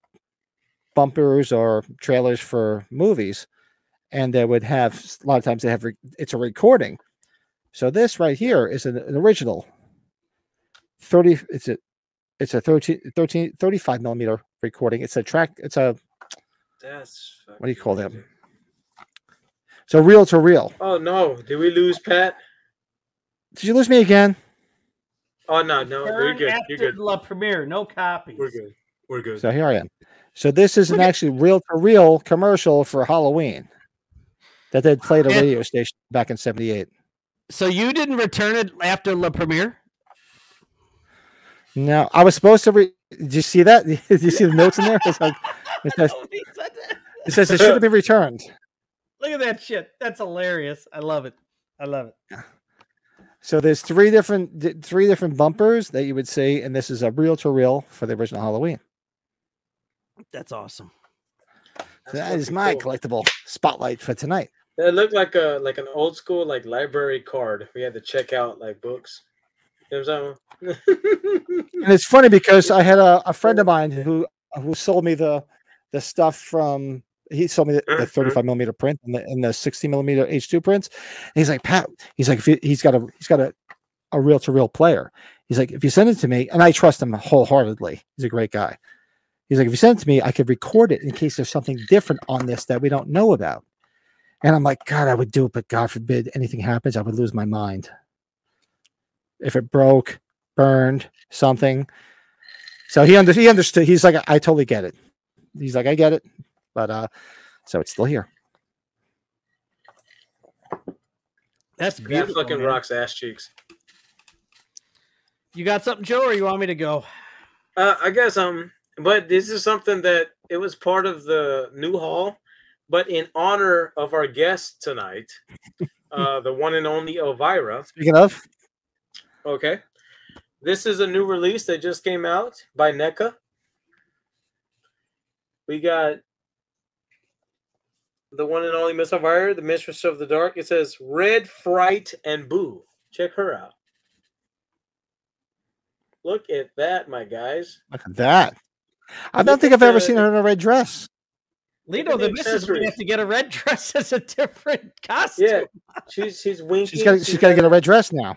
bumpers or trailers for movies, and they would have a lot of times they have re- it's a recording. So this right here is an, an original 30 it's a it's a 13, 13 35 millimeter recording. It's a track it's a That's what do you call them? So real to real. Oh no, did we lose Pat? Did you lose me again? Oh no, no, you're good. You're good. La Premiere, no copies. We're good. We're good. So here I am. So this is an actually real to real commercial for Halloween that they played at a radio station back in 78. So you didn't return it after La Premiere? No, I was supposed to. Re- Did you see that? (laughs) Did you see the notes in there? It's like, it says, (laughs) oh, He said that. it says it should have been returned. Look at that shit. That's hilarious. I love it. I love it. So there's three different three different bumpers that you would see, and this is a reel to reel for the original Halloween. That's awesome. So that is my collectible spotlight for tonight. It looked like a like an old school like library card. We had to check out like books. You know what I'm saying? And it's funny because I had a, a friend of mine who who sold me the the stuff from he sold me the, the mm-hmm. 35 millimeter print and the, and the 60 millimeter H2 prints. And he's like, Pat, he's like, if he, he's got a he's got a a reel to reel player. He's like, if you send it to me, and I trust him wholeheartedly. He's a great guy. He's like, if you send it to me, I could record it in case there's something different on this that we don't know about. And I'm like, God, I would do it, but God forbid anything happens, I would lose my mind. If it broke, burned, something. So he under, he understood. He's like, I totally get it. He's like, I get it, but uh, so it's still here. That's That beautiful. fucking man. rocks ass cheeks. You got something, Joe, or you want me to go? Uh, I guess um, but this is something that it was part of the new hall, but in honor of our guest tonight, (laughs) uh, the one and only Elvira. Speaking of, Okay, this is a new release that just came out by NECA. We got the one and only Miss Elvira, the Mistress of the Dark. It says Red Fright and Boo. Check her out. Look at that, my guys. look at that. I don't think I've ever seen her in a red dress. Lito, the the missus might accessories. have to get a red (laughs) dress as a different costume. Yeah, she's she's winking. She's got she's got to get a red dress now.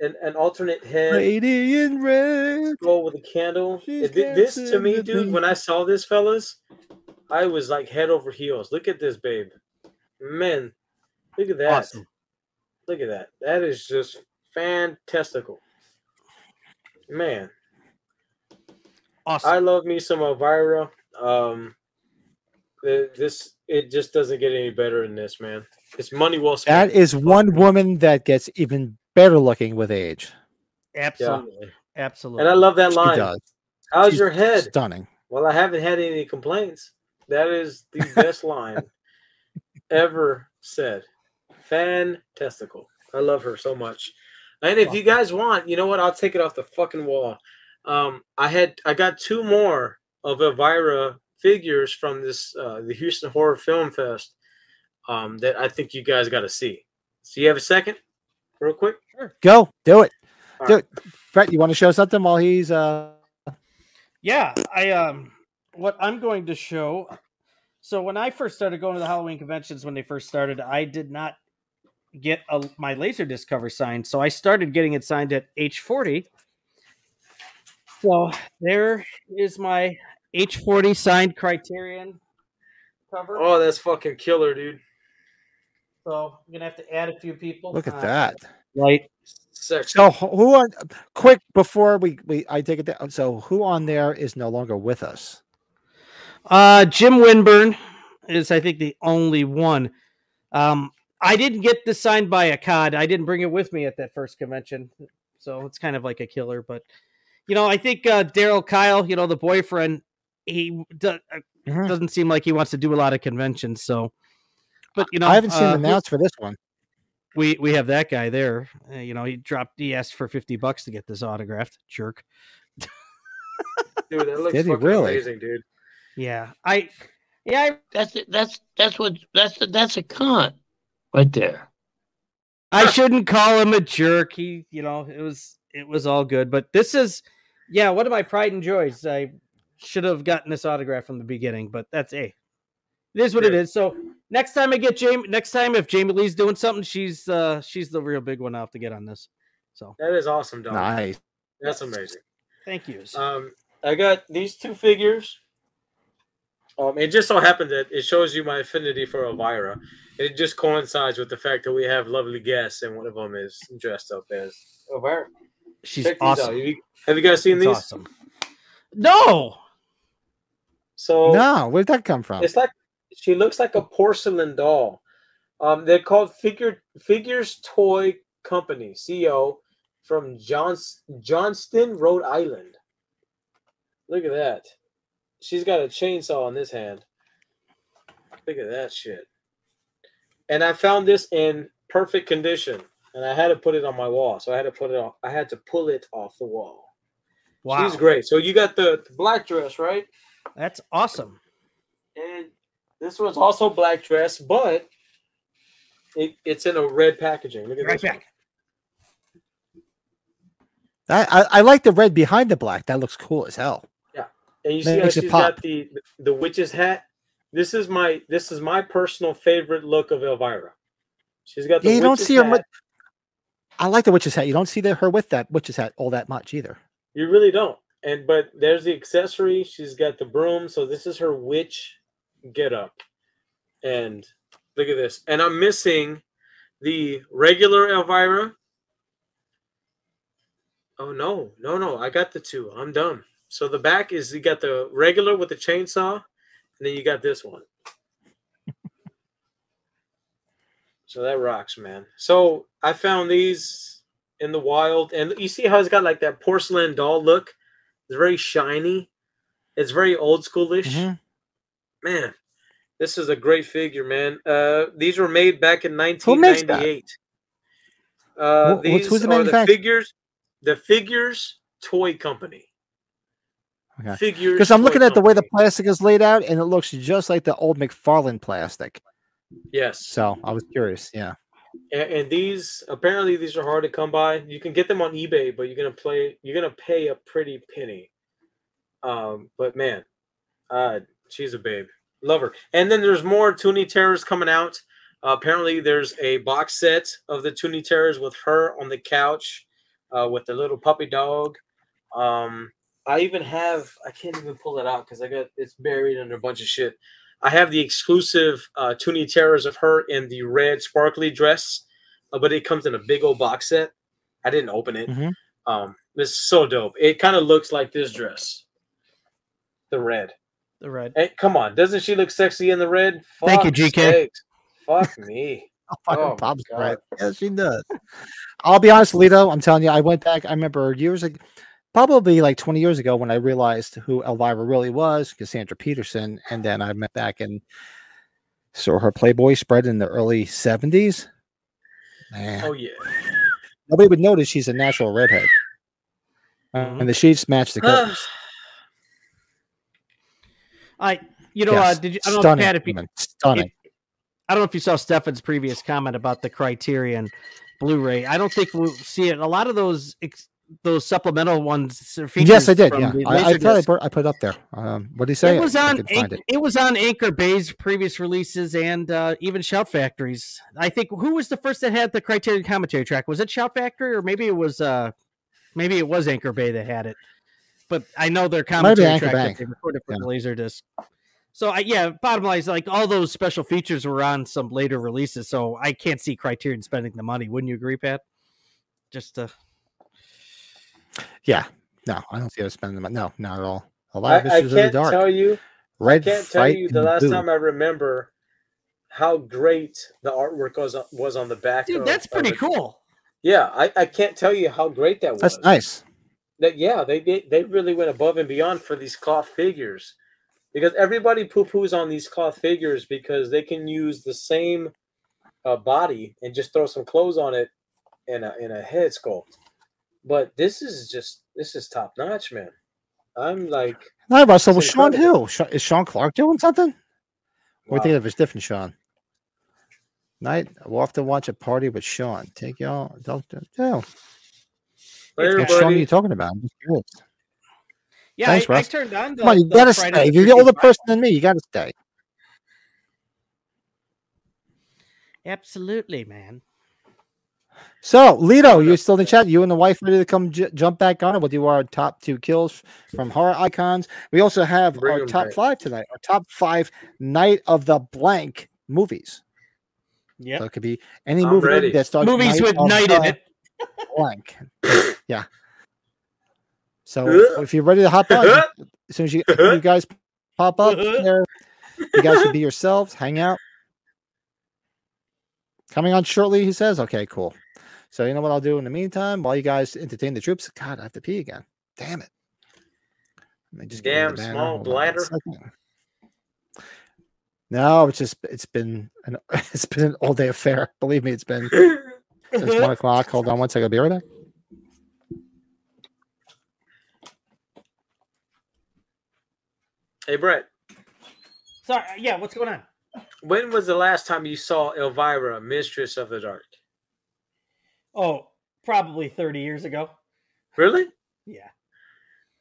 An, an alternate head. Lady in red. Skull with a candle. It- this to me, dude. me. When I saw this, fellas, I was like head over heels. Look at this, babe. Man, look at that. Awesome. Look at that. That is just fantastical. Man, Awesome. I love me some Elvira. Um, this it just doesn't get any better than this, man. It's money well spent. That is one woman that gets even better looking with age. Absolutely. Absolutely. And I love that She line. does. How's She's your head? Stunning. Well, I haven't had any complaints. That is the best line ever said. Fantastical. I love her so much. And if you guys want, you know what? I'll take it off the fucking wall. Um, I had I got two more of Elvira figures from this uh, the Houston Horror Film Fest um, that I think you guys got to see. So you have a second, real quick? Sure. Go do it. All Do right. it. Brett, you want to show something while he's uh Yeah, I um what I'm going to show so when I first started going to the Halloween conventions when they first started, I did not get a, my laser disc cover signed. So I started getting it signed at H40. So there is my H40 signed criterion cover. Oh, that's fucking killer, dude. So I'm gonna have to add a few people. look at Uh, that. Right. Sexy. So who on quick before we, we I take it down. So who on there is no longer with us? Uh, Jim Winburn is, I think, the only one. Um, I didn't get this signed by a COD. I didn't bring it with me at that first convention, so it's kind of like a killer. But you know, I think uh, Daryl Kyle, you know, the boyfriend, he do, uh, Mhm. doesn't seem like he wants to do a lot of conventions. So, but you know, I haven't seen uh, the announced for this one. We we have that guy there. Uh, you know, he dropped. He asked for fifty bucks to get this autographed. Jerk. Dude, that looks Did he fucking really? amazing, dude. Yeah, I. Yeah, I That's. That's that's what that's that's a con, right there. I shouldn't call him a jerk. He, you know, it was it was all good. But this is, yeah, one of my pride and joys. I should have gotten this autograph from the beginning, but that's a. It is what it Yeah. is. So next time I get Jamie, next time if Jamie Lee's doing something, she's uh she's the real big one. I have to get on this. So That is awesome, dog. Nice. That's amazing. thank you. Um, I got these two figures. Um, it just so happened that it shows you my affinity for Elvira. It just coincides with the fact that we have lovely guests, and one of them is dressed up as Elvira. she's Check these out. awesome. Have you, have you guys seen It's these? awesome. No, So No, where'd that come from? it's like she looks like a porcelain doll. Um, they're called Figure Figures Toy Company CEO from Johns, Johnston, Rhode Island. Look at that. She's got a chainsaw in this hand. Look at that shit. And I found this in perfect condition, and I had to put it on my wall. So I had to put it off. I had to pull it off the wall. wow, She's great. So you got the, the black dress, right? That's awesome. And this was also black dress, but it, it's in a red packaging. Look at Right this. back. I, I I like the red behind the black. That looks cool as hell. Yeah, and you see how she's got the the witch's hat. This is my this is my personal favorite look of Elvira. She's got the Yeah, you don't see her. hat. Much, I like the witch's hat. You don't see the, her with that witch's hat all that much either. You really don't. And but there's the accessory. She's got the broom. So this is her witch get up. And look at this. And I'm missing the regular Elvira. Oh no, no, no. I got the two. I'm done. So the back is you got the regular with the chainsaw, and then you got this one. (laughs) so that rocks, man. So I found these in the wild, and you see how it's got like that porcelain doll look. It's very shiny. It's very old schoolish. Mhm. Man, this is a great figure, man. Uh, these were made back in Who 1998. Uh, Wh- what's- these who's the are the figures. The figures toy company. Okay. Figures. Because I'm looking at the way the plastic is laid out, and it looks just like the old McFarlane plastic. Yes. So I was curious. Yeah. And, and these apparently these are hard to come by. You can get them on eBay, but you're gonna play. You're gonna pay a pretty penny Um, but man, uh, she's a babe. Love her. And then there's more Toony Terrors coming out. Uh, apparently, there's a box set of the Toony Terrors with her on the couch uh, with the little puppy dog. Um, I even have, I can't even pull it out because I got it's buried under a bunch of shit. I have the exclusive uh, Toony Terrors of her in the red sparkly dress, uh, but it comes in a big old box set. I didn't open it. Mhm. Um, it's so dope. It kind of looks like this dress, the red. The red. Hey, come on, doesn't she look sexy in the red? Thank you, GK. sakes. Fuck me. (laughs) Oh, Bob's God. right. Yeah, she does. I'll be honest, Lito. I'm telling you, I went back. I remember years ago, probably like 20 years ago, when I realized who Elvira really was, Cassandra Peterson, and then I went back and saw her Playboy spread in the early 70s. Man, Oh yeah. nobody would notice she's a natural redhead, Mhm. and the sheets match the curtains. (sighs) I, you know, Yes, uh, did you? I don't know, if Pat, if you, stunning. I don't know if you saw Stefan's previous comment about the Criterion Blu-ray. I don't think we'll see it. A lot of those ex- those supplemental ones. Yes, I did. Yeah, I, I thought I put, I put it up there. Um, what did he say? It was on Anch- it. it. was on Anchor Bay's previous releases and uh, even Shout Factories. I think who was the first that had the Criterion commentary track? Was it Shout Factory or maybe it was uh maybe it was Anchor Bay that had it. But I know their Might be commentary Anchor track that they recorded for the Laserdisc. So I, yeah, bottom line is like all those special features were on some later releases. So I can't see Criterion spending the money. Wouldn't you agree, Pat? Just uh, Yeah, no, I don't see her spending the money. No, not at all. A lot I, of I Misters of the can't Dark. tell you. Red I can't tell you the last Blue. time I remember how great the artwork was on, was on the back. dude, of- that's pretty it. cool. Yeah, I, I can't tell you how great that was. That's nice. That yeah, they, they they really went above and beyond for these cloth figures, because everybody poo poos on these cloth figures because they can use the same uh, body and just throw some clothes on it and a in a head sculpt. But this is just this is top notch, man. I'm like, Not Russell. Was Sean? Sha- Is Sean Clark doing something? We're Wow. thinking of a different Sean. Night. We'll have to watch a party with Sean. Take y'all. Don't Don't. No. Hey, What Sean are you talking about? I'm just curious. Yeah, Thanks, I, I turned on. The, Come on, you the gotta Friday stay. If you're the older Friday. person than me, you gotta stay. Absolutely, man. So, Lito, you're still in the chat? You and the wife ready to come j- jump back on it? We'll do our top two kills from horror icons. We also have Bring our 'em top back. five tonight. Our top five night of the blank movies. Yeah. So it could be any I'm movie ready. that starts Movies night with of night in it. Blank. yeah. So (laughs) if you're ready to hop on, (laughs) as soon as you, you guys pop up (laughs) there, you guys can be yourselves, hang out. Coming on shortly, he says. Okay, cool. So you know what I'll do in the meantime while you guys entertain the troops. God, I have to pee again. Damn it. Let me just Damn small Hold bladder. No, it's just it's been an it's been an all day affair. Believe me, it's been since one o'clock. Hold on one second. I'll be right back. hey Brett, Sorry. Uh, yeah. What's going on? when was the last time you saw Elvira, Mistress of the Dark? Oh, probably 30 years ago. Really? Yeah.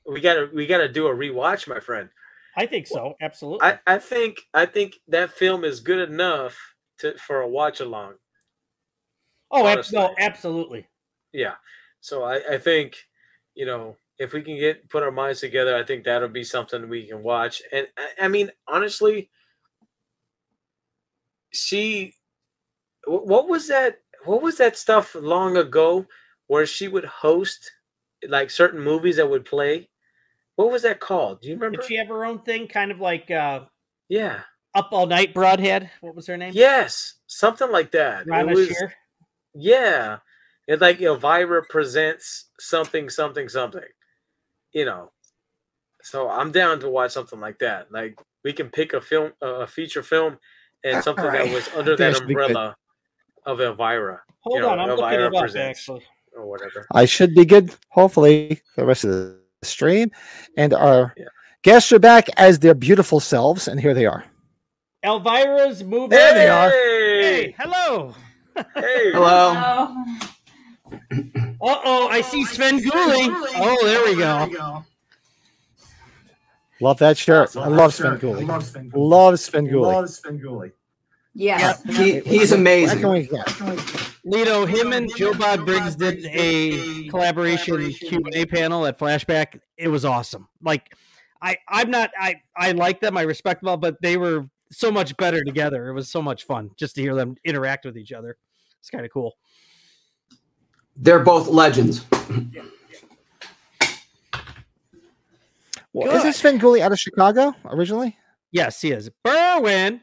We gotta we gotta do a rewatch, my friend. I think so. Absolutely. I, I think I think that film is good enough to for a watch along. Oh, honestly. no, absolutely. Yeah. So I, I think, you know, if we can get put our minds together, I think that'll be something we can watch. And I, I mean, honestly, she what was that what was that stuff long ago where she would host like certain movies that would play? What was that called? Do you remember? Did she have her own thing, kind of like uh, yeah. Up All Night Broadhead? What was her name? Yes, something like that. It was- Shear? Yeah. It's like Elvira presents something, something, something. You know. So I'm down to watch something like that. Like we can pick a film, a feature film, and (laughs) something that was under that that should be good. umbrella of Elvira Hold you know, on, I'm looking Elvira it up, actually. or whatever. I should be good, hopefully, for the rest of the stream. And our Yeah. guests are back as their beautiful selves, and here they are. Elvira's movie. There they are. Hey, Hey, hello. Hey, Hello. Oh, Uh oh, I see Svengoolie. Oh, there we go. Love that shirt. Awesome. I love Sure. Svengoolie. Love Svengoolie. Love Svengoolie. Love Svengoolie. Yes. He, he's amazing. What can we get? Lito, him and Joe Bob Briggs did a collaboration Q and A panel at Flashback. It was awesome. Like, I I'm not I I like them. I respect them all, but they were so much better together. It was so much fun just to hear them interact with each other. It's kind of cool. They're both legends. Well, isn't Svengoolie out of Chicago originally? Yes, he is. Berwyn.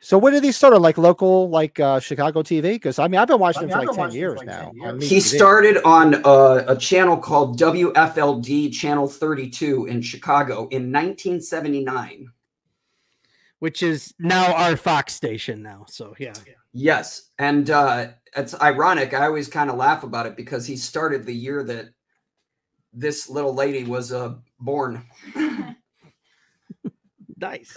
So when did he start on like local like uh, Chicago TV? Because I mean I've been watching I him mean, for like ten watching years like now. 10 years. Me He TV. started on uh, a channel called WFLD Channel 32 in Chicago in 1979. Which is now our Fox station now. So yeah. Yes, and uh, it's ironic. I always kind of laugh about it because he started the year that this little lady was uh, born. (laughs) Nice.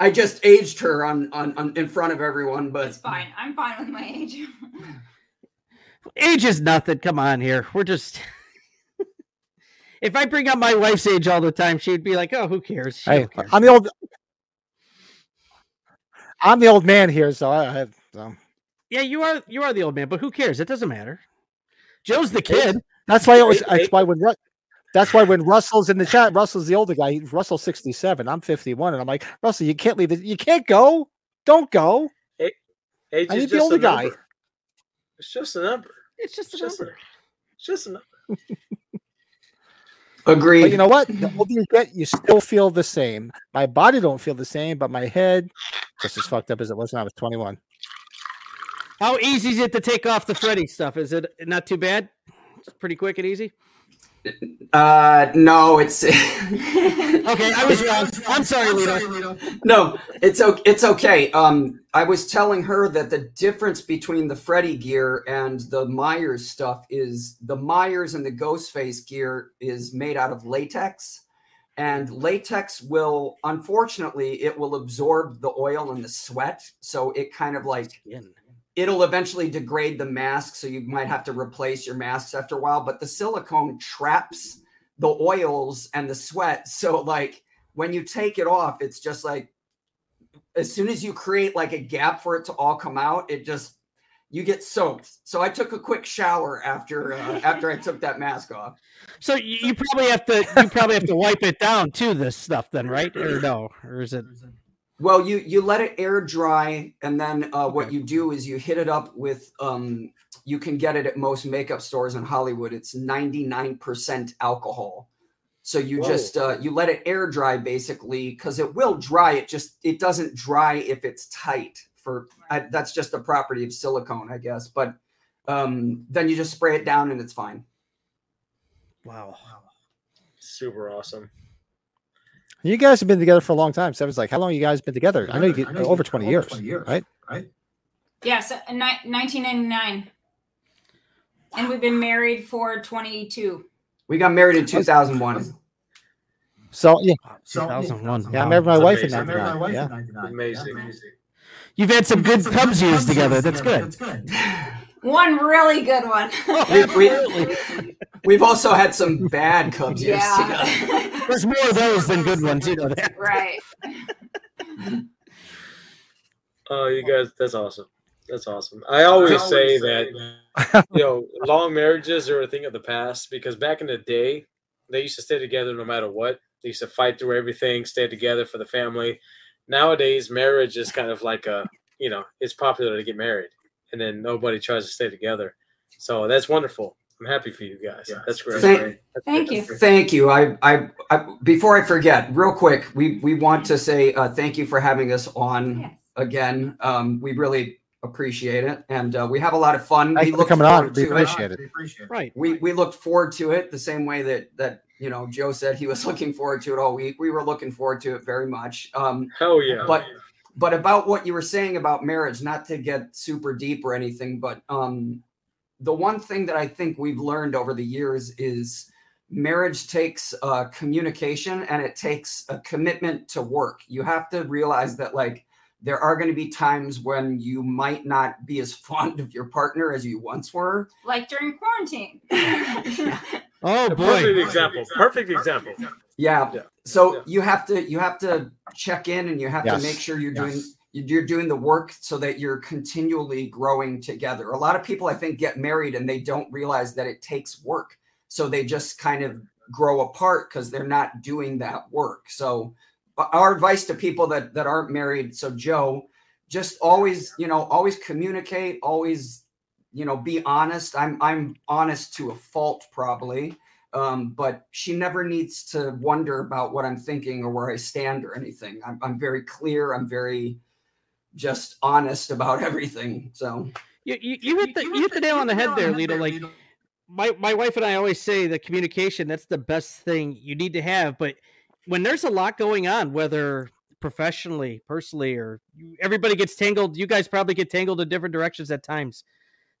I just aged her on, on, on in front of everyone, but It's fine. I'm fine with my age. Age is nothing. Come on here. We're just (laughs) if I bring up my wife's age all the time, she'd be like, "Oh, who cares?" She Hey, don't care." I'm the old. I'm the old man here, so I have. Um, yeah, you are you are the old man, but who cares? It doesn't matter. Joe's the kid. that's why it was. Hey, That's hey. why when that's why when Russell's in the chat, Russell's the older guy. Russell's 67. I'm 51, and I'm like, Russell, you can't leave. It. You can't go. Don't go. Age I is need the just a older guy. number. It's just a number. It's just a It's just a, number. it's just a number. Agreed. But you know what? The older you get, you still feel the same. My body don't feel the same, but my head just as fucked up as it was when I was 21. How easy is it to take off the Freddy stuff? Is it not too bad? It's pretty quick and easy. Uh, no, it's (laughs) Okay, I was wrong. I'm sorry, Lito. no, it's okay. It's okay. Um, I was telling her that the difference between the Freddy gear and the Myers stuff is the Myers and the Ghostface gear is made out of latex, and latex will, unfortunately, it will absorb the oil and the sweat, so it kind of like it'll eventually degrade the mask, so you might have to replace your masks after a while. But the silicone traps the oils and the sweat, (laughs) so like when you take it off, it's just like as soon as you create like a gap for it to all come out, it just you get soaked. So I took a quick shower after uh, (laughs) after I took that mask off. So you, you probably have to you probably have to wipe it down too. This stuff, then, right? Or no? Or is it? Well, you you let it air dry, and then uh, what you do is you hit it up with um, you can get it at most makeup stores in Hollywood. It's ninety nine percent alcohol. So you Whoa. just uh, you let it air dry basically because it will dry. It just it doesn't dry if it's tight. For I, that's just a property of silicone, I guess. But um, then you just spray it down and it's fine. Wow. Super awesome. You guys have been together for a long time. Seven's like, how long you guys been together? I know you get know over get 20 over years, 20 years. right? Right? yes, uh, ni- 1999. And we've been married for 22. We got married in two thousand one. So yeah, So, 2001. yeah, I Wow. married my That's wife in amazing. I married my 99. wife Yeah. in 99. Amazing. Yeah. You've had some good Some Cubs years together. That's good. That's good. (laughs) One really good one. We, we, we've also had some bad Cubs years together. yeah. (laughs) There's more of those than good ones. You know that. right. (laughs) Oh, you guys, that's awesome. That's awesome. I always say that you know, (laughs) long marriages are a thing of the past because back in the day, they used to stay together no matter what. They used to fight through everything, stay together for the family. Nowadays, marriage is kind of like a, you know, it's popular to get married, and then nobody tries to stay together. So that's wonderful. I'm happy for you guys. That's great. Thank- That's Thank great. you. Thank you. I, I, I, before I forget, real quick, we we want to say uh, thank you for having us on Yes. again. Um, we really appreciate it, and uh, we have a lot of fun. Thanks we for look coming on. forward We to appreciate it. We appreciate it. Right. We we looked forward to it the same way that that you know Joe said he was (laughs) looking forward to it all week. We were looking forward to it very much. Um, Hell yeah. but but about what you were saying about marriage not to get super deep or anything but um the one thing that i think we've learned over the years is marriage takes uh, communication and it takes a commitment to work you have to realize that like there are going to be times when you might not be as (laughs) fond of your partner as you once were Like during quarantine. (laughs) (laughs) Oh A boy. Perfect example. Perfect example. Yeah. Yeah. So Yeah. you have to you have to check in and you have Yes. to make sure you're doing Yes. you're doing the work so that you're continually growing together. A lot of people I think get married and they don't realize that it takes work. So they just kind of grow apart because they're not doing that work. So uh, our advice to people that that aren't married, so Joe, just always, you know, always communicate, always, you know, be honest. I'm I'm honest to a fault probably um, but she never needs to wonder about what I'm thinking or where I stand or anything. I'm, I'm very clear. I'm very just honest about (laughs) everything. So You, you, you hit the you hit the nail on the head there, Lito. Like my my wife and I always say the communication that's the best thing you need to have. But when there's a lot going on, whether professionally, personally, or you, everybody gets tangled, you guys probably get tangled in different directions at times.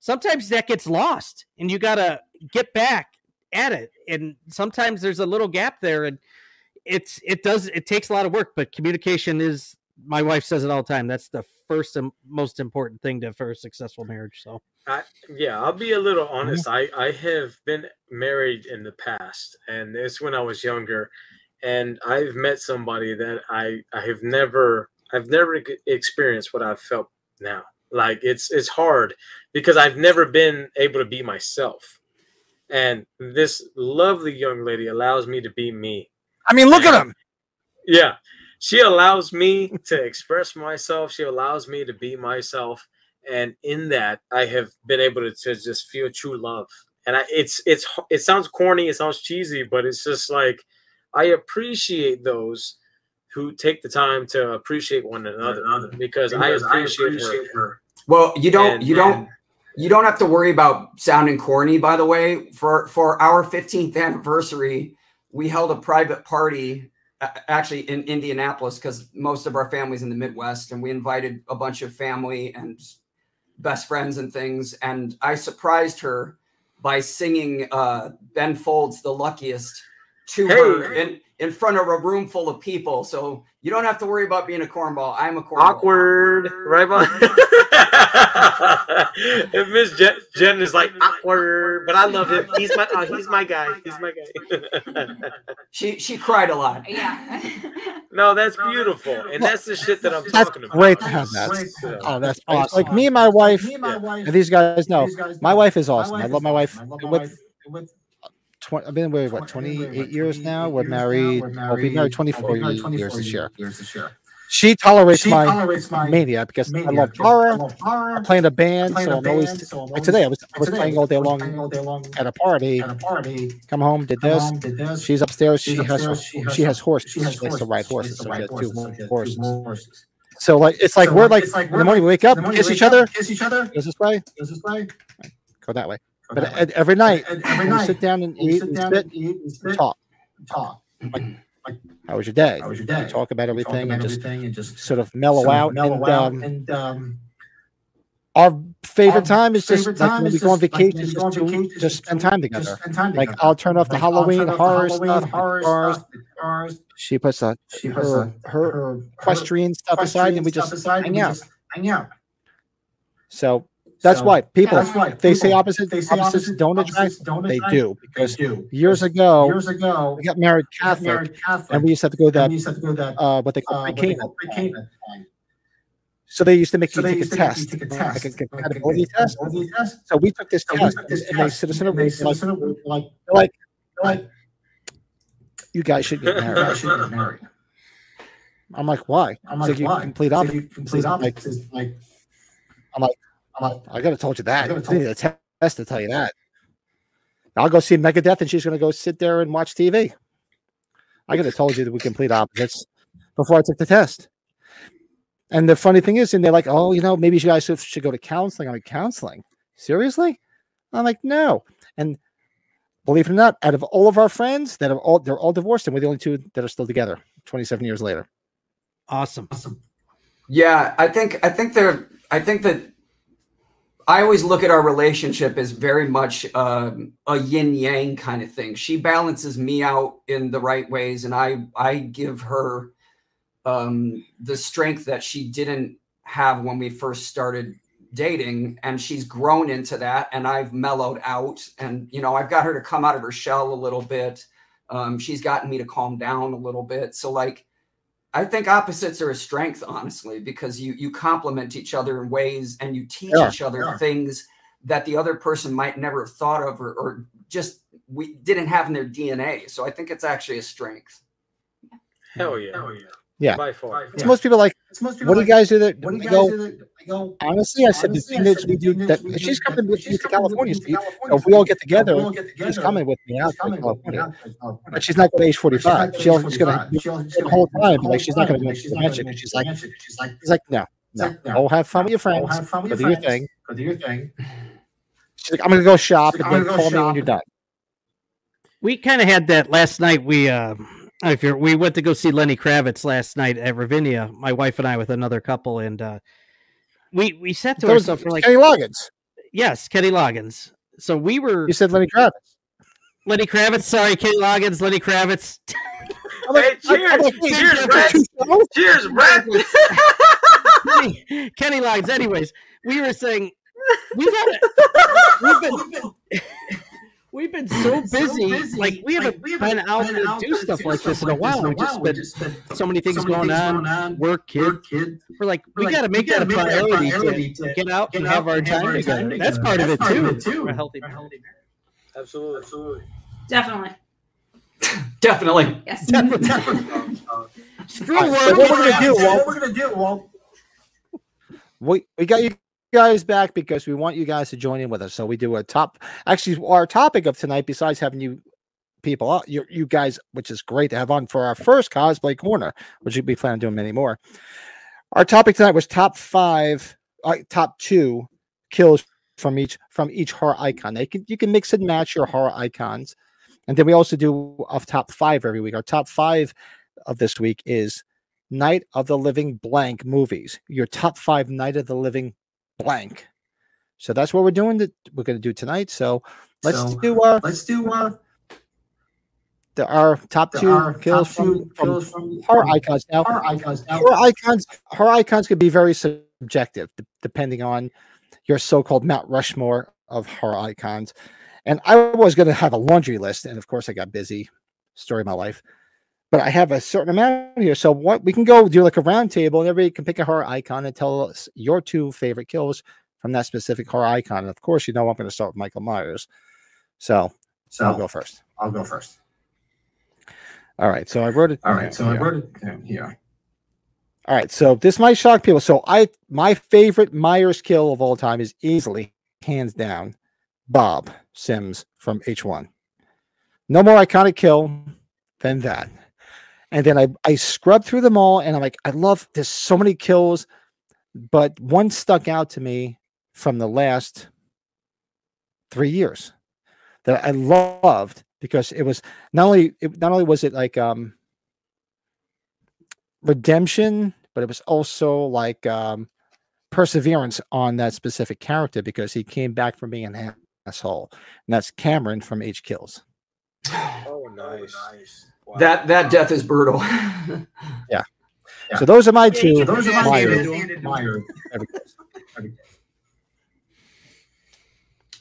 Sometimes that gets lost, and you gotta get back at it. And sometimes there's a little gap there, and it's it does it takes a lot of work. But communication is my wife says it all the time. That's the first and most important thing to for a successful marriage. So I, yeah, I'll be a little mm-hmm. honest. I, I have been married in the past, and it's when I was younger, and I've met somebody that I I have never I've never experienced what I've felt now. Like it's it's hard because I've never been able to be myself, and this lovely young lady allows me to be me. I mean, look at him. Yeah. She allows me to express myself. She allows me to be myself. And in that, I have been able to, to just feel true love. And I, it's, it's, it sounds corny, it sounds cheesy, but it's just like, I appreciate those who take the time to appreciate one another because, I appreciate, her. well, you don't And- you don't and- you don't have to worry about sounding corny. By the way, for for our 15th anniversary, we held a private party actually in Indianapolis because most of our family's in the Midwest, and we invited a bunch of family and best friends and things. And I surprised her by singing uh, Ben Folds' "The Luckiest" to her in in front of a room full of people. So you don't have to worry about being a cornball. I'm a cornball. awkward, (laughs) right? and (laughs) Miss Jen, Jen is like awkward, but I love him. He's my, oh, he's my guy. He's my guy. (laughs) She she cried a lot. Yeah. no, that's beautiful, and that's the shit that I'm That's talking about. great to have that. Yeah. Oh, that's awesome. Like me and my wife, Me and my wife. and these guys know, my wife is awesome. I love my wife. I love my With wife. With 20, I've been with what 20 28 years now. We're 28 years now. married. We're We'll be married I'll 24 be married years 24 this year. Years this year. She tolerates She my tolerates my mania because I mania. I love horror. I'm playing a band, playing so a I'm always. so I'm like always- today, I was, I was today, playing all day long all day long at a party. at a party. Come home, did this. home, did this. She's upstairs. She's She has upstairs, her, she has horses. She She has likes to ride horses. She So to ride horses. So two horses. So like it's like So, we're like, like, in the morning we wake up, kiss each other, kiss each other. goes this way, Goes this way. go that way. But every night, every night, sit down and eat sit and down sit and eat and and sit talk. and talk. How was your day? How was your day? We talk about We talk everything about and just and just sort of mellow sort of out. mellow and out. um, And um, our favorite our time is just favorite like time when is we go on just, like, when vacation, we just, vacation, just just spend time just together. spend time Like together. I'll turn off the Like, I'll Halloween turn off the horror Halloween stuff, horror cars. She puts a, She puts her, a- her her equestrian stuff aside, and we just hang out. hang out. So that's So, why people That's why they say people- opposite they say opposites don't attract. don't They attract. do They because do. years ago Years ago, we got married Catholic, married Catholic, and we used to have to go that we used to have to go that uh, what they call uh, pre-Cana. So they used to make So you take a used to you test, take a test, like a compatibility test. test. So we took this So test, took this and they test, sit us in a and they They're like, us in a like, like, like, you guys should get married. should get married. I'm like, why? I'm like, you why? complete opposite. complete like, like, I'm like, I'm I gotta have told you that. I I could've need a test to tell you that. I'll go see Megadeth, and she's gonna go sit there and watch TV. I could have told you that we complete opposites before I took the test. And the funny thing is, and they're like, "Oh, you know, maybe you guys should, should go to counseling." I'm like, "Counseling? Seriously?" I'm like, "No." And believe it or not, out of all of our friends that are all they're all divorced, and we're the only two that are still together. 27 years later. awesome. Awesome. Yeah, I think I think they're I think that I always look at our relationship as very much um, a yin yang kind of thing. She balances me out in the right ways, and I I give her um, the strength that she didn't have when we first started dating and she's grown into that and I've mellowed out and you know I've got her to come out of her shell a little bit. Um, she's gotten me to calm down a little bit. So like I think opposites are a strength, honestly, because you you complement each other in ways and you teach Yeah, each other yeah. things that the other person might never have thought of or, or just we didn't have in their DNA. So I think it's actually a strength. Hell yeah. Hell yeah. Yeah. By far. It's most people like, most what do you guys do that? What do you I guys go, do that? Go, honestly, I said honestly, thing I said we the do thing that that we she's do coming that- with she's me to coming with California. me to California, So if we all Steve. get So if together, we all get she's together, coming with me she's coming with me out to California. But she's not going to H45. not She's gonna going to the gonna whole the time, whole like she's not going time, to like make she's not gonna make She's the like. She's like, she's like, no, no, like, no, go have fun with your friends. have fun with Go your do your thing. Go do your thing. She's like, I'm going to go shop and "I'm then gonna go call me when you're done. We kind of had that last night. We uh, if you're, we went to go see Lenny Kravitz last night at Ravinia. My wife and I with another couple, and uh, we we sat to That was ourselves. We're like, Kenny Loggins. yes, Kenny Loggins. So we were You said Lenny Kravitz. Lenny Kravitz. Sorry, Kenny Loggins. Lenny Kravitz. Hey, cheers. I'm like, hey, cheers, Brett. Cheers, Brett. Kenny, (laughs) Kenny Loggins. Anyways, we were saying we've had we've been (laughs) we've been (laughs) so busy, like we haven't been out to do stuff like this in a while. We just been so many things going on, work, kid. We're like, we got to make that a priority to get out and have our time together. That's part of it too. For a healthy Absolutely. Absolutely. Definitely. (laughs) Definitely. Yes. (laughs) Screw All right, work. so what we're gonna do, Walt, what we're gonna do, Walt? we, we got you guys back because we want you guys to join in with us. So we do a top. Actually, our topic of tonight, besides having you people, you you guys, which is great to have on for our first cosplay corner, which we plan on doing many more. Our topic tonight was top five, uh, top two kills from each from each horror icon. They can you can mix and match your horror icons, and then we also do a top five every week. Our top five of this week is Night of the Living Blank movies. Your top five Night of the Living Blank. So that's what we're doing. That we're going to do tonight. So let's So, do our Let's do uh, the, our top the- two our kills top two from, kills from from icons. Now, horror icons. Now, horror icons, horror icons could be very subjective de- depending on your so-called Mount Rushmore of horror icons. And I was going to have a laundry list, and of course, I got busy. Story of my life. But I have a certain amount here, so what we can go do like a round table, and everybody can pick a horror icon and tell us your two favorite kills from that specific horror icon. And of course, you know I'm going to start with Michael Myers. So so I'll go first. I'll go first. All right, so I wrote it. All right. so I wrote it down here. All right, so this might shock people. So I my favorite Myers kill of all time is easily, hands down, Bob Simms from H1. No more iconic kill than that. And then I I scrubbed through them all, and I'm like, I love there's so many kills, but one stuck out to me from the last three years that I loved because it was not only it, not only was it like um redemption, but it was also like um, perseverance on that specific character because he came back from being an asshole. And that's Cameron from H Kills. Oh, nice. Wow. That that death is brutal. (laughs) Yeah. So those are my two. So those are my Myers. two Myers.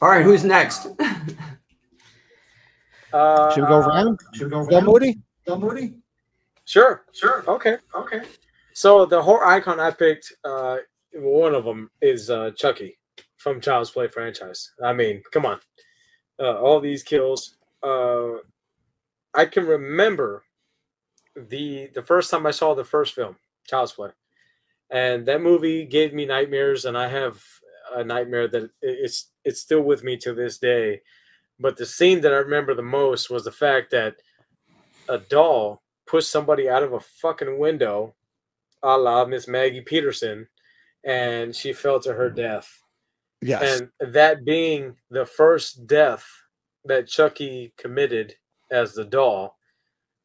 All right, who's next? (laughs) Uh, Should we go around? Should we go Go around? Moody? Go Moody? Sure. Sure. Okay. Okay. So the horror icon I picked, uh, one of them is uh, Chucky from Child's Play franchise. I mean, come on, uh, all these kills. Uh, I can remember the the first time I saw the first film, Child's Play, and that movie gave me nightmares, and I have a nightmare that it's it's still with me to this day. But the scene that I remember the most was the fact that a doll pushed somebody out of a fucking window a la Miss Maggie Peterson, and she fell to her death. Yes. And that being the first death that Chucky committed as the doll,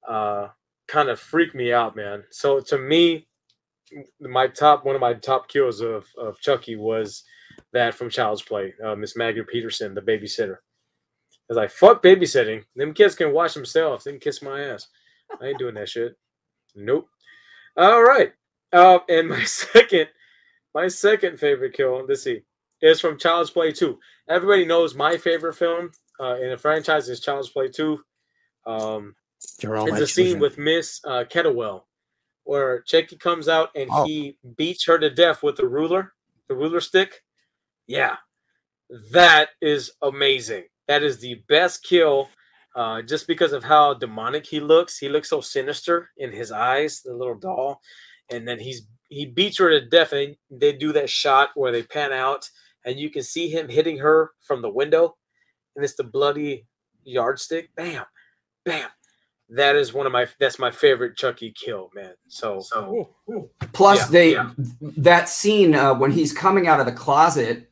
uh, kind of freaked me out, man. So to me, my top one of my top kills of of Chucky was that from Child's Play, uh, Miss Maggie Peterson, the babysitter. I was like, fuck babysitting. Them kids can watch themselves. They can kiss my ass. I ain't doing that shit. Nope. All right. Uh, and my (laughs) second, my second favorite kill. Let's see. is from Child's Play 2. Everybody knows my favorite film uh, in the franchise is Child's Play 2. Um, it's a scene with Miss uh, Kettlewell where Chucky comes out and Oh. he beats her to death with the ruler, the ruler stick. Yeah, that is amazing. That is the best kill uh, just because of how demonic he looks. He looks so sinister in his eyes, the little doll. And then he's he beats her to death, and they do that shot where they pan out, and you can see him hitting her from the window, and it's the bloody yardstick. Bam, bam. That is one of my that's my favorite Chucky kill, man. So so Plus, Yeah, they yeah. that scene uh, when he's coming out of the closet,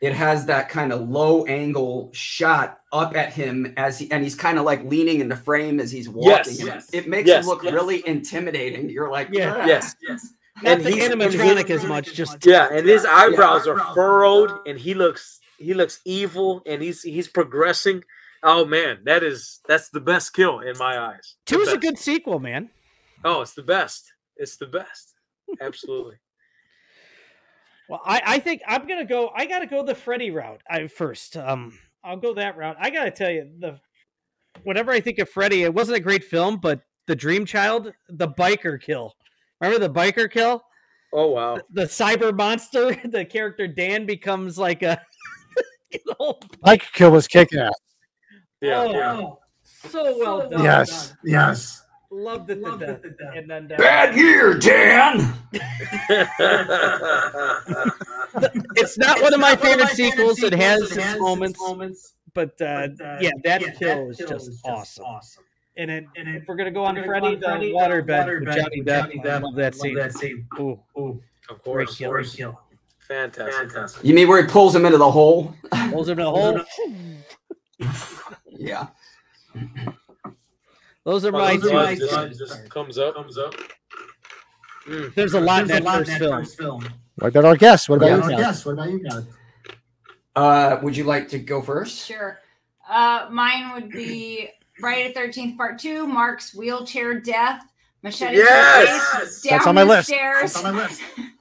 it has that kind of low angle shot up at him as he and he's kind of like leaning in the frame as he's walking. Yes, yes, it makes yes, him look yes. really intimidating. You're like, Yeah. "Ah." yes, yes. Not the he's- and animatronic he- as much, just yeah, and his eyebrows are furrowed, and he looks he looks evil, and he's he's progressing. Oh man, that is that's the best kill in my eyes. The Two is a good sequel, man. Oh, it's the best. It's the best. Absolutely. (laughs) Well, I, I think I'm gonna go. I gotta go the Freddy route. I first. Um, I'll go that route. I gotta tell you, the whenever I think of Freddy, it wasn't a great film, but the Dream Child, the biker kill. Remember the biker kill? Oh wow. The cyber monster. (laughs) The character Dan becomes like a. (laughs) Mike Kill was kicking ass. Yeah, Oh, yeah. so well done. Yes. Yes. Loved it to death. And then uh, Bad year, Dan. (laughs) it's not one of my favorite sequels. It has its moments, but uh, yeah, that kill is just awesome. awesome. And, then if we're gonna go on Freddy, the waterbed with Johnny Depp, I love that scene. Ooh, Of great course. kill. Great kill. Fantastic. Fantastic. You mean where he pulls him into the hole? Pulls him in a hole. (laughs) Yeah. (clears throat) Those are Oh, my those two. are just, just comes up. Comes up. Mm. There's a lot in There's that a lot first in that film. first film. What about our guests? What about Yeah. you Well, guys? What about you guys? Uh, would you like to go first? Sure. Uh, mine would be Friday the Thirteenth Part Two. Mark's wheelchair death. Machete to the Yes! face, down That's on my the list. Stairs. That's on my list. (laughs)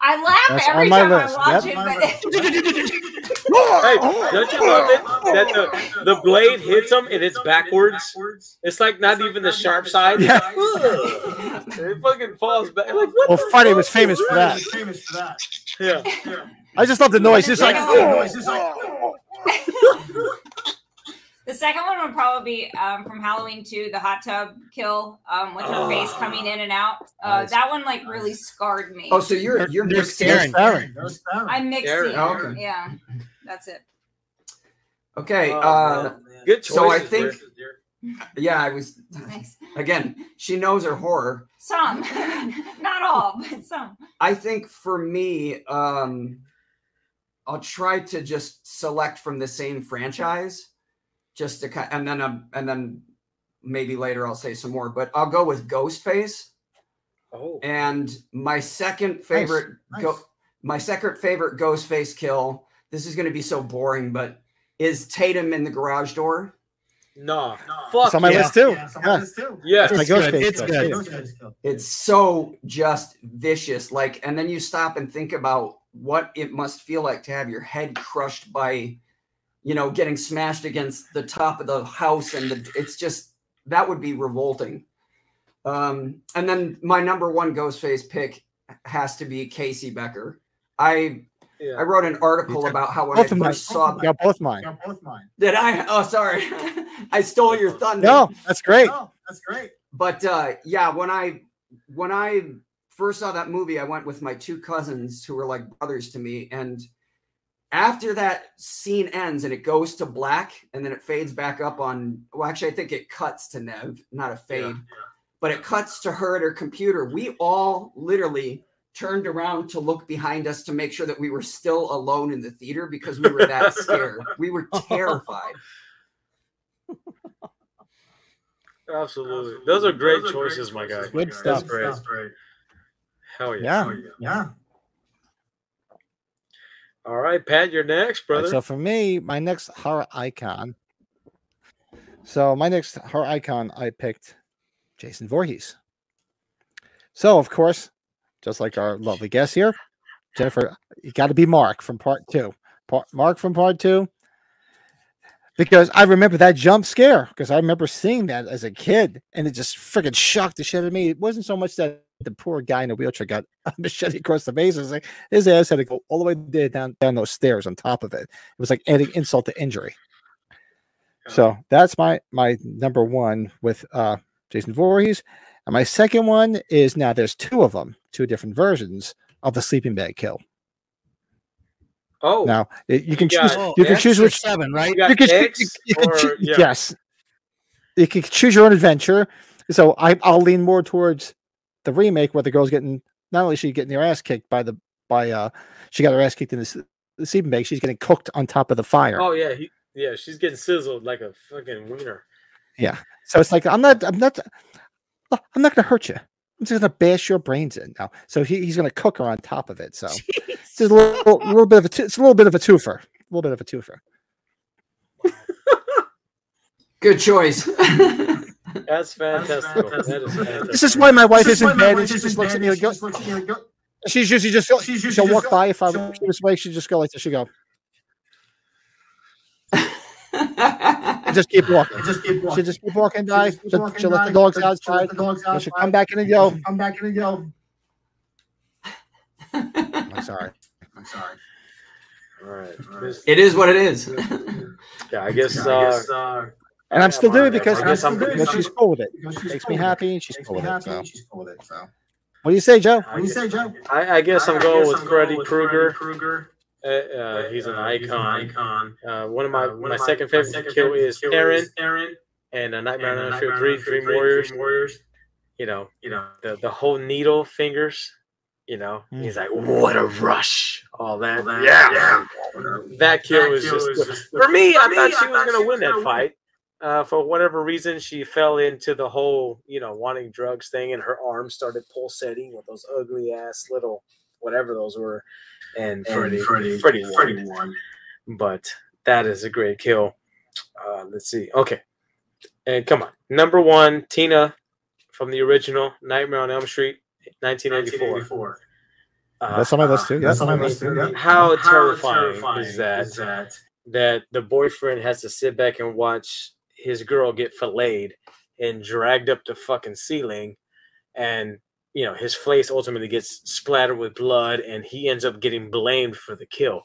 I laugh That's every time list. I watch Yep. it, (laughs) but Hey, (laughs) don't you love it that the, the blade hits him and it's backwards? It's like not even the sharp side. Yeah. it fucking falls back. Like what? Well, Friday was famous for that. Famous for that. Yeah. I just love the noise. It's like, Yeah. Noise, it's like, (laughs) oh. oh. The second one would probably be um, from Halloween Two, the hot tub kill um, with her face coming in and out. Uh, Nice. That one like really scarred me. Oh, so you're you're There's mixing. Karen. Aaron. no Sparrow. I'm mixing. Aaron. Oh, okay. Yeah, that's it. Okay. Oh, uh, man. Good choices. so I think- dear. yeah, I was Thanks. again. She knows her horror. Some, (laughs) not all, but some. I think for me, um, I'll try to just select from the same franchise, just to kind, and then um, and then maybe later I'll say some more. But I'll go with Ghostface, Oh. and my second favorite nice. go, my second favorite Ghostface kill. This is going to be so boring, but is Tatum in the garage door? No. No. Fuck It's on my yeah. list too. Yeah, it's on my Yeah. list too. Yes. My It's good. It's good. too. Those. It's so just vicious. Like, and then you stop and think about what it must feel like to have your head crushed by, you know, getting smashed against the top of the house. And the, it's just, that would be revolting. Um, and then my number one Ghostface pick has to be Casey Becker. I Yeah. I wrote an article about how when Both I of mine. first saw Yeah, both mine. Got both mine. did I oh sorry (laughs) I stole your thunder. No, that's great. Oh, that's great. but uh yeah when i when i first saw that movie i went with my two cousins who were like brothers to me and after that scene ends and it goes to black and then it fades back up on well actually i think it cuts to Neve not a fade but it cuts to her at her computer we all literally turned around to look behind us to make sure that we were still alone in the theater because we were that (laughs) scared we were terrified (laughs) Absolutely. Those are great choices, my guy. Good That's stuff. great. That's great. Hell yeah. Yeah. All right, Pat, you're next, All right, brother. so for me, my next horror icon. So my next horror icon, I picked Jason Voorhees. So of course, just like our lovely guest here, Jennifer, you got to be Mark from part two. Part, Mark from part two. Because I remember that jump scare because I remember seeing that as a kid and it just freaking shocked the shit out of me. It wasn't so much that the poor guy in the wheelchair got (laughs) a machete across the face. It was like his ass had to go all the way there down, down those stairs on top of it. It was like adding insult to injury. So that's my my number one with uh Jason Voorhees. And my second one is now there's two of them, two different versions of the sleeping bag kill. Oh, Now it- you can You choose got you can X choose which seven, right? you you can, you, you or- choo- yeah. yes. You can choose your own adventure. So I I'll lean more towards the remake where the girl's getting not only is she getting her ass kicked by the by uh she got her ass kicked in the, s- the sleeping bag, she's getting cooked on top of the fire. Oh yeah, he, yeah. She's getting sizzled like a fucking wiener. Yeah. So it's like I'm not I'm not I'm not gonna hurt you. I'm just gonna bash your brains in now. So he, he's gonna cook her on top of it. So (laughs) it's just a little, a little bit of a t- it's a little bit of a twofer. A little bit of a twofer. Good choice. (laughs) That's fantastic. That is fantastic. This is why my wife This is isn't why bad and she just looks at me like she go, just looks at me like, she's usually just go, She's usually she'll just walk go- by if I'm she'll- this way, she just go like this. She go (laughs) just keep walking. Just keep walking. She'll just keep walking by. Just keep She'll, walking she'll let the dogs she'll- she'll outside. the dogs and she'll outside, come back in and and go. she'll Come back in and go. I'm sorry. I'm sorry. All right. This- it is what it is. yeah, I guess. Yeah, Uh, I guess, uh, And I'm still doing it because, I guess I'm because she's cool with it. because she's Makes cool me happy and she's Makes cool me with it. happy So. she's cool with it. So. What do you say, Joe? What do you say, Joe? I, I guess I'm going guess with I'm Freddy Krueger. Krueger. Uh, uh, he's an Uh, he's an icon. icon. Uh, one of my Uh, one my of second my favorite second kill is kill Taryn Taryn and a Nightmare on and Elm Street Three Dream Warriors. Warriors. You know You know, the the whole needle fingers. You know Mm. he's like what a rush. All that. all that- yeah. whatever. That kill That is kill just is just- for me. I thought she was gonna win that fight. Uh, for whatever reason, she fell into the whole, you know, wanting drugs thing, and her arm started pulsating with those ugly ass little whatever those were. And And Freddy, Freddy, Freddy, Freddy won. won. But that is a great kill. Uh, let's see. Okay, and come on, number one, Tina from the original Nightmare on Elm Street, 1984. 1984. Uh, That's on my list too. That's Yeah. on my list too. yeah. How How terrifying terrifying is that? Is that? that the boyfriend has to sit back and watch his girl get filleted and dragged up the fucking ceiling. And you know his face ultimately gets splattered with blood and he ends up getting blamed for the kill.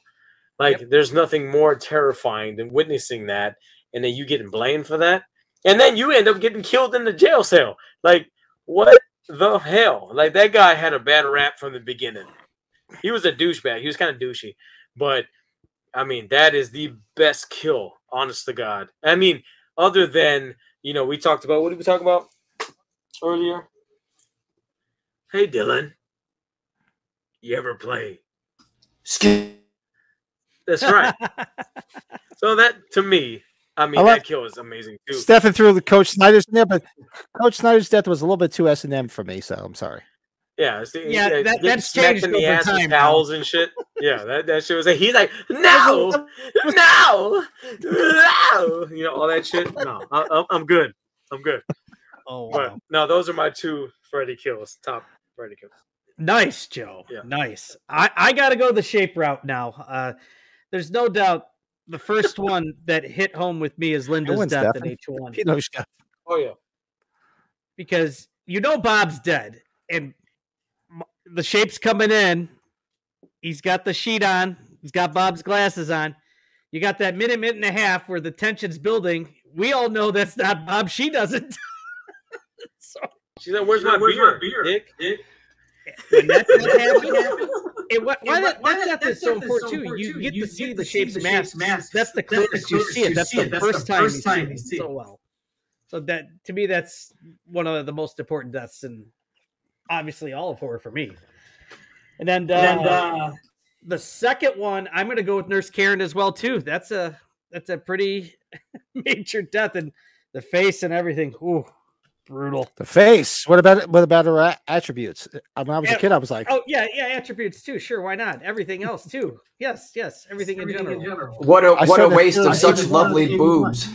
Like there's nothing more terrifying than witnessing that and then you getting blamed for that. And then you end up getting killed in the jail cell. Like what the hell? Like that guy had a bad rap from the beginning. He was a douchebag. He was kind of douchey. But I mean, that is the best kill, honest to God. I mean, other than, you know, we talked about what did we talk about earlier? Hey Dylan. You ever play? That's right. (laughs) so that to me, I mean, I love- that kill is amazing too. Stefan threw the Coach Schneider's in there, but Coach Schneider's death was a little bit too S and M for me. So I'm sorry. Yeah, it's, Yeah, that- getting that's changed in the over ass time now. towels and shit. Yeah, that, that shit was like he's like (laughs) no, no, no, you know all that shit. No, I, I'm- I'm good. I'm good. Oh, But wow. no, those are my two Freddy kills. Top Freddy kills. Nice, Joe. Yeah. Nice. I, I got to go the shape route now. Uh, there's no doubt the first (laughs) one that hit home with me is Linda's death Stefan. in H1 He knows stuff. Oh yeah. because you know Bob's dead and m- the shape's coming in. He's got the sheet on. He's got Bob's glasses on. You got that minute, minute and a half where the tension's building. We all know that's not Bob. She doesn't. (laughs) so She's like, "Where's my Where's beer, my beer, Dick?" Dick? when that, that happened, (laughs) it, why, why, And that, why that that- death is that so important too. important You too. get You to see get the shape's the shape's mask. mask. That's the That's the closest you closest see it. you That's see the. That's first time first you time see you it see it. so well. So that to me, that's one of the most important deaths, and obviously all of horror for me. And then, uh, And uh, the second one, I'm going to go with Nurse Karen as well too. That's a that's a pretty (laughs) major death, and the face and everything. Ooh, brutal. The face. What about what about her a- attributes? Uh, When I was a kid, I was like, Oh yeah, yeah, attributes too. Sure, why not? Everything else too. Yes, yes, everything, in everything general. What a I what a waste of such lovely boobs.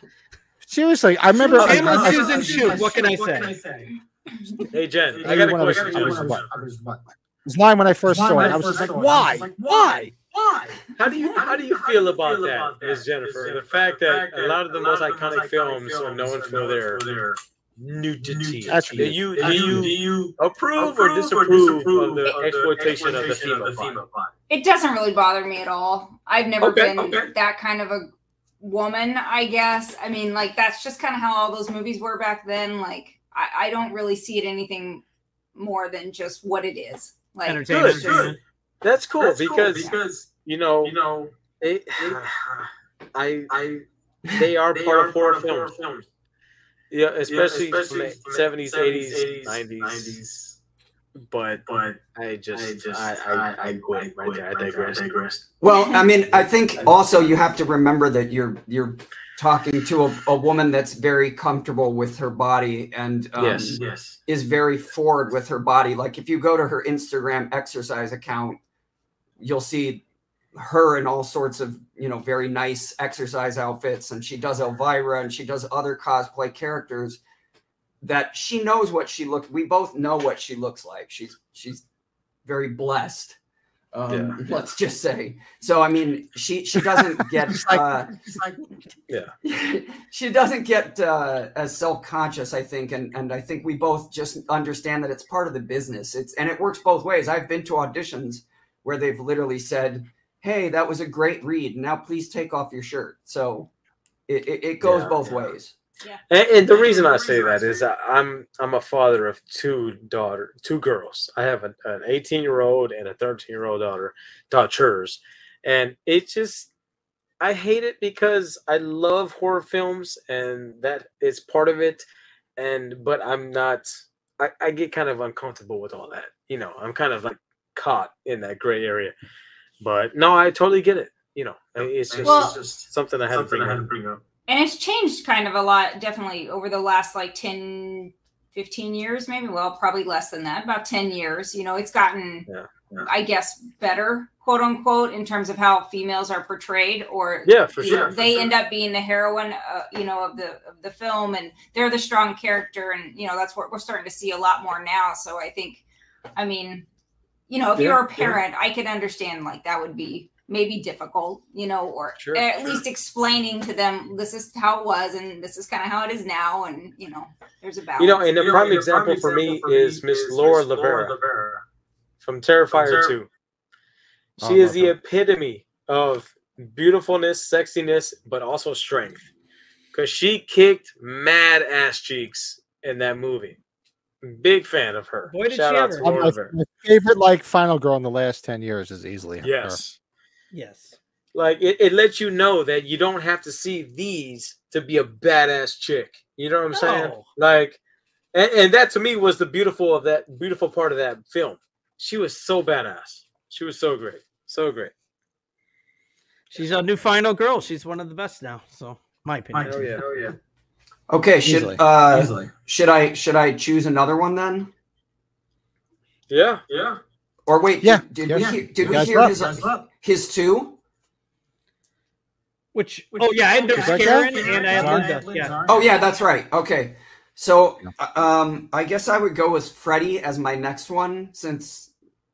(laughs) seriously. I remember. I, Pamela I- Susan Shoop. What can I What can I say? Say? (laughs) Hey Jen, I I got a when I was- question. I was Jen. what? I was what? was mine when I first saw it. I I was just like, why? like, Why? Why? How do you how do you feel about that, Miss Jennifer? The fact that a lot of the most iconic films are known for their nudity. Do you do you, do you approve or disapprove of the exploitation of the female body? It doesn't really bother me at all. I've never Okay, been okay. that kind of a woman, I guess. I mean, like that's just kind of how all those movies were back then. Like I, I don't really see it anything more than just what it is. Like Entertainment. Good, just- good. That's cool That's cool, because because you know you know it, (sighs) I I they are they part are of horror part horror films. films. Yeah, especially, especially from from the seventies, eighties, nineties. But But I just, I just I, I, I quit right there. I digress. Well, I mean, I think also you have to remember that you're you're talking to a, a woman that's very comfortable with her body and um, Yes. Yes. is very forward with her body. Like if you go to her Instagram exercise account, you'll see her in all sorts of you know very nice exercise outfits, and she does Elvira and she does other cosplay characters that she knows what she looks. We both know what she looks like. She's she's very blessed. Um, (laughs) Let's just say. So I mean, she she doesn't (laughs) get Just like- uh, like Yeah. (laughs) she doesn't get uh, as self-conscious i think and, and i think we both just understand that it's part of the business. It's and it works both ways. I've been to auditions where they've literally said hey that was a great read. Now please take off your shirt. So it, it, it goes Yeah, both yeah. ways And, and the reason I say that is I'm I'm a father of two daughter, two girls. I have an, an 18 year old and a 13 year old daughter, daughters, and it just I hate it because I love horror films and that is part of it, and but I'm not. I, I get kind of uncomfortable with all that. You know, I'm kind of like caught in that gray area. But no, I totally get it. You know, it's just, Well- it's just something I had to bring I had to up. And it's changed kind of a lot definitely over the last like 10 15 years maybe well probably less than that about 10 years you know it's gotten Yeah, yeah. i guess better quote unquote in terms of how females are portrayed or Yeah, for you know, sure. for they sure. end up being the heroine uh, you know of the of the film and they're the strong character and you know that's what we're starting to see a lot more now so i think i mean you know if Yeah, you're a parent i can understand like that would be maybe difficult you know or Sure, at sure. least explaining to them this is how it was and this is kind of how it is now and you know there's a balance You know, and the You know, prime the example prime for me example for me is Miss Laura Miss Lavera Lavera. from Terrifier Ter- 2. Oh, She is the her. epitome of beautifulness, sexiness, but also strength. Because she kicked mad ass cheeks in that movie. Big fan of her. Boy, did Shout she out ever. to Laura my, my favorite like final girl in the last ten years is easily her. Yes. Yes. Like it, it lets you know that you don't have to see these to be a badass chick. You know what I'm saying? Like, and, and that to me was the beautiful of that beautiful part of that film. She was so badass. She was so great, so great. She's a new final girl. She's one of the best now. So my opinion. Oh yeah, Oh yeah. okay should Easily. uh Easily. should i should i choose another one then yeah. Yeah. Or wait Yeah, did, did yeah. we hear, did You we hear left. his, Guys his two Which? Oh yeah, I had Is that Karen and I had Sorry? Linda. Yeah. Oh yeah, that's right. Okay. So um I guess I would go with Freddy as my next one since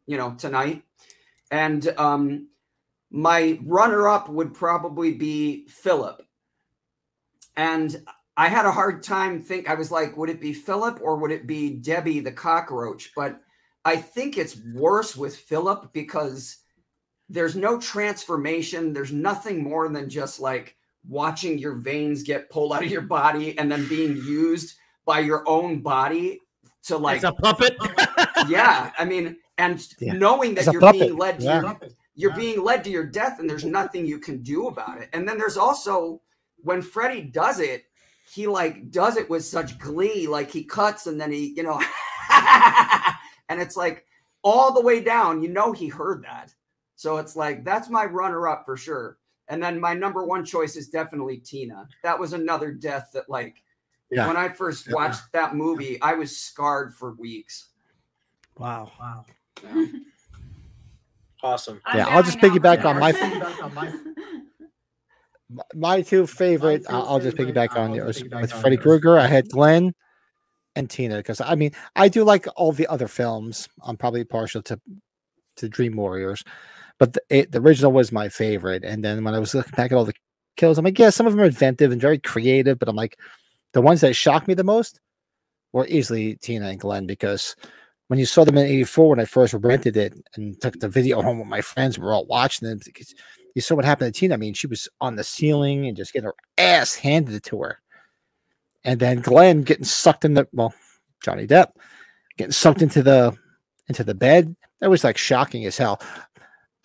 you know tonight. And um my runner up would probably be Philip. And I had a hard time think I was like would it be Philip or would it be Debbie the cockroach? But I think it's worse with Philip because there's no transformation. There's nothing more than just like watching your veins get pulled out of your body and then being used by your own body to like It's a puppet. (laughs) yeah i mean and Yeah. knowing that you're puppet, being led to yeah. your, you're Yeah. being led to your death and there's nothing you can do about it and then there's also when freddy does it he like does it with such glee like he cuts and then he you know (laughs) and it's like all the way down you know he heard that so it's like that's my runner up for sure and then my number one choice is definitely tina that was another death that like Yeah. when i first watched that movie i was scarred for weeks wow. Wow. (laughs) Awesome. I'm Yeah, I'll just piggyback on my on my- my two favorite. My two I'll I'll just piggyback on I'll yours with Freddy. Krueger. I had Glen, and Tina because I mean I do like all the other films. I'm probably partial to to Dream Warriors, but the, it, the original was my favorite. And then when I was looking back at all the kills, I'm like, yeah, some of them are inventive and very creative, but I'm like, the ones that shocked me the most were easily Tina and Glen because when you saw them in '84 when I first rented it and took the video (laughs) home with my friends, we were all watching because You saw what happened to Tina. I mean, she was on the ceiling and just getting her ass handed to her. And then Glen getting sucked in the well, Johnny Depp getting sucked into the into the bed. That was like shocking as hell.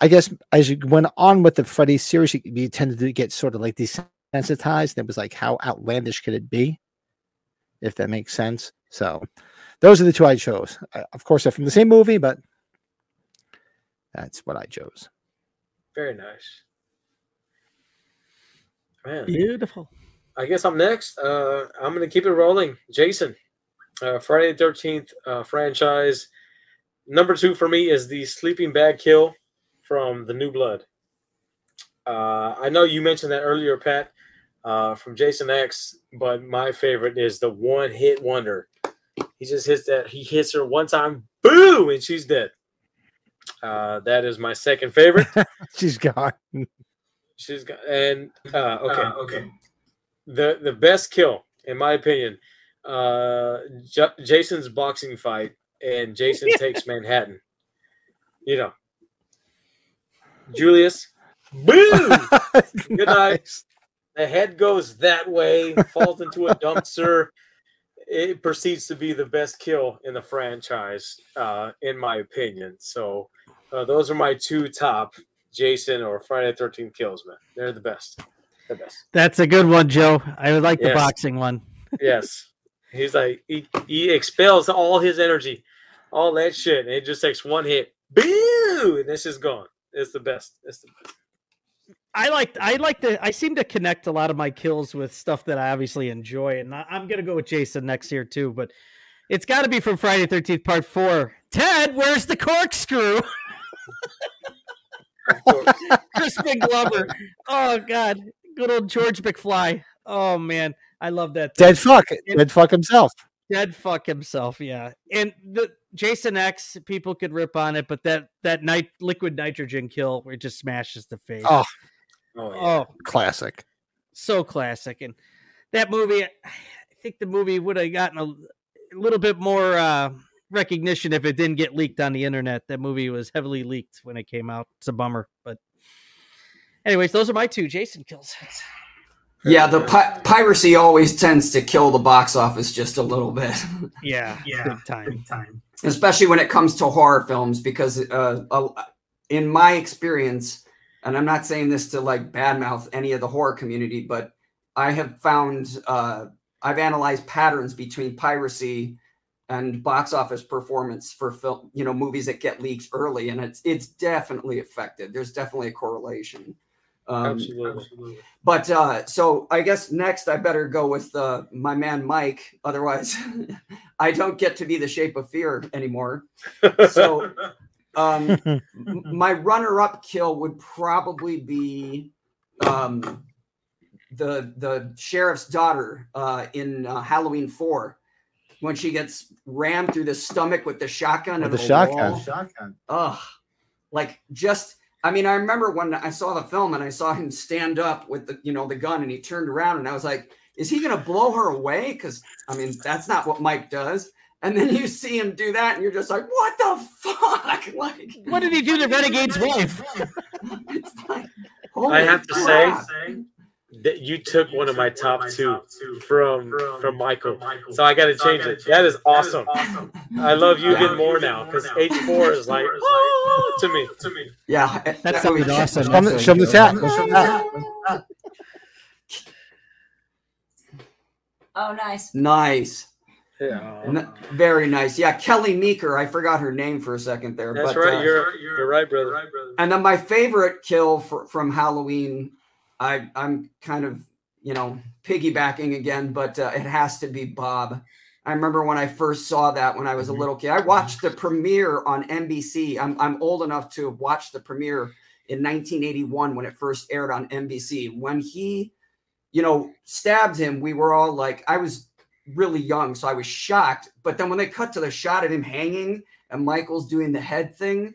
I guess as you went on with the Freddy series, you, you tended to get sort of like desensitized. It was like, how outlandish could it be? If that makes sense. So those are the two I chose. Uh, of course, they're from the same movie, but that's what I chose. Very nice. Man. Beautiful. I guess I'm next. Uh, I'm gonna keep it rolling. Jason, uh, Friday the Thirteenth uh, franchise. Number two for me is the sleeping bag kill from the New Blood. Uh, I know you mentioned that earlier, Pat, uh, from Jason X, but my favorite is the one hit wonder. He just hits that. He hits her one time, boom, and she's dead. Uh, that is my second favorite. (laughs) She's gone. She's gone. and uh, okay, okay. The the best kill, in my opinion, uh, J- Jason's boxing fight, and Jason (laughs) takes Manhattan. You know, Julius, (laughs) boom, good night. The head goes that way, falls into a dumpster. It proceeds to be the best kill in the franchise, uh, in my opinion. So, uh, those are my two top Jason or Friday the Thirteenth kills, man. They're the best. Best. That's a good one, Joe. I would like the boxing one. (laughs) Yes. He's like he, he expels all his energy, all that shit, and it just takes one hit. Boo! And this is gone. It's the best. It's the best. I like I like to I seem to connect a lot of my kills with stuff that I obviously enjoy, and I, I'm gonna go with Jason next year too. But it's got to be from Friday Thirteenth Part Four. Ted, where's the corkscrew? (laughs) Crispin Glover. Oh God, good old George McFly. Oh man, I love that. Dead fuck. And- Dead fuck himself. Dead fuck himself, yeah. And the Jason X, people could rip on it, but that that night liquid nitrogen kill where it just smashes the face. Oh, Oh, yeah. oh, classic. so classic. And that movie, I think the movie would have gotten a, a little bit more uh, recognition if it didn't get leaked on the internet. That movie was heavily leaked when it came out. It's a bummer, but anyways, those are my two Jason kills. Yeah, the pi- piracy always tends to kill the box office just a little bit, (laughs) Yeah, yeah, big time. time. especially when it comes to horror films. Because uh, uh, in my experience, and I'm not saying this to like badmouth any of the horror community, but I have found uh, I've analyzed patterns between piracy and box office performance for film, you know, movies that get leaked early, and it's it's definitely affected. There's definitely a correlation. Um, Absolutely. But uh, so I guess next I better go with uh, my man Mike. Otherwise, (laughs) I don't get to be the shape of fear anymore. So (laughs) um, (laughs) my runner-up kill would probably be um, the the sheriff's daughter uh, in uh, Halloween Four when she gets rammed through the stomach with the shotgun. With into the shotgun. wall. Shotgun. Ugh. Like just I mean, I remember when I saw the film and I saw him stand up with the you know the gun and he turned around and I was like, is he gonna blow her away? Because I mean, that's not what Mike does. And then you see him do that, and you're just like, what the fuck? (laughs) Like, What did he do to Renegade's wife? (laughs) it's like, I have to crap. say that you took one of my top two from from Michael, so I got to change it. That is awesome. I love you even more now because H four is like oh, to me. To me. Yeah, That that sounded movie- awesome. Show him, the- show chat. Show him the chat. Oh, nice. Nice. Yeah, N- very nice. Yeah, Kelly Meeker. I forgot her name for a second there. that's but, right. uh, You're you're right, brother. And then my favorite kill for, from Halloween, I I'm kind of you know piggybacking again, but uh, it has to be Bob. I remember when I first saw that when I was a little kid. I watched the premiere on NBC. I'm I'm old enough to have watched the premiere in 1981 when it first aired on NBC. When he, you know, stabbed him, we were all like, I was really young, so I was shocked. But then when they cut to the shot of him hanging and Michael's doing the head thing,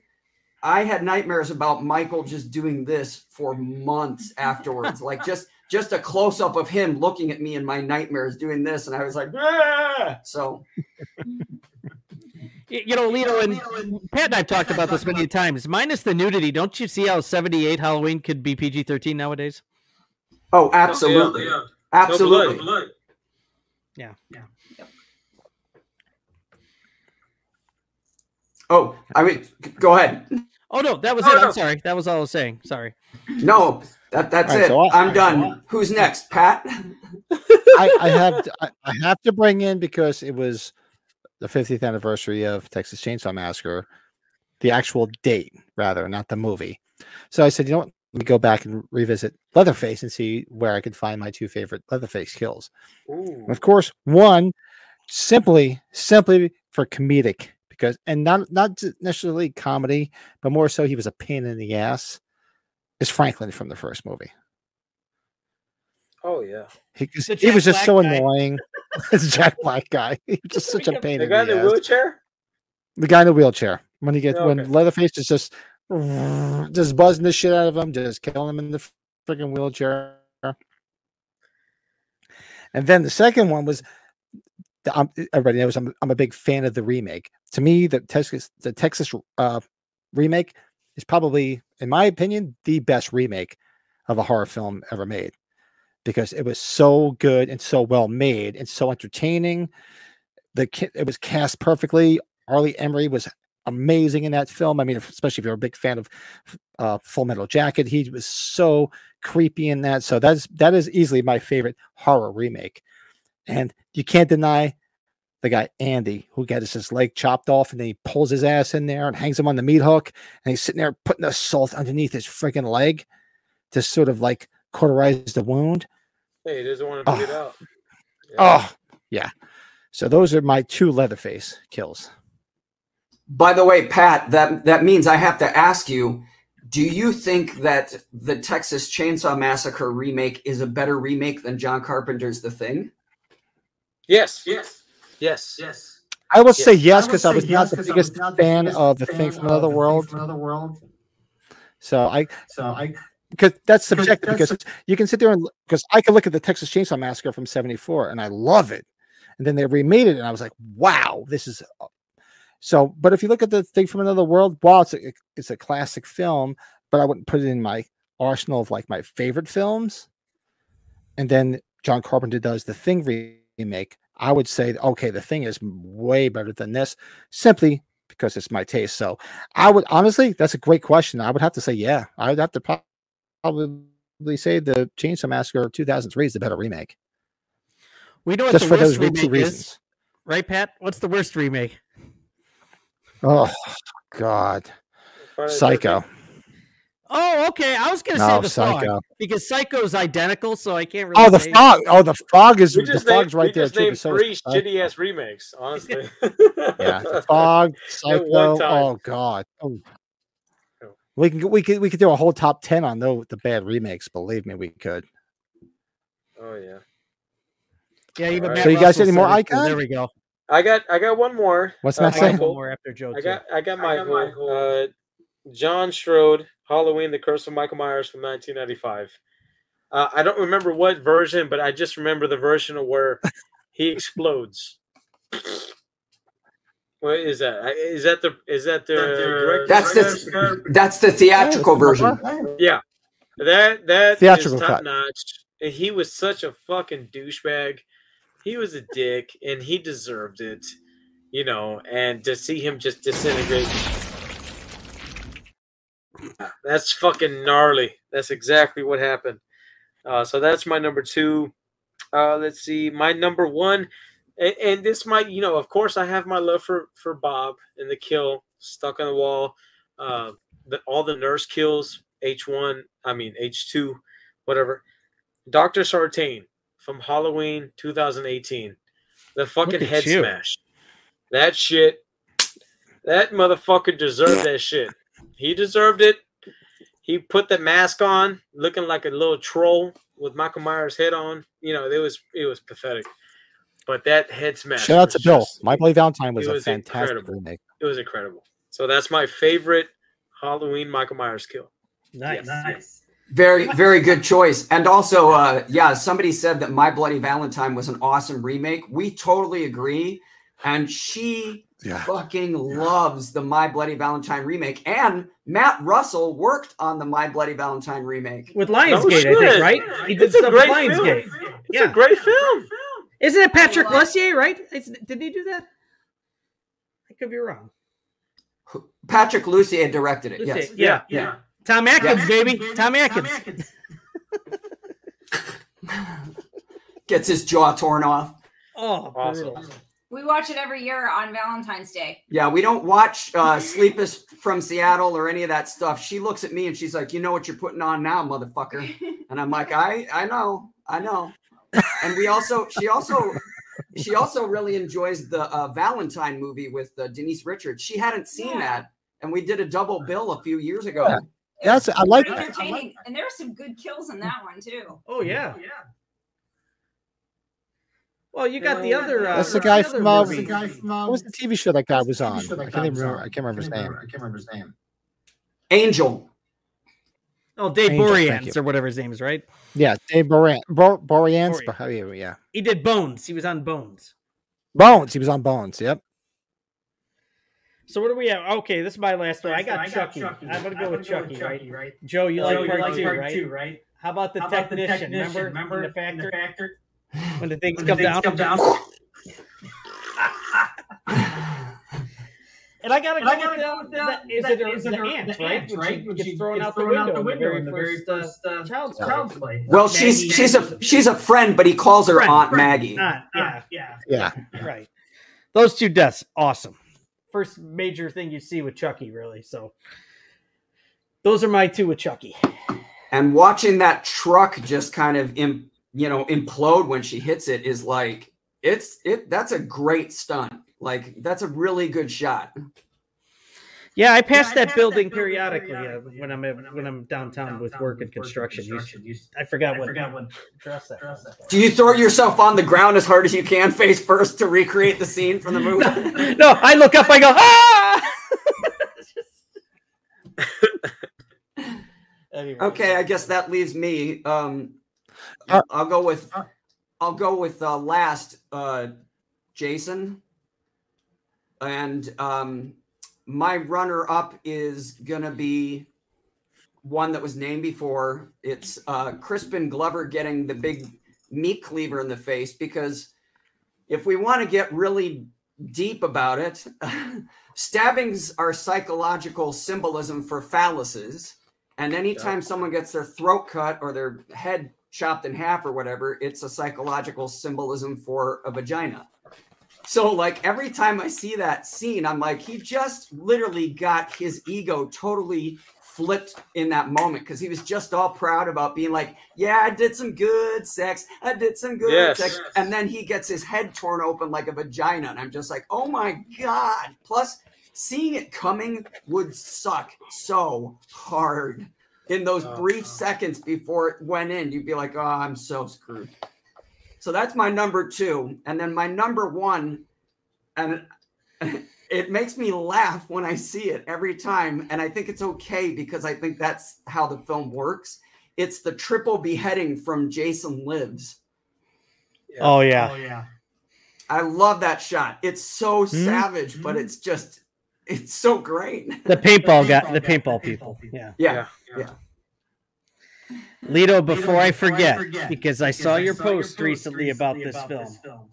I had nightmares about Michael just doing this for months afterwards. like just just a close up of him looking at me in my nightmares doing this, and I was like, "Ah!" so You know, Lito and Pat and I've talked about this many times. Minus the nudity, don't you see how 78 Halloween could be PG 13 nowadays? oh, absolutely, yeah. absolutely. No blood. Yeah. Yeah. Oh, I mean, go ahead. Oh, no, that was No, it. no. I'm sorry. That was all I was saying. Sorry. No, that that's All right, it. so I- I'm done. Who's next, Pat? I, I have to, I, I have to bring in because it was the 50th anniversary of Texas Chainsaw Massacre, the actual date rather, not the movie. So I said, you know what? Let me go back and revisit Leatherface and see where I could find my two favorite Leatherface kills. Ooh. Of course, one simply simply for comedic because and not not necessarily comedy, but more so he was a pain in the ass. Is Franklin from the first movie? Oh yeah. He, 'cause The he was Jack just so guy. annoying. (laughs) (laughs) It's Jack Black guy. (laughs) He was just such a pain The in guy the in the ass. wheelchair. The guy in the wheelchair. When he gets Oh, when. Leatherface is just just buzzing the shit out of him, just killing him in the freaking wheelchair. And then the second one was the, um, everybody knows I'm I'm a big fan of the remake. To me, the Texas the Texas uh, remake is probably, in my opinion, the best remake of a horror film ever made because it was so good and so well made and so entertaining. The it was cast perfectly. R. Lee Ermey was amazing in that film. I mean, especially if you're a big fan of uh, Full Metal Jacket, he was so creepy in that. So that's that is easily my favorite horror remake. And you can't deny the guy Andy who gets his leg chopped off and then he pulls his ass in there and hangs him on the meat hook and he's sitting there putting the salt underneath his freaking leg to sort of like cauterize the wound. Hey, he doesn't want to bleed Oh. out. Yeah. Oh, yeah. So those are my two Leatherface kills. By the way, Pat, that that means I have to ask you: Do you think that the Texas Chainsaw Massacre remake is a better remake than John Carpenter's The Thing? Yes. Yes. Yes. Yes. I would say yes because I say was yes not the 'cause I was biggest not the fan biggest of the fan thing from of another The Thing world. from Another World. So I So I because that's Because subjective that's because you can sit there and because I can look at the Texas Chainsaw Massacre from '74 and I love it, and then they remade it and I was like, wow, this is uh, so. But if you look at the thing from another world, while it's a, it's a classic film, but I wouldn't put it in my arsenal of like my favorite films. And then John Carpenter does the Thing remake. I would say, okay, the Thing is way better than this, simply because it's my taste. So I would honestly, that's a great question. I would have to say, yeah, I would have to probably say the Chainsaw Massacre 2003 is the better remake. We know what Just the for worst those re- two is, reasons. right, Pat? What's the worst remake? Oh God, Friday the Psycho. Oh, okay. I was gonna No, say the Psycho. fog because Psycho's identical, so I can't really. Oh, the say- fog. Oh, the fog is the just fog's right we there just too. named but so three Psycho. shitty ass remakes, honestly. (laughs) Yeah, (laughs) the fog, At one Psycho. Oh God. Oh. Oh. We can we could we could do a whole top ten on the the bad remakes. Believe me, we could. Oh yeah. Yeah, even Alright. Matt So you guys any more said it. Icon? There we go. I got I got one more. What's Uh, next? I got one more after Joe. I too. got I got I got Michael. Michael. Uh, John Strode, Halloween: The Curse of Michael Myers from 1995. Uh, I don't remember what version, but I just remember the version of where he explodes. What is that? I- that the is that the? That's the that's the theatrical version. Yeah, that that Theatrical is top notch. And he was such a fucking douchebag. He was a dick, and he deserved it. You know, and to see him just disintegrate. That's fucking gnarly. That's exactly what happened. Uh, so that's my number two. Uh, let's see, my number one, and, and this might, you know, of course, I have my love for for Bob and the kill stuck on the wall. Uh, the, all the nurse kills, H one, I mean H two, whatever. Doctor Sartain from Halloween 2018, the fucking head you. smash. That shit, that motherfucker deserved that shit. He deserved it. He put the mask on, looking like a little troll with Michael Myers' head on. You know, it was it was pathetic. but that head smash. Shout out to Bill. just- My Bloody Valentine was it a fantastic incredible. remake. It was incredible. So that's my favorite Halloween Michael Myers kill. Nice. Nice. Very, very good choice. And also, uh, yeah, somebody said that My Bloody Valentine was an awesome remake. We totally agree. And she Yeah. fucking loves the My Bloody Valentine remake. And Matt Russell worked on the My Bloody Valentine remake. With Lionsgate, oh, I think, right? He did It's a stuff with great film. Lionsgate. It's Yeah. a great film. Isn't it Patrick oh, Lussier, right? It's, did he do that? I could be wrong. Patrick Lussier directed it. Lussier, Yes. yeah, Yeah. Tom Atkins, Yeah. baby. Tom Atkins. (laughs) Gets his jaw torn off. Oh, Awesome. brutal. We watch it every year on Valentine's Day. Yeah, we don't watch uh, Sleepus from Seattle or any of that stuff. She looks at me and she's like, "You know what you're putting on now, motherfucker?" (laughs) And I'm like, "I, I know, I know." And we also, she also, she also really enjoys the uh, Valentine movie with uh, Denise Richards. She hadn't seen Yeah. that, and we did a double bill a few years ago. Yeah. That's I like Pretty that. entertaining, and there were some good kills in that one too. Oh yeah, yeah. Well, you got the other. Uh, That's the guy other from, uh, movie. What was the TV show that guy was on? Sure, that I can't even was remember. on. I can't remember his name. I can't remember his name. Angel. Oh, Dave Angel, thank or whatever his name is, right? Yeah, Dave Boran, Bor, Boreans, Borean. but how? Yeah, He did Bones. He was on Bones. Bones. He was on Bones. Yep. So what do we have? Okay, this is my last one. I got Chucky. I'm gonna go with Chucky, right? Joe, you like part two, right? How about the technician? Remember, in the factory? When the things come down. And I gotta go, with, the, the, is it, is it the ants, right? When she gets thrown out the window in the very first uh, child's Child's play. Well, she's Maggie- she's a she's a friend, but he calls her Friend, Aunt friend. Maggie. Ah, yeah, yeah, Yeah. right. Those two deaths, awesome. First major thing you see with Chucky, really. So those are my two with Chucky. and watching that truck just kind of Im, you know implode when she hits it is like it's it that's a great stunt like that's a really good shot Yeah, I pass that building periodically uh, when I'm when I'm downtown with work and construction. You should- I forgot what (laughs) dress that. was. do you throw yourself on the ground as hard as you can face first to recreate the scene from the movie No, I look up. I go ah. (laughs) (laughs) Anyway. okay i guess that leaves me um Uh, i'll go with i'll go with uh last uh jason and um my runner up is gonna be one that was named before. It's uh, Crispin Glover getting the big meat cleaver in the face because if we want to get really deep about it, (laughs) stabbings are psychological symbolism for phalluses. And anytime someone gets their throat cut or their head chopped in half or whatever, it's a psychological symbolism for a vagina. So, like, every time I see that scene, I'm like, he just literally got his ego totally flipped in that moment because he was just all proud about being like, Yeah, I did some good sex. I did some good Yes. sex. And then he gets his head torn open like a vagina. And I'm just like, Oh my God. Plus, seeing it coming would suck so hard in those Oh, brief seconds before it went in. You'd be like, Oh, I'm so screwed. So that's my number two. And then my number one, and (laughs) it makes me laugh when I see it every time. And I think it's okay because I think that's how the film works. It's the triple beheading from Jason Lives. Oh yeah. Oh, yeah. I love that shot. It's so Hmm? savage, but it's just, it's so great. The paintball guy, the paintball people. Yeah. Yeah. Yeah. Lito, before I forget, because I saw your post recently about this film.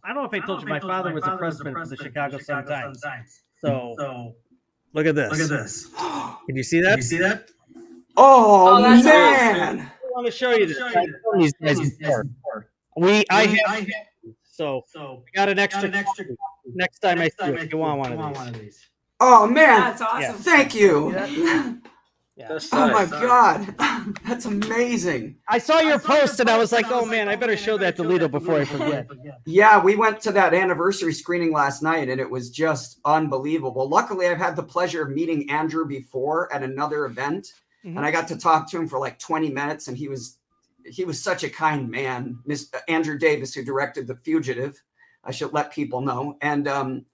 I don't know if I told you my father was a president for the Chicago Sun Times. So so, look at this. Look at this. (gasps) Can you see that? Can you see that? Oh, Oh, that's man. I want to show you this. I've shown these guys before. We, I have, so I got an extra. Next time I see it, you want one of these. Oh, man. That's awesome. Thank you. (laughs) That's Oh my. God. (laughs) That's amazing. I saw your post and I was like, oh man, I better show that to Lito before I forget. Yeah, we went to that anniversary screening last night and it was just unbelievable. Luckily, I've had the pleasure of meeting Andrew before at another event Mhm. and I got to talk to him for like 20 minutes and he was he was such a kind man. Miss Andrew Davis who directed The Fugitive. I should let people know. And um,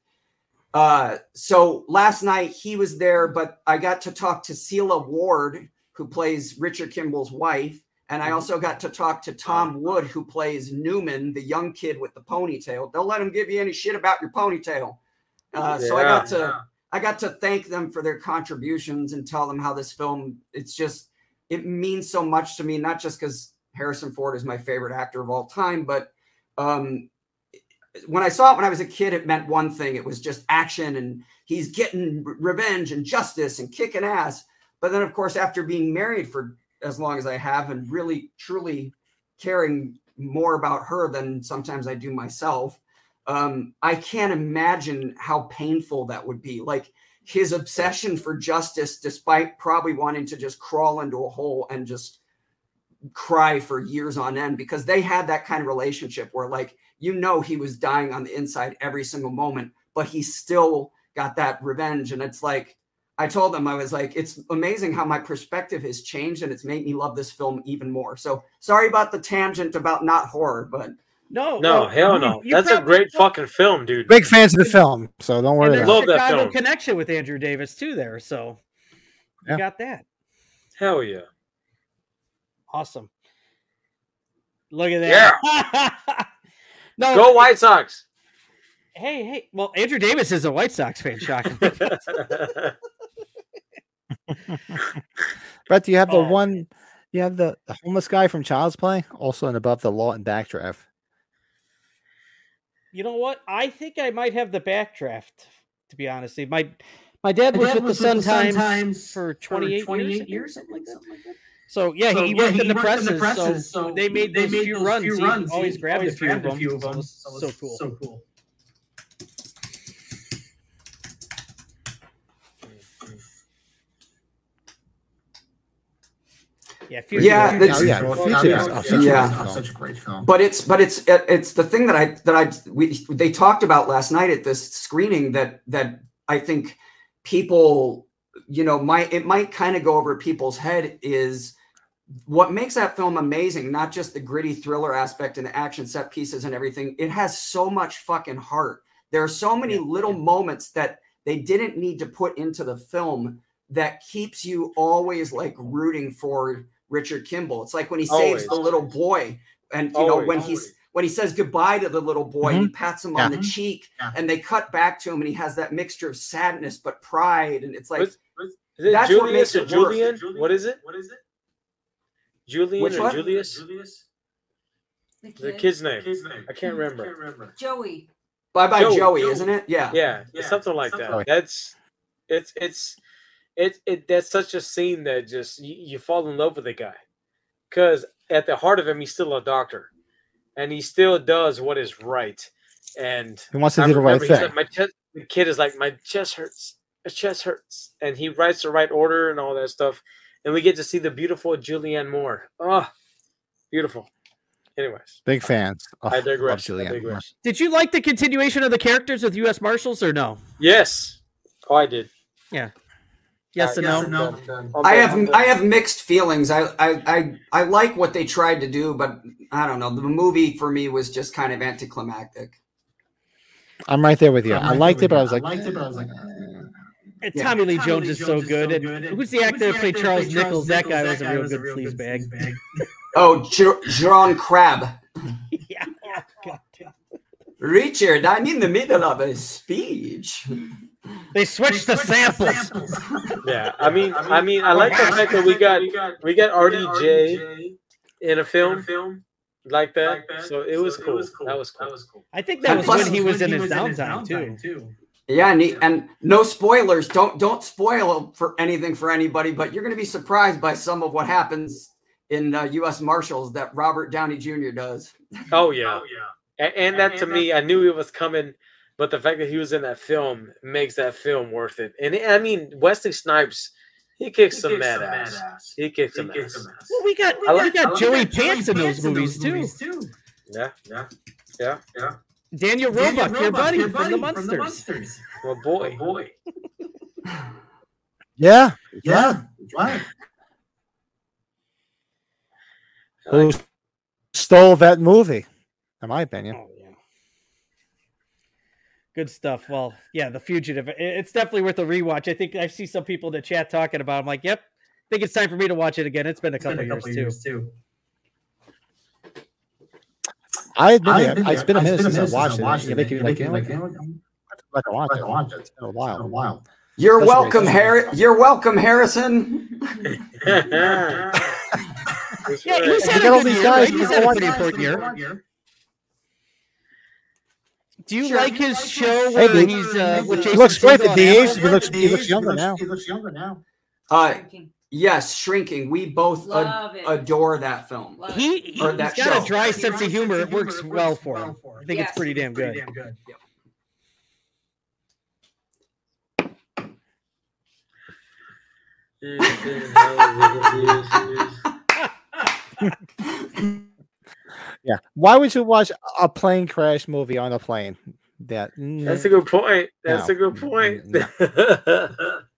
uh, so last night he was there, but I got to talk to Sela Ward, who plays Richard Kimball's wife. And I also got to talk to Tom Wood, who plays Newman, the young kid with the ponytail. Don't let him give you any shit about your ponytail. Uh, So I got Yeah. to I got to thank them for their contributions and tell them how this film. It's just it means so much to me, not just because Harrison Ford is my favorite actor of all time, but um, when I saw it when I was a kid, it meant one thing. It was just action and he's getting re- revenge and justice and kicking ass. But then, of course, after being married for as long as I have and really truly caring more about her than sometimes I do myself, um, I can't imagine how painful that would be. Like his obsession for justice, despite probably wanting to just crawl into a hole and just cry for years on end because they had that kind of relationship where like you know he was dying on the inside every single moment but he still got that revenge and it's like i told them i was like it's amazing how my perspective has changed and it's made me love this film even more so sorry about the tangent about not horror but no No, hell no. That's a great fucking film, dude. Big fans of the film, so don't worry. And there's about a it. Chicago connection with Andrew Davis too there. So you Yeah. got that. Hell yeah. Awesome. Look at that. (laughs) no, Go White Sox. Hey, hey. Well, Andrew Davis is a White Sox fan, shocking. (laughs) (laughs) Brett, do you have the Oh, one? You have the, the homeless guy from Child's Play, also in above the law and backdraft. you know what? I think I might have the backdraft, to be honest. My my dad was with the Sun Times for 28, 28 years, years, I think, something like that. So yeah, So, he yeah, worked he in the worked in the presses, presses, so, so they made they those made few those runs. few he runs. always He grabbed always a few grabbed of a them. few of so them. was So so cool. so cool. Yeah, yeah, Fugitive. that's- yeah, Fugitive is yeah, such a- yeah. such a great film. but it's but it's it- it's the thing that I that I we they talked about last night at this screening that that I think people you know might it might kind of go over people's head is what makes that film amazing not just the gritty thriller aspect and the action set pieces and everything it has so much fucking heart there are so many little moments that they didn't need to put into the film that keeps you always like rooting for Richard Kimball. It's like when he saves Always. the little boy and you know when Always. he's when he says goodbye to the little boy, he mm-hmm. pats him on the cheek Yeah. and they cut back to him and he has that mixture of sadness but pride and it's like What's- Is it That's what makes it work. Julian? What is it? What is it? Julian Which or one? Julius? Julius? The The kid's name. His name. I can't remember. Can't remember. Joey. bye bye Joey. Joey, Joey. isn't it? Yeah. Yeah, Yeah, it's something like something that. like- That's it's it's it it that's such a scene that just you, you fall in love with the guy because at the heart of him he's still a doctor and he still does what is right and He wants to I do the right remember he said, thing. my chest the kid is like my chest hurts my chest hurts and he writes the right order and all that stuff and we get to see the beautiful Julianne Moore oh beautiful anyways Big fans. Oh, I love digress I Julianne Moore. digress Did you like the continuation of the characters with U.S. Marshals or no? yes oh I did Yeah. Yes Uh, and Yes no. and no. I'm I have I'm done. I have mixed feelings. I, I I I like what they tried to do, but I don't know. The movie for me was just kind of anticlimactic. I'm right there with you. I'm I liked there it, but I was like. I liked it, but I was like, And Yeah. Tommy Lee Tommy Jones Lee is so is good. so good. And Who's the actor that played Charles Nichols? That guy was a real good sleaze bag. (laughs) Oh, Jer- Jeroen Krabbé. (laughs) yeah. God (laughs) damn. Richard, I'm in the middle of a speech. They switched the samples. Yeah, I mean, I mean, I like the fact that we got we got RDJ in a film film like that. So it was cool. That was cool. I think that And was plus- when he was in his downtime too. Yeah, and, he, and no spoilers. Don't don't spoil for anything for anybody, but you're going to be surprised by some of what happens in uh, U.S. Marshals that Robert Downey Jr. does. (laughs) Oh yeah, oh and, and that to me, I knew it was coming, but the fact that he was in that film makes that film worth it. And I mean, Wesley Snipes, he kicks some mad ass. He kicks some ass. Well, we got we I like- got Joey that Pants in those Pants in movies those too. movies, too. Yeah, yeah, yeah, yeah. Daniel Daniel Roebuck, your buddy, your from the buddy from Munsters. Well, boy, boy. (laughs) yeah, Yeah, right. who stole that movie? In my opinion, Oh, yeah. Good stuff. Well, yeah, The Fugitive. It's definitely worth a rewatch. I think I see some people in the chat talking about. it. I'm like, yep. I think it's time for me to watch it again. It's been a couple, years, too. I admit I it. admit It's it. been a It's minute been a since I minute watched since it. I watched You it. make me You like, make you me like, you know what? Like I watch Like it. I watch it. It's been a It's while. been a while. You're That's welcome, That's Harry. You're welcome, Harrison. (laughs) Yeah, right. he's had Look at a all good these year, guys. right? He's Look had at a all pretty these important year. Do you Sure. like his show Hey, where dude. he's uh, with He looks great, Segel but the age, he looks, he looks younger now. He looks younger now. Uh, Shrinking. Yes, shrinking. We both ad- adore that film. Love it. He, he, Or has got show. a dry sense of humor. It works well for him. I think Yes. it's pretty damn good. (laughs) Yeah. Why would you watch a plane crash movie on a plane? That That's a mm. good point. That's No. a good point. (laughs) (laughs)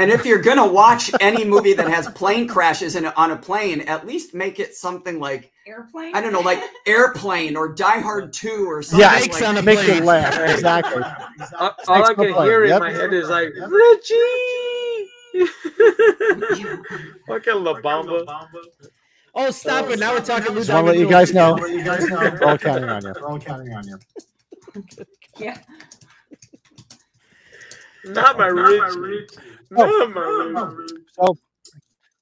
And if you're gonna watch any movie that has plane crashes in, on a plane, at least make it something like Airplane. I don't know, like Airplane or Die Hard Two or something. yeah, Snakes like on a make plane. you laugh. (laughs) Exactly. all, all I can plane, hear in yep. my head is like Richie. (laughs) Fucking La Bamba. Oh, stop it! Now we're talking Lou Just want to let you guys know. Let you guys know. We're all counting on you. We're all counting on you. Yeah. Not my Richie. Not my Richie. (laughs) So,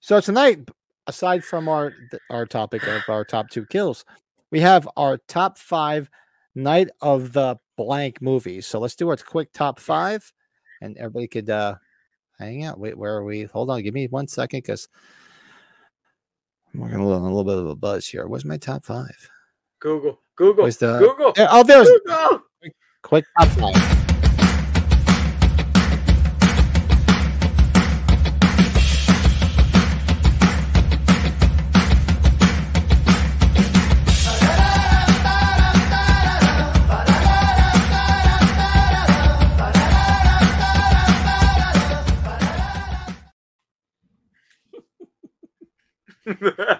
so tonight, aside from our our topic of our top two kills, we have our top five night of the blank movies. So let's do our quick top five, and everybody could uh hang out. Wait, where are we? Hold on, give me one second, because I'm working a little, a little bit of a buzz here. Where's my top five? Google. Google. Where's the- Google. There- oh, there's Google. quick top five.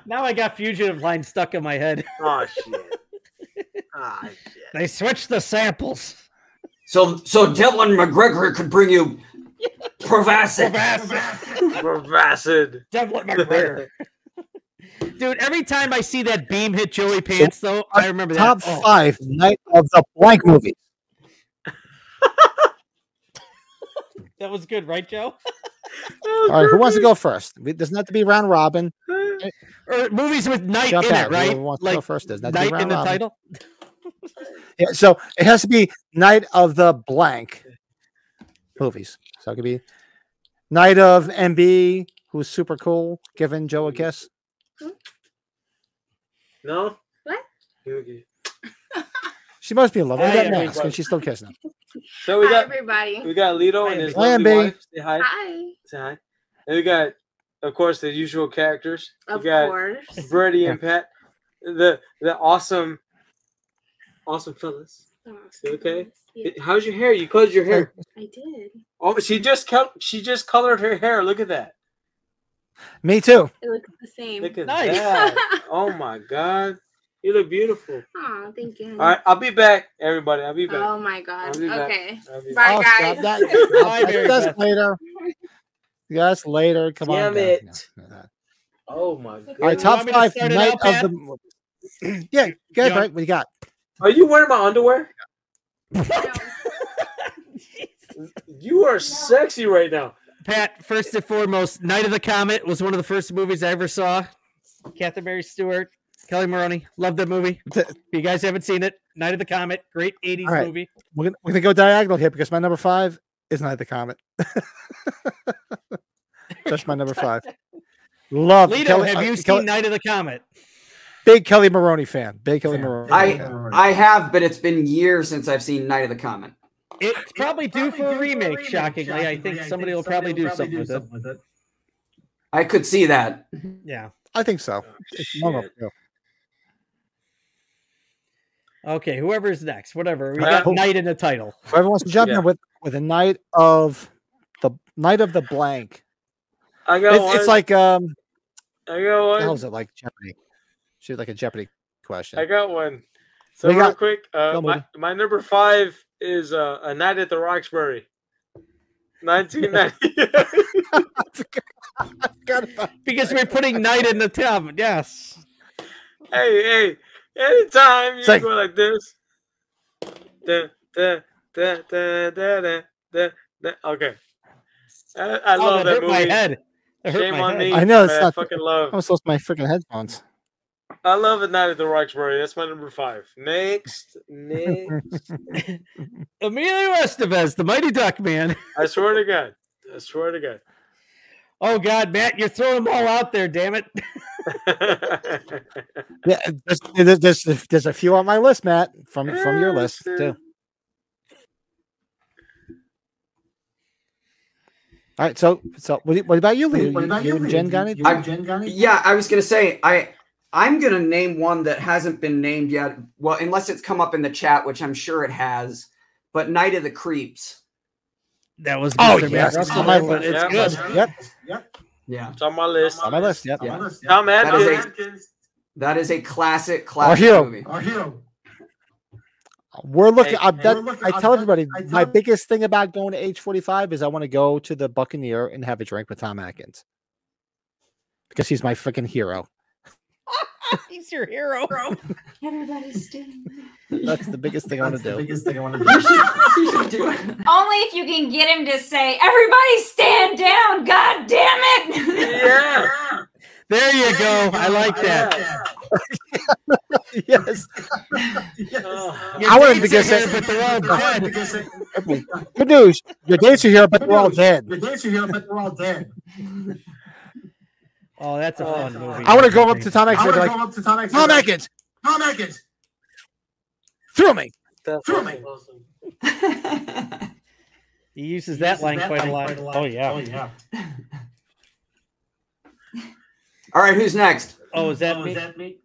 Now I got fugitive line stuck in my head. (laughs) oh shit. Ah shit. They switched the samples. So so Devlin MacGregor could bring you Provasic. Provasic. Devlin MacGregor. (laughs) Dude, every time I see that beam hit Joey Pants, though, I remember that. Top five night of the blank movies. (laughs) that was good, right, Joe? All right, who wants to go first? It doesn't have to be round robin. Or movies with night Jump in out. it, right? Whoever wants to go Like first doesn't have to be night in the robin. title. (laughs) Yeah, so it has to be night of the blank movies. So it could be night of MB, who's super cool, giving Joe a kiss. No? What? Okay. (laughs) She must be in love. Look at Hi, that mask, and she's still kissing him. So we Hi, got everybody. we got Lito Hi, and his everybody. lovely Hi, wife. Say hi. Hi. Say hi. And we got, of course, the usual characters. Of we got course. Brady and Pat, the the awesome, awesome fellas. You okay? Yeah, How's your hair? You colored your hair. I did. Oh, she just col- she just colored her hair. Look at that. Me too. It looks the same. Look at (laughs) Nice. that. Oh my god, you look beautiful. Oh, thank you. All right, I'll be back, everybody. I'll be back. Oh my god. I'll back. Okay. I'll Bye, Oh, guys. stop (laughs) that. Bye, That's- Mary later. (laughs) That's later. Come Damn on. guys. it. No, no, no. Oh my god. All right, top want to five night out, of Pat? the. (clears throat) yeah, go ahead, You Brett. What you got? Are you wearing my underwear? (laughs) You are sexy right now. Pat, first and foremost, Night of the Comet was one of the first movies I ever saw. Catherine Mary Stewart, Kelli Maroney, love that movie. (laughs) If you guys haven't seen it, Night of the Comet, great 80s All right. movie. We're gonna, we're gonna go diagonal here because my number five is Night of the Comet. (laughs) That's my number five. Love Lito, Kelly- have uh, you seen Kelly- Night of the Comet? big Kelli Maroney fan. Big Kelli Maroney. I fan. I have, but it's been years since I've seen Night of the Comet. It's probably due for a remake, shockingly. I think somebody will probably do something with it. I could see that. Yeah. I think so. It's one of them, too. Okay, whoever's next, whatever. We Uh, got Night in the title. Whoever wants to jump Yeah. in with with a night of the night of the blank. I got It's, one. it's like um, I got what the hell one. is it like Jeopardy? Should like a Jeopardy question. I got one. So We real got- quick, uh, go, my, my number five is uh, a night at the Roxbury. 1990. (laughs) (laughs) because we're putting night in the tub. Yes. hey, hey, anytime you It's like- go like this. Da, da, da, da, da, da, da, da. Okay. I, I Oh, love that that hurt my head. That Shame my on head. me. I know it's but not. I fucking love. I was supposed to my freaking headphones. I love a night at the Roxbury. That's my number five. Next, next. (laughs) Emilio Estevez, the mighty duck man. (laughs) I swear to God. I swear to God. Oh God, Matt, you're throwing them all out there. Damn it. (laughs) Yeah, there's, there's, there's, there's a few on my list, Matt, from from your list too. All right, so so what, what about you, Lou? What about you you, and Jen You- got it? you and Jen got it? Yeah, I was gonna say I I'm gonna name one that hasn't been named yet. Well, unless it's come up in the chat, which I'm sure it has. But Night of the Creeps. That was Oh, Mr. Matt yes, Russell, on my but list. it's Yeah, good. Yep, Yep. Yeah, It's on my list. on my list. Yep. Yeah. Honest, Tom That is a- Atkins. that is a classic, Our classic hero. movie. Our hero. We're looking. Hey, hey, that, we're looking- I I- tell I- everybody, I tell my them- biggest thing about going to H45 is I want to go to the Buccaneer and have a drink with Tom Atkins because he's my freaking hero. (laughs) He's your hero. (laughs) Everybody's doing That's the biggest thing I want That's to the do. biggest thing I want to (laughs) do. should, should do it. Only if you can get him to say, "Everybody stand down!" God damn it! Yeah. There you go. I like that. yes. Oh. Your I wanted dates to are get here, that- but they're all dead. wanted to say- Good news. Your dates are here, but they're all dead. Your dates are here, but they're all dead. Oh, that's a oh, fun movie. I want to go up to Tom I want to be go up to Tom Atkins. Tom like, Atkins, Tom Atkins. through me. That's Throw me. awesome. (laughs) He uses that line quite a lot. Oh yeah. Oh yeah. (laughs) All right, who's next? Oh, is that Oh, me? is that me?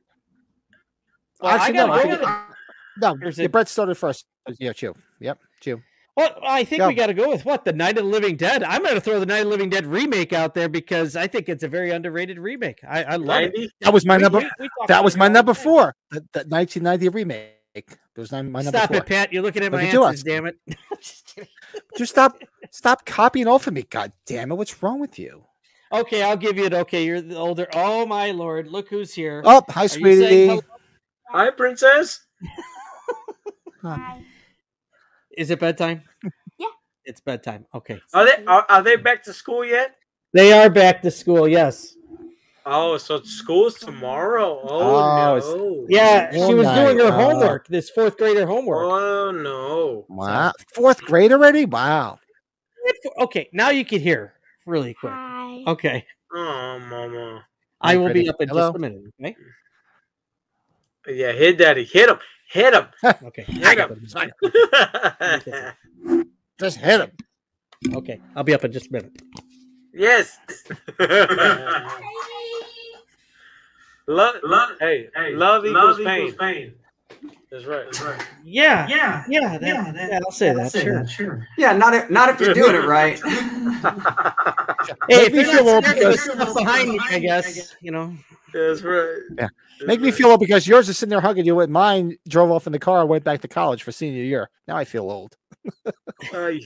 Well, I Actually, gotta no, go I with think- it. No, yeah, it- Brett started first. Yeah, Chew. Yep, Chew. Well, I think Go. we got to go with what the Night of the Living Dead. I'm going to throw the Night of the Living Dead remake out there because I think it's a very underrated remake. I, I love it. That was my We- number. we- we that was my number four. The, the 1990 remake. That was my my number Stop four. it, Pat. You're looking at Look my at answers. Damn it. (laughs) Just. Just stop, stop copying off of me. God damn it! What's wrong with you? okay, I'll give you it. Okay, you're the older. Oh my lord, look who's here. Oh, hi, Are sweetie. Hi, princess. (laughs) Is it bedtime? Yeah. It's bedtime. Okay. Are they are, are they back to school yet? They are back to school. Yes. Oh, so school's tomorrow. Oh, Oh, no. Yeah, Oh, she was doing her. Uh, homework. This fourth grader homework. Oh no. Wow, fourth grade already? Wow. Okay, now you can hear really quick. Hi. Okay, Oh, mama. I will be up in Hello? just a minute. Okay. Yeah, hit daddy. Hit him. Hit him. (laughs) Okay. (laughs) Hit him. (laughs) Just hit him. Okay. I'll be up in just a minute. yes. love, love, hey, love equals pain. That's right. That's right. Yeah. Yeah. Yeah. That, Yeah, that- yeah, I'll say that. Say Sure. that, sure. Yeah, not if, not if you're doing it right. (laughs) Hey, Make if me you're feel old because- with stuff behind me, I guess you know. That's right. Yeah. Make me feel old because yours is sitting there hugging you, and mine drove off in the car and went back to college for senior year. Now I feel old. (laughs) Ay,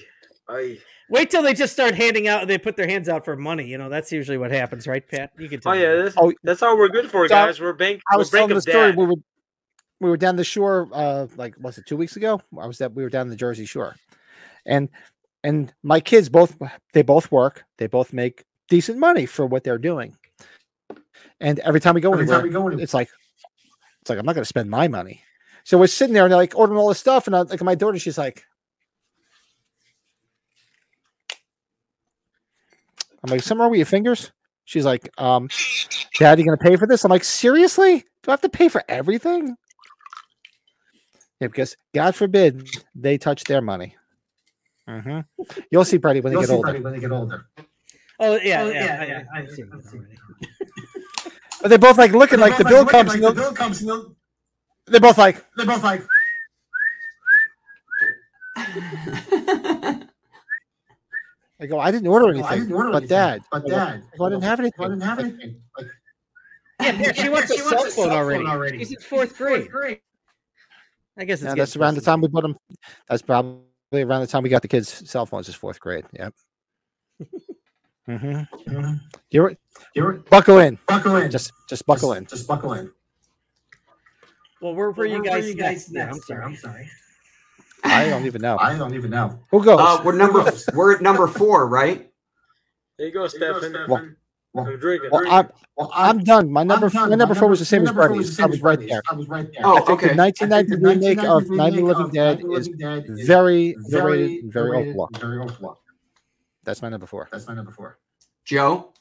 ay. Wait till they just start handing out. They put their hands out for money. You know, that's usually what happens, right, Pat? You can tell. Oh yeah, that's, Oh, that's all we're good for, So, guys. We're bank. I We're was bank telling the story. dad. We were we were down the shore, uh, like was it two weeks ago? I was that we were down the Jersey Shore, and and my kids both they both work. They both make decent money for what they're doing. And every time we go Every anywhere, time we go it's like it's like I'm not going to spend my money. So we're sitting there and they're like ordering all this stuff, and I, like my daughter, she's like, I'm like, somewhere with your fingers? She's like, um, Dad, you gonna pay for this? I'm like, seriously? Do I have to pay for everything? Yeah, because God forbid they touch their money. hmm You'll see, Brady, when You'll they get see older. Freddie when they get older. Oh yeah, Oh, yeah, yeah, I- yeah, I, I- have seen that. But they're both like looking like the They're bill both comes. like, and the they'll- bill comes. and they'll- They're both like, They're both like. I go, I didn't order "Oh, anything, I didn't order but anything, Dad, But I Dad. I go, I didn't have anything. I didn't have anything. Like, Yeah, yeah, she Yeah, wants a she cell wants a cell phone already. She's in fourth grade. I guess it's Yeah, that's around the time we put them. That's probably around the time we got the kids' cell phones. Is fourth grade. Yep. (laughs) mm-hmm. You're You're buckle in. buckle in. Just just buckle in. Just buckle in. Well, where were you Where were guys you next? guys Yeah, I'm sorry. I'm sorry. I don't even know. I don't even know. Who goes? Uh, we're number we're at number four, right? There you go, Stefan. Well- I'm drinking. well, I'm Well, I'm done. My number done. my number four was the same as number four Bernie's. was the I was right there. I was right there. Oh, I think okay. the I 1990 remake of 1990 Night of the Living Dead Night of the is is very very, very very very, overlooked. very overlooked. That's my number four. That's my number four. Joe.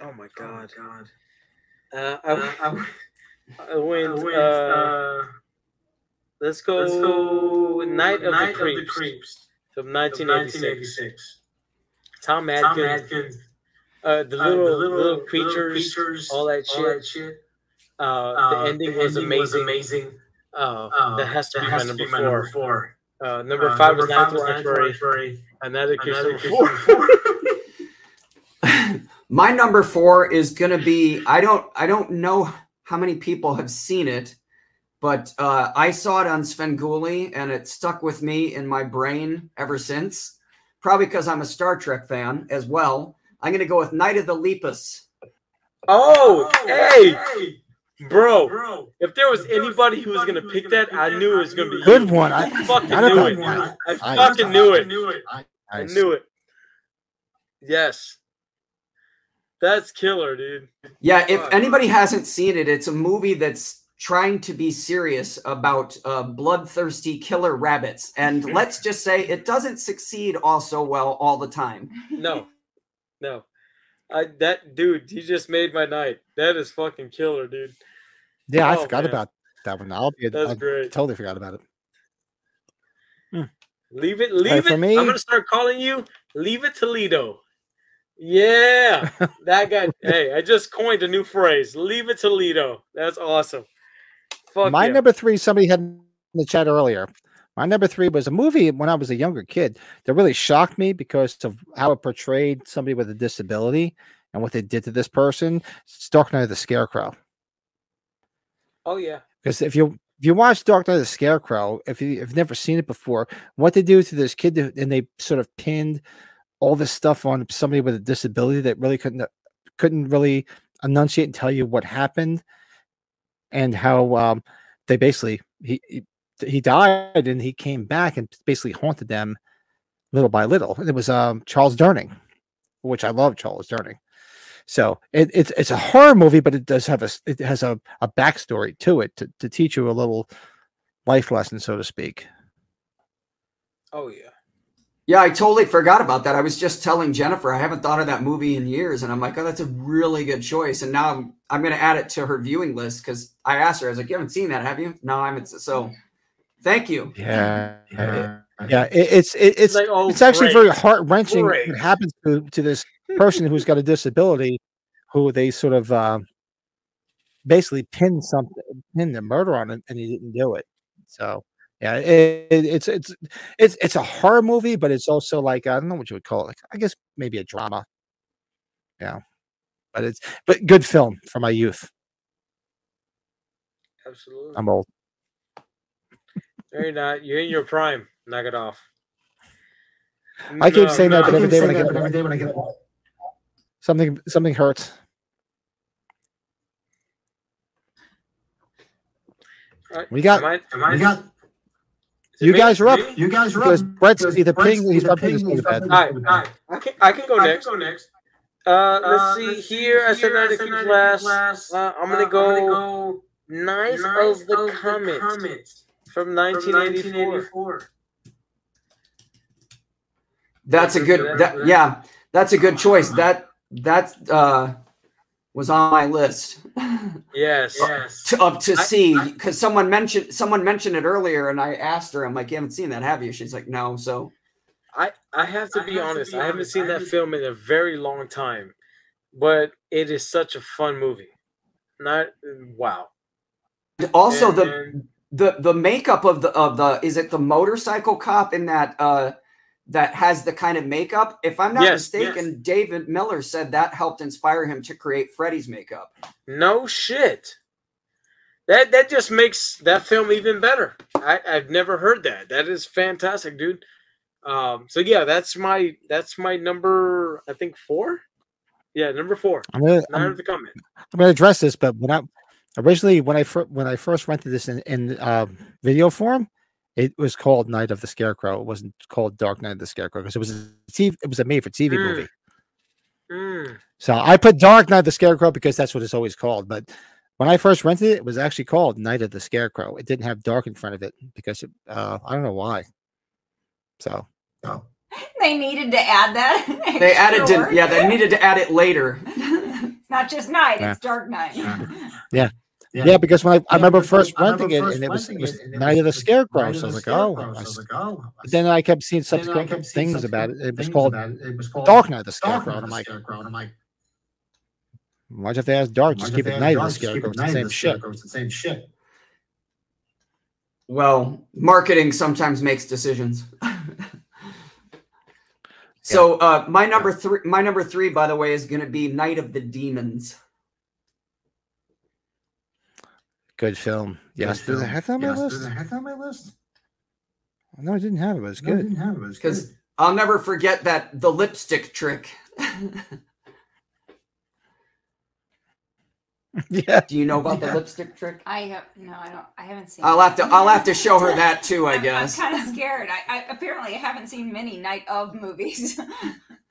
Oh my god. God. Uh, Uh, I, (laughs) I, I went. went, uh, let's go. let's go. Night of Night the Creeps Creeps. from of 1986. 1986. Tom Tom Atkins. Atkins. Uh, the uh, little, the little, creatures, creatures, all that shit. That shit. Uh, Uh, the ending was amazing. amazing. Uh, Uh, that has to be that my has to number be my four. number four. Uh, number Uh, five number was Ninth was Sanctuary. Sanctuary. Another Creeps Another number Creeps four. four. (laughs) (laughs) My number four is gonna be I don't I don't know how many people have seen it, but uh, I saw it on Svengoolie and it stuck with me in my brain ever since. Probably because I'm a Star Trek fan as well. I'm gonna go with Night of the Lepus. Oh, hey, hey, bro. bro. If there was If there was anybody who was gonna who was pick gonna that, pick I knew it was gonna be it Good you. one. I, I fucking knew it. I fucking knew it. I knew it. Yes. That's killer, dude. Yeah, if anybody hasn't seen it, it's a movie that's trying to be serious about uh, bloodthirsty killer rabbits. And (laughs) let's just say it doesn't succeed all so well all the time. No, no. I that dude, he just made my night. That is fucking killer, dude. Yeah, I Oh, forgot man. about that one. I'll be. That's I great. totally forgot about it. Hmm. Leave it, leave for it. me- I'm gonna start calling you Leave It Toledo. Yeah, (laughs) that guy. hey, I just coined a new phrase. Leave it Toledo. That's awesome. Fuck My yeah. number three, somebody had in the chat earlier. My number three was a movie when I was a younger kid that really shocked me because of how it portrayed somebody with a disability and what they did to this person. It's Dark Night of the Scarecrow. Oh yeah. Because if you if you watch Dark Night of the Scarecrow, if you, you've never seen it before, what they do to this kid, and they sort of pinned all this stuff on somebody with a disability that really couldn't couldn't really enunciate and tell you what happened, and how um, they basically he, he he died and he came back and basically haunted them little by little. And it was um, Charles Durning, which I love Charles Durning. So it, it's it's a horror movie, but it does have a s- it has a, a backstory to it to, to teach you a little life lesson, so to speak. Oh yeah. Yeah, I totally forgot about that. I was just telling Jennifer I haven't thought of that movie in years, and I'm like, oh, that's a really good choice. And now I'm I'm going to add it to her viewing list because I asked her, I was like, you haven't seen that, have you? No, I haven't. So, thank you. Yeah, Yeah. yeah. It, it's it, it's like, oh, it's actually very heart wrenching Great. what happens to to this person who's got a disability, who they sort of uh, basically pin something, pin the murder on it, and he didn't do it. So yeah, it, it, it's it's it's it's a horror movie, but it's also like I don't know what you would call it. Like I guess maybe a drama. Yeah, but it's but good film for my youth. Absolutely. I'm old. No, you're not. You're in your prime. Knock it off. I keep No, saying no. that, but I every keep day when saying I get every day when I get something something hurts. Alright, We got- am I- Am I got You guys are up. you guys are Because up. Brett's Because either Brett's ping, he's either about to ping, he's to about bed. to All right, all right. I can I can go I next. can go next. Uh, let's Uh, see let's here. I said here, I Night of said the Night Creeps of the last. last. Uh, I'm Uh, gonna go. go Night Night of the comments. Comet from from 1984. 1984. That's a good. That, yeah, that's a good choice. That that uh, was on my list (laughs) Yes. Yes. to, up to I- see because someone mentioned someone mentioned it earlier, and I asked her, I'm like, you haven't seen that, have you? She's like, no. So I I have to I be have to honest. I haven't seen I that haven't- film in a very long time, but it is such a fun movie. Not wow. also And- the and- the the makeup of the of the is it the motorcycle cop in that uh that has the kind of makeup if i'm not Yes, mistaken yes. david miller said that helped inspire him to create freddy's makeup no shit. That that just makes that film even better. I, I've never heard that. That is fantastic, dude. Um, so yeah, that's my that's my number. I think four. Yeah, number four. I'm gonna, I'm, the Comet. I'm gonna address this, but when I originally when I fir- when I first rented this in in uh, video form, it was called Night of the Scarecrow. It wasn't called Dark Night of the Scarecrow because it was a TV, it was a made for TV Mm. movie. Mm. So I put Dark Night of the Scarecrow because that's what it's always called. But when I first rented it, it was actually called Night of the Scarecrow. It didn't have dark in front of it because it, uh, I don't know why. So Oh. (laughs) They needed to add that. (laughs) They added to yeah, they needed to add it later. (laughs) It's not just night; Yeah. it's dark night. yeah. Yeah, because when I, I remember first I remember renting it first and it was, it was it, Night of the was- it Scarecrow. Night So I of was the like, oh, Scarecrow, I so I was like, oh, then I kept seeing subsequent kept seeing things about it. It was called it. It was called Dark Night of the Scarecrow. And I'm like, Scarecrow. And I'm like, why'd you have to ask dark? Just keep it Night of the dark? Just keep Scarecrow. it It's the same the shit. Scarecrow. It's the same shit. Well, marketing sometimes makes decisions. (laughs) so uh, my number three, my number three, by the way, is going to be Night of the Demons. Good film. Yes, Good did I film. have that on my list? did I have that on my list? No, I didn't have it. It was No, I good. didn't have it. It Because. I'll never forget that the lipstick trick. (laughs) yeah. Do you know about Yeah. the lipstick trick? I have no, I don't. I haven't seen. I'll have to I'll have to show her that too, I (laughs) I'm- guess. I'm kind of scared. I, I apparently I haven't seen many night of movies. (laughs)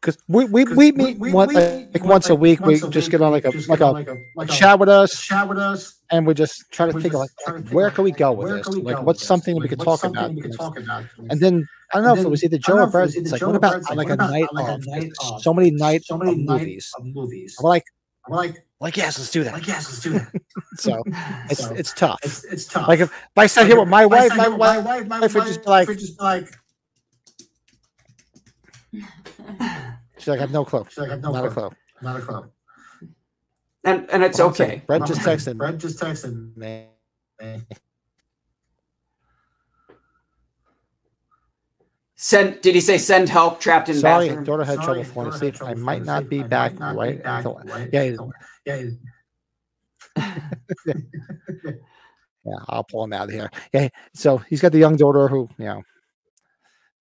Because we, we, we meet we- one, we like, meet like once a week. We a just week, get on like a like a, like a- like a- chat with us, Chat with us. and we just try to think like, to think where can we go with this? Like, what's something we could talk about? we could talk about? And then I don't know if it was either Joe or know if it Brett. was either It's like, what about Brett, it's on like, a night on like a of night of so many night so many movies? of movies? I'm like, I'm like, like yes, let's do that. like yes, let's do that. (laughs) So it's So, it's tough. It's it's tough. Like if, if I sat Like, here with my wife, my wife, my wife, my wife would just be like, would just be like, she's like, I have no clue. she's like, I have no Not a clue. clue. Not a clue. And and it's Hold on a second. okay. Brett just texted Brett just texted me. me. Send did he say send help trapped in Sorry, bathroom? daughter had Sorry, trouble falling daughter had asleep. I trouble might falling not be I back might not be right back until right yeah, until- yeah. (laughs) yeah, I'll pull him out of here. Yeah, so he's got the young daughter who, you know,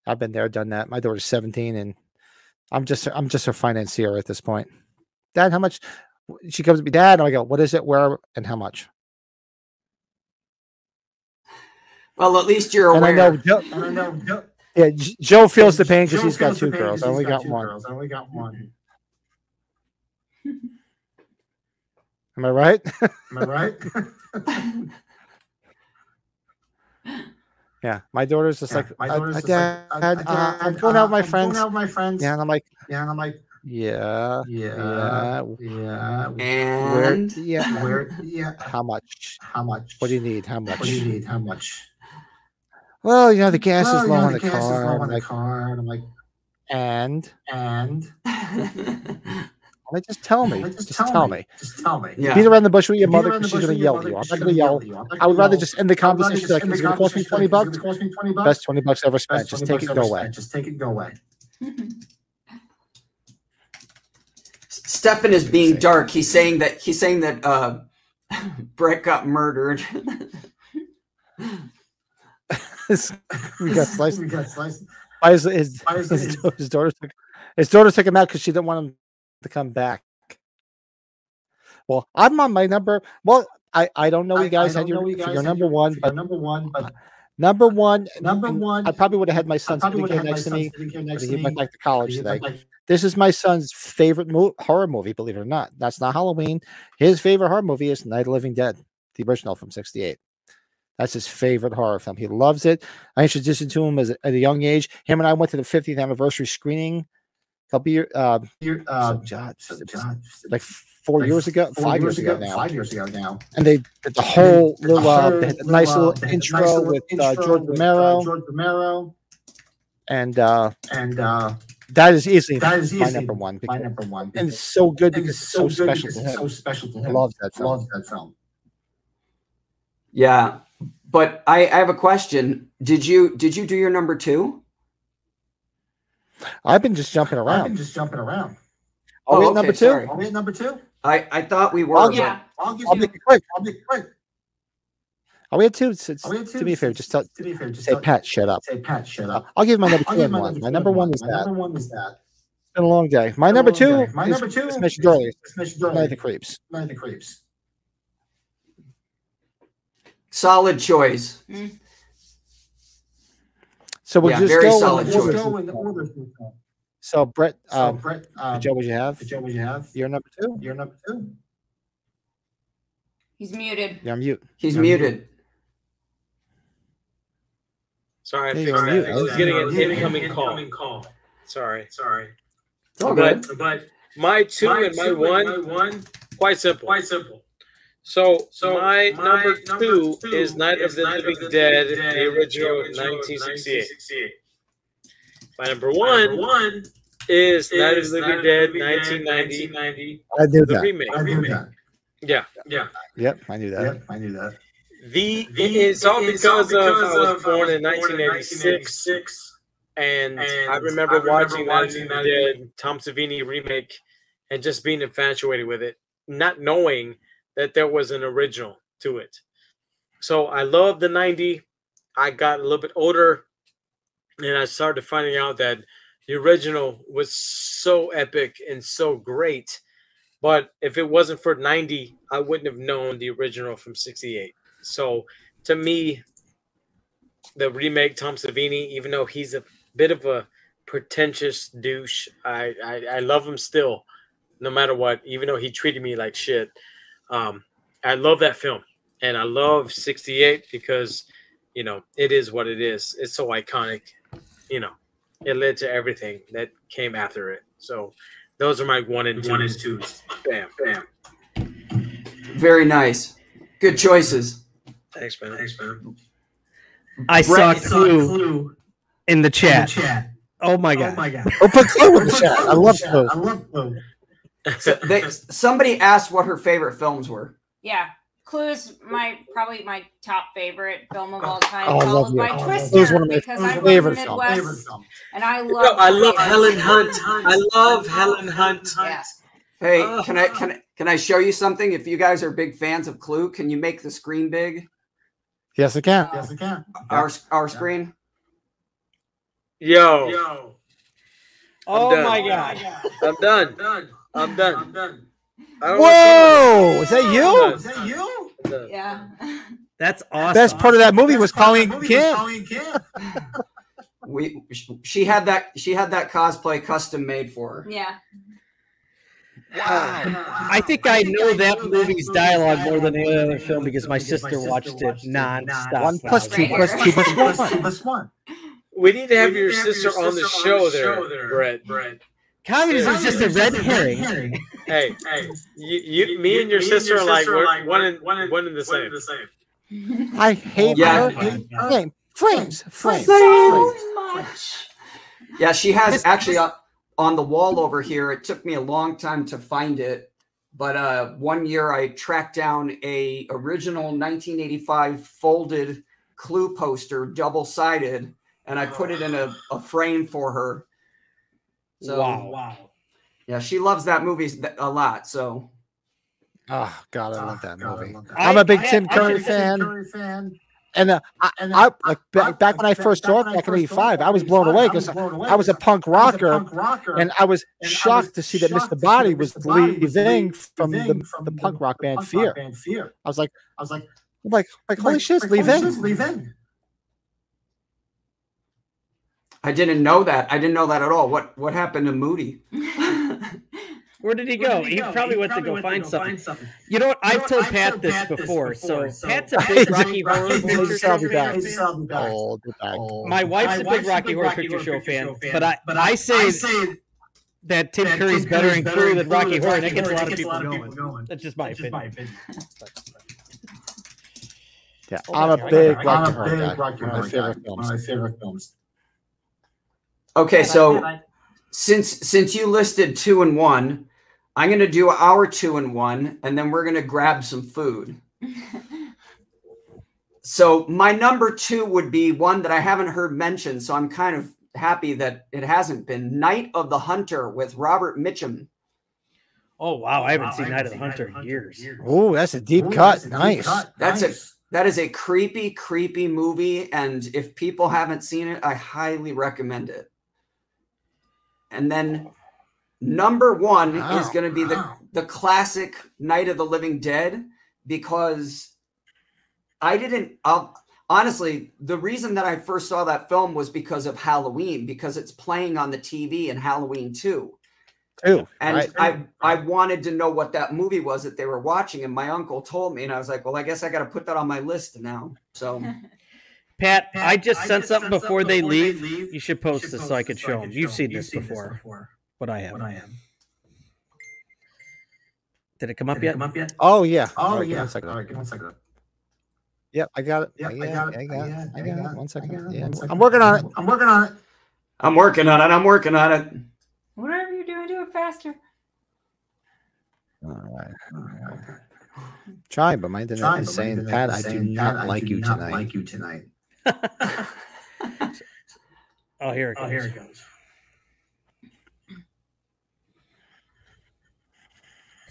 I've been there, done that. My daughter's 17, and I'm just I'm just her financier at this point. Dad, how much? She comes to me, Dad, and I go, what is it, where, and how much? Well, at least you're And I aware. know, Joe, And I know Joe, yeah, Joe feels the pain because he's got two girls. I only he's got two one. girls. I only got one. Am I right? Am I right? (laughs) yeah, my daughter's just Yeah, like, my "Uh, daughter's uh, just Dad, like, "Uh, uh, I'm going out with uh, my I'm friends. Going out with my friends. Yeah, and I'm like, Yeah, and I'm like, yeah, yeah, yeah. yeah. Where, And yeah, Where? Yeah. how much? How much? What do you need? How much? What do you need? How much? Well, you know, the gas Well, is you low know, in the the gas is car. low I'm in the like, car. And I'm like, and and (laughs) like, just tell me. like, Just, tell me. Just tell me. Yeah. Beat around the bush with your Beat mother the because she's bush going with to your yell mother at you. I'm 'cause not she's going to gonna yell. yell at you. I'm not would gonna rather yell. just end the I would rather conversation. just Like, end it's the going to cost me conversation 20 like, bucks. It's going to cost me 20 bucks. Best 20 bucks ever spent. Just take it, go away. Just take it, go away. Stefan is being dark. He's saying that he's saying that uh (laughs) Brett got murdered. (laughs) we got sliced. (laughs) We got sliced. Why is his, Why is his, his- his daughter took his daughter took him out because she didn't want him to come back. Well, I'm on my number. Well, I, I don't know you guys I had your, you guys your number one, but number one, uh, but number uh, one, number one, I probably would have had my son sitting here have had my next to me. sitting here but next He went back to college today. back- This is my son's favorite mo- horror movie, believe it or not. That's not Halloween. His favorite horror movie is Night of Living Dead, the original from '68. That's his favorite horror film. He loves it. I introduced it to him as at a young age. Him and I went to the 50th anniversary screening couple years, uh, Year- uh, so, God, so, it was God, like four like years ago, four five years years ago now. Five years ago now. And they did the whole did little, uh, whole little, nice uh, little they intro nice little with uh, intro George with, uh, Romero, George Romero, and uh, and uh, that is easily that is my easily number one. my number one. and it's so good because it's so so special to it's him. so special to I him. love that film. Loves that film. yeah. But I, I have a question. Did you did you do your number two? I've been just jumping around. I've been just jumping around. Are we Oh, at number two? sorry. Are we at number two? I I thought we were. I'll give, but- I'll give I'll you. make it quick. I'll be quick. Are we at two? S- s- we at to be fair, just tell, To be fair, just say tell- Pat, shut up. Say Pat, shut up. I'll give my number two give and my one. number My number one one. is My that. number one is that. It's been a long day. My number two day. My is number two is mentioned is- earlier. is mentioned Night of the Creeps. Night of the Creeps. Solid choice. Mm. So we'll Yeah, just very go. in solid the choice. order. Go in the order. through. So Brett, So, um, Brett, um, Joe, what you have? Joe, what you have? You're number two. You're number two. He's muted. You're on mute. He's You're on muted. Sorry, I Hey, fixed that. I was getting an Yeah, incoming incoming call. Sorry. Sorry. It's all But, good. but my two My and my two one, and my one, quite simple. quite simple. So, So, my, my number, number two, two is Night of the Night of Living the Dead, Living Dead, the original original 1968. 1968. My number Number one one is Night of is the Night Living of the Dead, Living 1990, 1990. I knew the that. remake. I knew that. Yeah. Yeah. Yep, I knew that. Yep, I knew that. The, The- it's all it's because, all of because I was of born I in was born in 1986, 1986, and, and I remember I remember watching watching the Night Dead, Tom Savini remake, and just being infatuated with it, not knowing that there was an original to it. So I love the 90. I got a little bit older, and I started finding out that the original was so epic and so great. But if it wasn't for 90, I wouldn't have known the original from 68. So to me, the remake, Tom Savini, even though he's a bit of a pretentious douche, I, I, I love him still, no matter what, even though he treated me like shit. Um, I love that film. And I love 68 because, you know, it is what it is. It's so iconic. You know, it led to everything that came after it. So those are my one and two. One and twos. Bam, bam. Very nice. Good choices. Thanks, man. Thanks, man. I saw Brett, saw Clue Clue in the in chat. the chat. Oh my god. Oh god. my god. Oh, put Clue in the chat. I love Clue. I love Clue. So (laughs) they, somebody asked what her favorite films were. Yeah. Clue's my probably my top favorite film of oh, all time, Oh, I love followed you. by Oh, I love Twister one of my because I'm from the favorite films. Midwest Favorite film. and I love. No, I love Helen Hunt. I love Helen Hunt. Yeah. Hey, Oh. can I can I- can I show you something? If you guys are big fans of Clue, can you make the screen big? Yes, I can. Yes, I can. Our our screen. Yo, Yo. Oh done. my god. I'm done. Done. I'm done. I'm done. I don't Whoa! Is that you? Is that you? Yeah. That's awesome. Best part of that movie was Best Colleen that movie was Kim. Colleen Camp. (laughs) We she had that she had that cosplay custom made for her. Yeah. Wow. I think I know that movie's dialogue more than any other film because my sister watched it nonstop. One plus two Right. plus two plus Plus one. plus one. We need to have your need to have sister your on the sister show there, Brett. Brett. Communism is just a red Just herring. Hey, Hey, you, you, me and your sister are like we're one in one in one in the one same. in the same. (laughs) I hate Yeah. her. Flame. Flames. Flames. So much. Yeah, she has actually on, on the wall over here. It took me a long time to find it, but uh, one year I tracked down a original 1985 folded Clue poster, double sided, and I put it in a, a frame for her. So Wow. Wow. yeah, she loves that movie a lot. So Oh God, I love that God, movie. love that. I'm a big I- Tim I- Curry I- fan, Curry fan. and uh, I, And, I like I- back, back when I first saw it back in '85, I was blown away because was blown away I was a 'cause punk I was a punk rocker, and I was and I was shocked to see that Mr. Boddy was Mr. Boddy was Lee Ving from the, from the punk rock band punk rock Fear. band Fear. I was like, I was like, I'm like, like holy like, shit, like, Lee Ving. holy shit, Lee Ving. I didn't know that. I didn't know that at all. What what happened to Moody? (laughs) Where did he go? did He, probably went to go find something. something. You know what? I've what? told I've Pat told this Pat this before. before, So so Pat's a (laughs) big Rocky Horror Picture Show Picture fan. fan. Oh. My wife's My a big Rocky Horror Picture Show fan, but I but I say say that Tim Curry's better Curry's in better Clue in than Rocky Horror, and that gets a lot of people a lot of going. That's just my my opinion. opinion. (laughs) Yeah, I'm my a God. big I'm Rocky a Horror big guy. Rocky One of my favorite guy. films. One of my favorite films. Okay, so since since you listed two and one, I'm gonna do our two and one, and then we're gonna grab some food. (laughs) So my number two would be one that I haven't heard mentioned, so I'm kind of happy that it hasn't been Night of the Hunter with Robert Mitchum. Oh wow, I haven't seen Night of the Hunter in years. Oh, that's a deep cut. Nice. That's a that is a creepy, creepy movie, and if people haven't seen it, I highly recommend it. And then number one is going to be the the classic Night of the Living Dead because I didn't. I'll, honestly, the reason that I first saw that film was because of Halloween, because it's playing on the TV in Halloween too. Too. And right? I I wanted to know what that movie was that they were watching, and my uncle told me, and I was like, well, I guess I got to put that on my list now. So (laughs) Pat, I just sent something before they leave. You should post this so I could show them. You've seen this before, but I have. Did it come up yet? Come up yet? Oh yeah. Oh All right, give yeah. One second. All right, give one second. Yep, I got it. Yep, I I got, got it. it. I got it. I got it. One second. got it. Yeah, One I'm- I'm working on it. I'm working on it. I'm working on it. I'm working on it. Whatever you're doing, do it faster. All right. Try, but my internet Trying, is but my saying, internet Pat, I do saying, not "Pat, I like do you not tonight. Like you tonight. (laughs) Oh, here it Oh, goes. here it goes.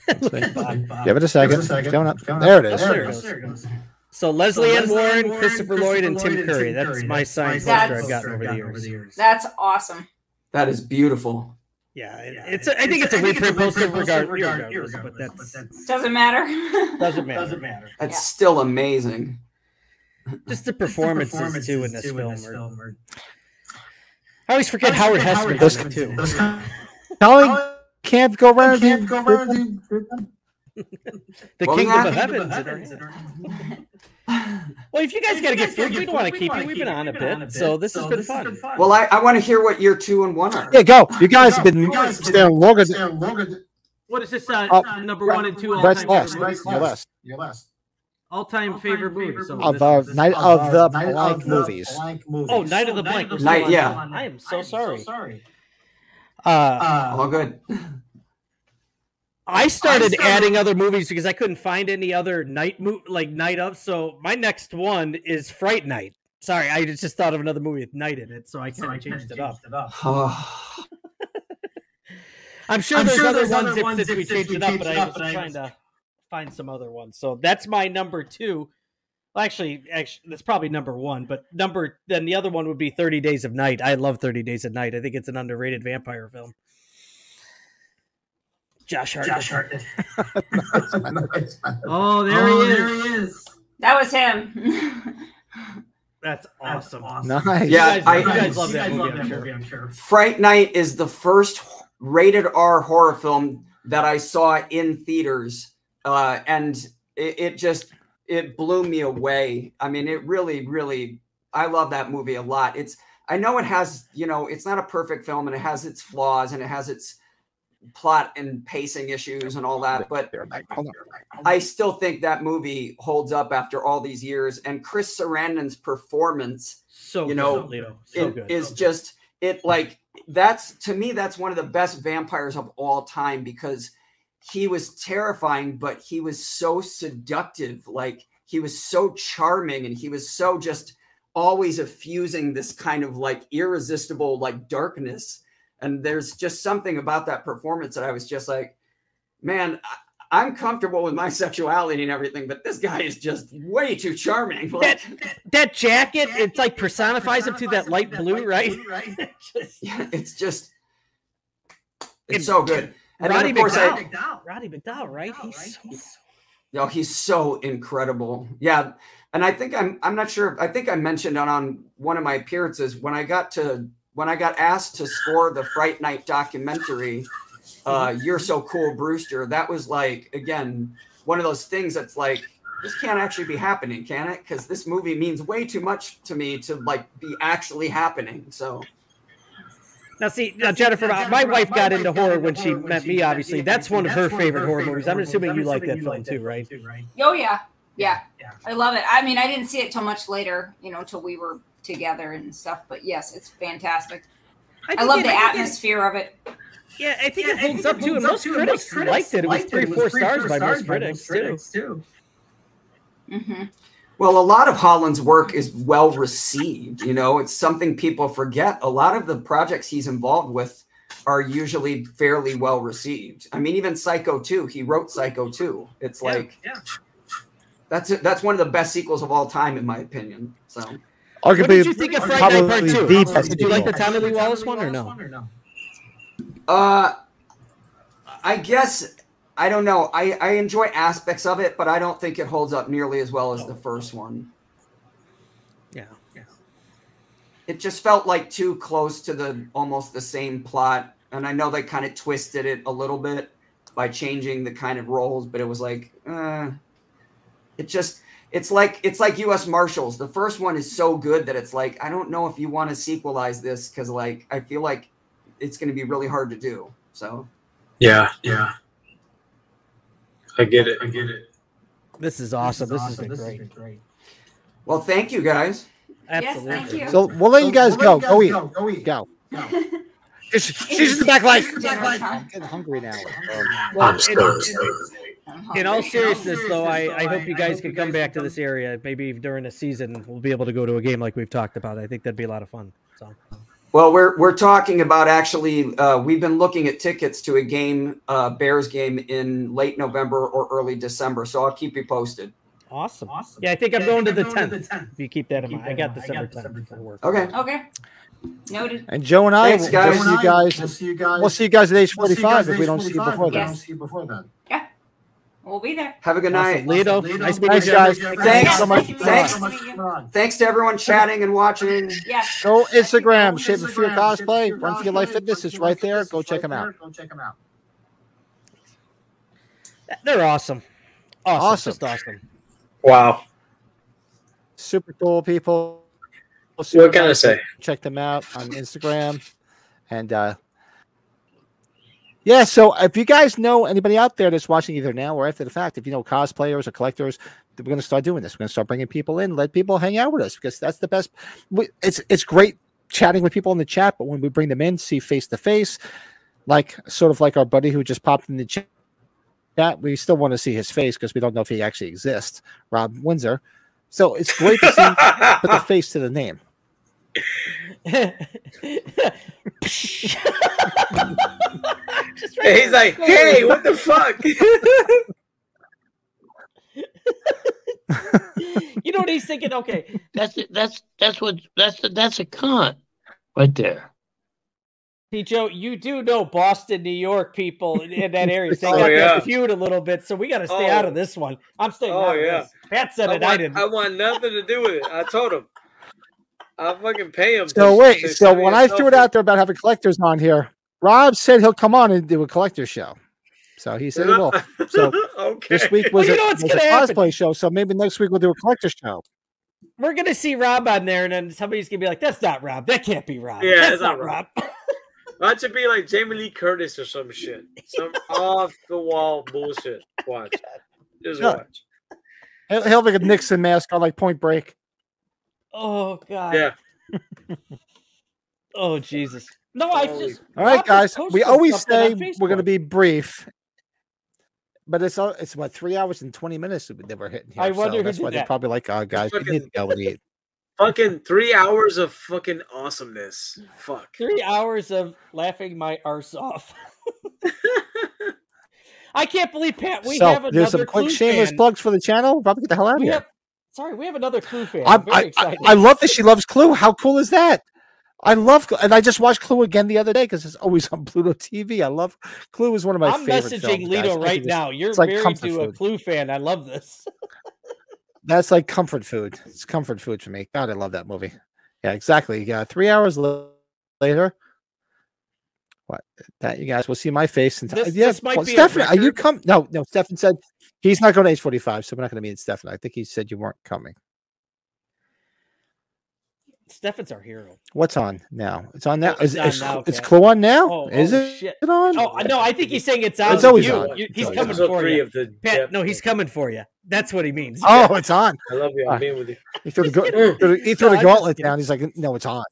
Give it a second. It's coming up. Coming There up. it is. There it goes. There it goes. So Lesley Ann Lesley Warren, Warren, Christopher Lloyd, and Tim Lloyd, and Curry. Tim That's Curry. my That's science my poster I've gotten over I've the over the years. years. That's awesome. That is beautiful. Yeah, it- it's. A, I think it's a reprint poster regard, regardless, but that's Doesn't matter. doesn't (laughs) matter. Doesn't matter. That's Yeah. still amazing. Just the (laughs) The performances too in this too film. this are- film are- I always forget Howard Hesseman Those- in it too. Those Telling can't go around. can't go around and- (laughs) The What was Kingdom of Heaven's in. (laughs) Well, if you guys got to get food, we don't want to keep you. We've been on a bit, so this has been fun. Well, I, I want to hear what year two and one are. Yeah, go. You guys have been You guys have been staring longer than staring longer than- What is this? Uh, Oh, number one and two Brett's all-time last. favorite Brett's movies? You're last. You're last. All-time favorite movies. So Of this uh, is- night Of, of the Night blank of the movies. blank movies. Oh, Night of the Blank. was Night- still on. yeah. I am so sorry. sorry. Uh, Uh, All good. I started, started- adding other movies because I couldn't find any other night mo- like night of. So my next one is Fright Night. Sorry, I just thought of another movie with night in it, so I so kind I of changed it up. it up. Oh, (laughs) I'm sure I'm there's sure other there's ones other if, ones since if we changed it up, but I up, was but I trying to find some other ones. So that's my number two. Well, actually, actually, that's probably number one. But number then the other one would be Thirty Days of Night. I love Thirty Days of Night. I think it's an underrated vampire film. Josh Hartnett. Josh Hartnett. (laughs) Oh, there Oh, he is. there he is. That was him. (laughs) That's awesome. Nice. Yeah, you guys, I- you guys You love that guys movie, love I'm that sure. movie, I'm sure. Fright Night is the first rated R horror film that I saw in theaters, uh, and it, it just it blew me away. I mean, it really, really, I love that movie a lot. It's I know it has, you know, it's not a perfect film, and it has its flaws, and it has its plot and pacing issues and all that, but I still think that movie holds up after all these years. And Chris Sarandon's performance So You know, Leo. So it good. is just it like that's to me that's one of the best vampires of all time because he was terrifying but he was so seductive like he was so charming and he was so just always effusing this kind of like irresistible like darkness and there's just something about that performance that I was just like man I, I'm comfortable with my sexuality and everything but this guy is just way too charming (laughs) like that jacket, it's like personifies him to that light blue, right? Just- (laughs) yeah, it's just (laughs) it's so good. And Roddy then of course I, McDowall. Roddy McDowall, right? He's so yo, he's so incredible. Yeah. And I think I'm I'm not sure. I think I mentioned on, on one of my appearances when I got to when I got asked to score the Fright Night documentary, uh, You're So Cool, Brewster, that was like again one of those things that's like this can't actually be happening, can it? Because this movie means way too much to me to like be actually happening. So Now, see, now Jennifer, my, my wife got into horror when she met me. Obviously, that's one of her favorite horror movies. I'm assuming you like that film too, right? oh yeah. yeah, I love it. I mean, I didn't see it till much later, you know, till we were together and stuff. But yes, it's fantastic. I, think love it- the I think it- atmosphere of it. Yeah, I think Yeah, it holds up too, and most critics liked it. It was three, four stars by most critics too. too. Mm-hmm. Well, a lot of Holland's work is well received. You know, it's something people forget. A lot of the projects he's involved with are usually fairly well received. I mean, even Psycho 2, he wrote Psycho 2. It's Yeah, like yeah. that's it. That's one of the best sequels of all time, in my opinion. So, What Arguably, did you think of Fright Night Part Two? the Did you like the sequel. Tommy Lee Wallace one or no? uh, I guess I don't know. I I enjoy aspects of it, but I don't think it holds up nearly as well as the first one. Yeah. Yeah. It just felt like too close to the almost the same plot, and I know they kind of twisted it a little bit by changing the kind of roles, but it was like, uh, it just it's like it's like U.S. Marshals. The first one is so good that it's like I don't know if you want to sequelize this because like I feel like it's going to be really hard to do. So Yeah, yeah. I get it. I get it. This is awesome. This, has been great. well, thank you guys. Absolutely. Yes, thank you. So we'll let you guys We'll go. let you Go guys eat. Go, go eat. Go. Go. (laughs) She's, she's in the back like. I'm getting hungry now. Well, I'm in, scared. I'm in all seriousness, though, I, I hope you guys can come back to this area. Maybe during the season, we'll be able to go to a game like we've talked about. I think that'd be a lot of fun. So, Well, we're we're talking about actually. Uh, we've been looking at tickets to a game, uh, Bears game in late November or early December. So I'll keep you posted. awesome. Awesome. Yeah, I think I'm going to the 10th. If you keep that in mind, I got December 10th for work. Okay. Okay. Noted. And Joe and I, Thanks, will guys. we'll see you guys. We'll see you guys. We'll see you guys at age we'll you guys 45 if we don't see you 45 before if we then. don't see you before then. We'll be there. Have a good night. Awesome. Lito, Lito, nice meeting Thanks, you. guys. Thanks so much. Thanks. Nice to. Thanks to everyone chatting and watching. Yes. Go Instagram, Go Shape of Fear Cosplay, Run for Your Life Fitness. for It's Your right there. Go check them out. Go check them out. They're awesome. Awesome. Awesome. Just awesome. Wow. Super cool people. What can I say? Check them out on Instagram. And uh yeah, so if you guys know anybody out there that's watching either now or after the fact, if you know cosplayers or collectors, we're going to start doing this. We're going to start bringing people in, let people hang out with us because that's the best. we- It's it's great chatting with people in the chat, but when we bring them in, see face to face, like sort of like our buddy who just popped in the chat, we still want to see his face because we don't know if he actually exists, Rob Windsor. So it's great to see (laughs) put the face to the name. Just right And he's like, hey, what the fuck? you know what he's thinking? Okay, That's it. That's that's what that's that's a con right there. Hey Joe, you do know Boston, New York people in, in that area. So (laughs) Oh, they got yeah. that feud a little bit, so we got to stay oh. out of Oh. this one. I'm staying Oh, out of yeah. this. Pat said I it. I didn't. I want nothing to do with it. I told him. I'll fucking pay him. So wait, so when I threw it out there about having collectors on here, Rob said he'll come on and do a collector show. So he said he will. So (laughs) okay. this week Well, was you a, know was a gonna happen. cosplay show. So maybe next week we'll do a collector show. We're gonna see Rob on there, and then somebody's gonna be like, "That's not Rob. That can't be Rob. Yeah, That's it's not not Rob." Why don't you be like Jamie Lee Curtis or some shit? Some (laughs) off the wall bullshit. Watch. (laughs) Just Yeah. watch. He'll, he'll have like a Nixon mask on like Point Break. Oh God. Yeah. Oh Jesus. No, I Holy- just. All right, guys. We always say we're going to be brief, but it's all it's what three hours and twenty minutes that we're hitting here. I wonder so that's did why they're probably like, "Oh, guys, we need to go and eat." Fucking three hours of fucking awesomeness. Fuck. Three hours of laughing my arse off. (laughs) I can't believe Pat. We so have another there's some quick shameless fan. plugs for the channel. Probably get the hell out of We here. have, sorry, we have another Clue fan. I, I'm very I, I, excited. I love that she loves Clue. How cool is that? I love, and I just watched Clue again the other day because it's always on (laughs) Pluto TV. I love Clue is one of my I'm favorite messaging films. Lito I right it's- now. You're like married to a. Clue fan. I love this. (laughs) That's like comfort food. It's comfort food for me. God, I love that movie. Yeah, exactly. Yeah, three hours la- later. What that you guys will see my face and This- yeah. this might well, Stefan, are you come? No, no. Stefan said he's not going to age forty five, so we're not going to meet Stefan. I think he said you weren't coming. Stefan's our hero. What's on now? It's on now. Oh, Is, it's on is, now, it's Kat. Clue on now? Oh, is oh, it? shit. it on? Oh no, I think he's saying it's on. It's always you. on. You- he's always coming on. For three you. of the Pat, no, he's coming for you. That's what he means. Oh, it's on. I love you. Ah. I'm being with you. He threw the, Just ga- kidding. threw the- he threw No, the gauntlet down. He's like, no, it's on.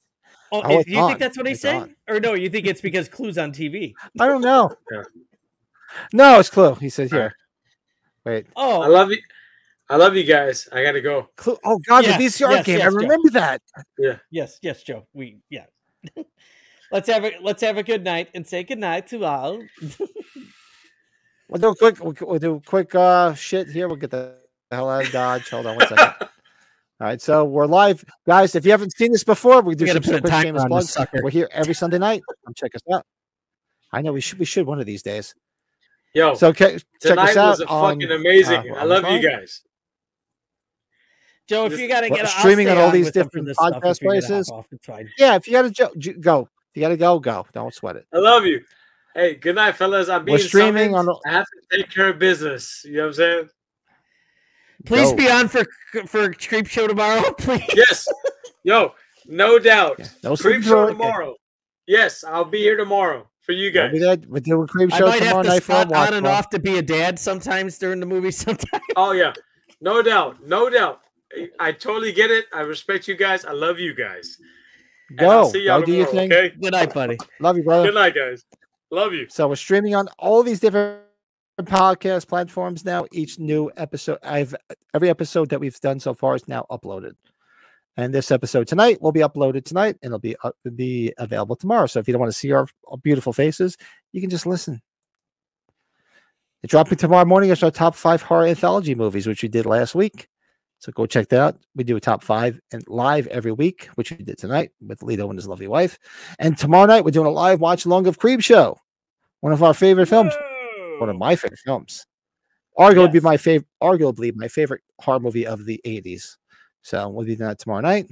Oh, Oh, you on. think that's what he's It's saying? on. Or no, you think it's because Clue's on TV? I don't know. (laughs) Yeah. No, it's Clue. He said here. Wait. Oh, I love you. I love you guys. I gotta go. Clue. Oh God, Yes, the VCR yes, game. yes, I Joe. remember that. Yeah. yes, yes, Joe. We yeah. (laughs) Let's have a let's have a good night and say good night to all. We'll do a quick. We'll, we'll do a quick uh shit here. We'll get the hell out of Dodge. Hold on one second. (laughs) All right, so we're live, guys. If you haven't seen this before, we do We some gotta quick timer shameless on plugs. sucker. We're here every Sunday night. Come check us out. I know we should. We should one of these days. Yo, So okay, check tonight us out. was a on, fucking amazing. uh, I love you guys. Joe, if you gotta get I'll streaming on all these with them for different podcast if you're gonna hop places. off. Yeah, if you gotta jo- j- go, if you gotta go, go. Don't sweat it. I love you. Hey, good night, fellas. I'm being We're streaming summoned. on- I have to take care of business. You know what I'm saying? Please Go. be on for for Creepshow tomorrow, (laughs) please. Yes. Yo, no doubt. No Creepshow tomorrow. Yes, I'll be here tomorrow for you guys. be there. We're doing creep I show might tomorrow have to night for spot on and off to be a dad sometimes during the movie. (laughs) Sometimes. Oh yeah, no doubt, no doubt. I- I totally get it. I respect you guys. I love you guys. And I'll Go, see y'all go do your tomorrow, thing. Okay. Good night, buddy. (laughs) Love you, brother. Good night, guys. Love you. So we're streaming on all these different podcast platforms now. Each new episode, I've every episode that we've done so far is now uploaded, and this episode tonight will be uploaded tonight, and it'll be up, be available tomorrow. So if you don't want to see our, our uh, beautiful faces, you can just listen. It's dropping tomorrow morning is our top five horror anthology movies, which we did last week. So go check that out. We do a top five and live every week, which we did tonight with Lito and his lovely wife. And tomorrow night we're doing a live watch along of Creepshow, one of our favorite films, one of my favorite films. Arguably Yes. my favorite, arguably my favorite horror movie of the '80s. So we'll be doing that tomorrow night.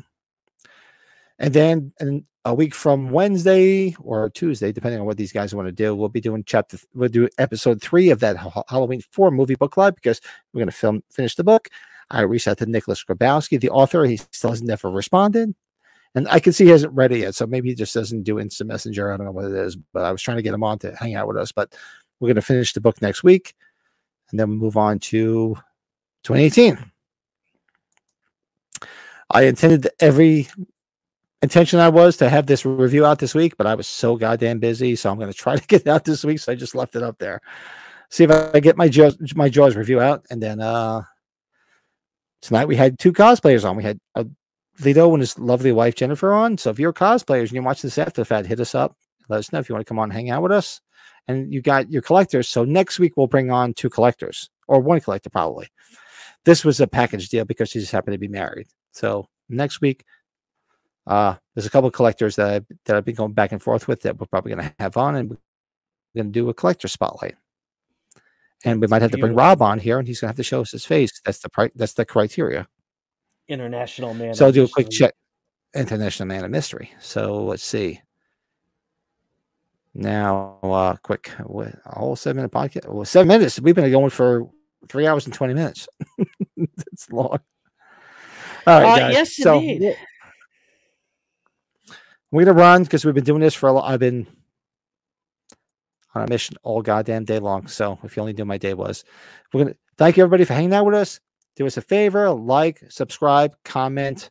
And then in a week from Wednesday or Tuesday, depending on what these guys want to do, we'll be doing chapter. We'll do episode three of that Halloween four movie book club because we're going to film finish the book. I reached out to Nicholas Grabowski, the author. He still has never responded, and I can see he hasn't read it yet. So maybe he just doesn't do instant messenger. I don't know what it is, but I was trying to get him on to hang out with us. But we're going to finish the book next week, and then move on to 2018. I intended every intention I was to have this review out this week, but I was so goddamn busy. So I'm going (laughs) to try to get it out this week. So I just left it up there. See if I get my jaws, my jaws review out, and then uh tonight we had two cosplayers on. We had uh, Lito and his lovely wife Jennifer on. So if you're cosplayers and you're watching this after the fact, hit us up. Let us know if you want to come on and hang out with us. And you got your collectors. So next week we'll bring on two collectors or one collector probably. This was a package deal because she just happened to be married. So next week, uh, there's a couple of collectors that I've, that I've been going back and forth with that we're probably going to have on, and we're going to do a collector spotlight. And we might have to bring. Rob on here, and he's going to have to show us his face. That's the pri- that's the criteria. International man. so I'll do a quick check. International Man of Mystery. So let's see. Now, uh, quick, what, a whole seven minute podcast. Well, seven minutes. We've been going for three hours and twenty minutes. (laughs) it's long. All right, Uh, guys. yes, so indeed. we're- gonna run because we've been doing this for a lot. I've been on a mission all goddamn day long. So if you only knew my day was, we're gonna thank you everybody for hanging out with us. Do us a favor, like, subscribe, comment,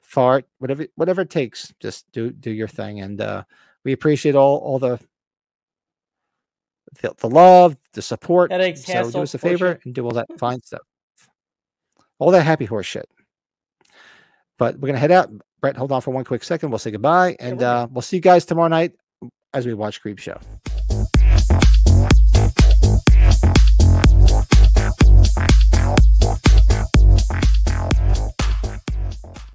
fart, whatever whatever it takes. Just do do your thing, and uh, we appreciate all all the the, the love, the support. Headaches, so do us a favor and do all that fine stuff, all that happy horse shit. But we're going to head out. Brett, hold on for one quick second. We'll say goodbye, and uh, we'll see you guys tomorrow night as we watch Creepshow.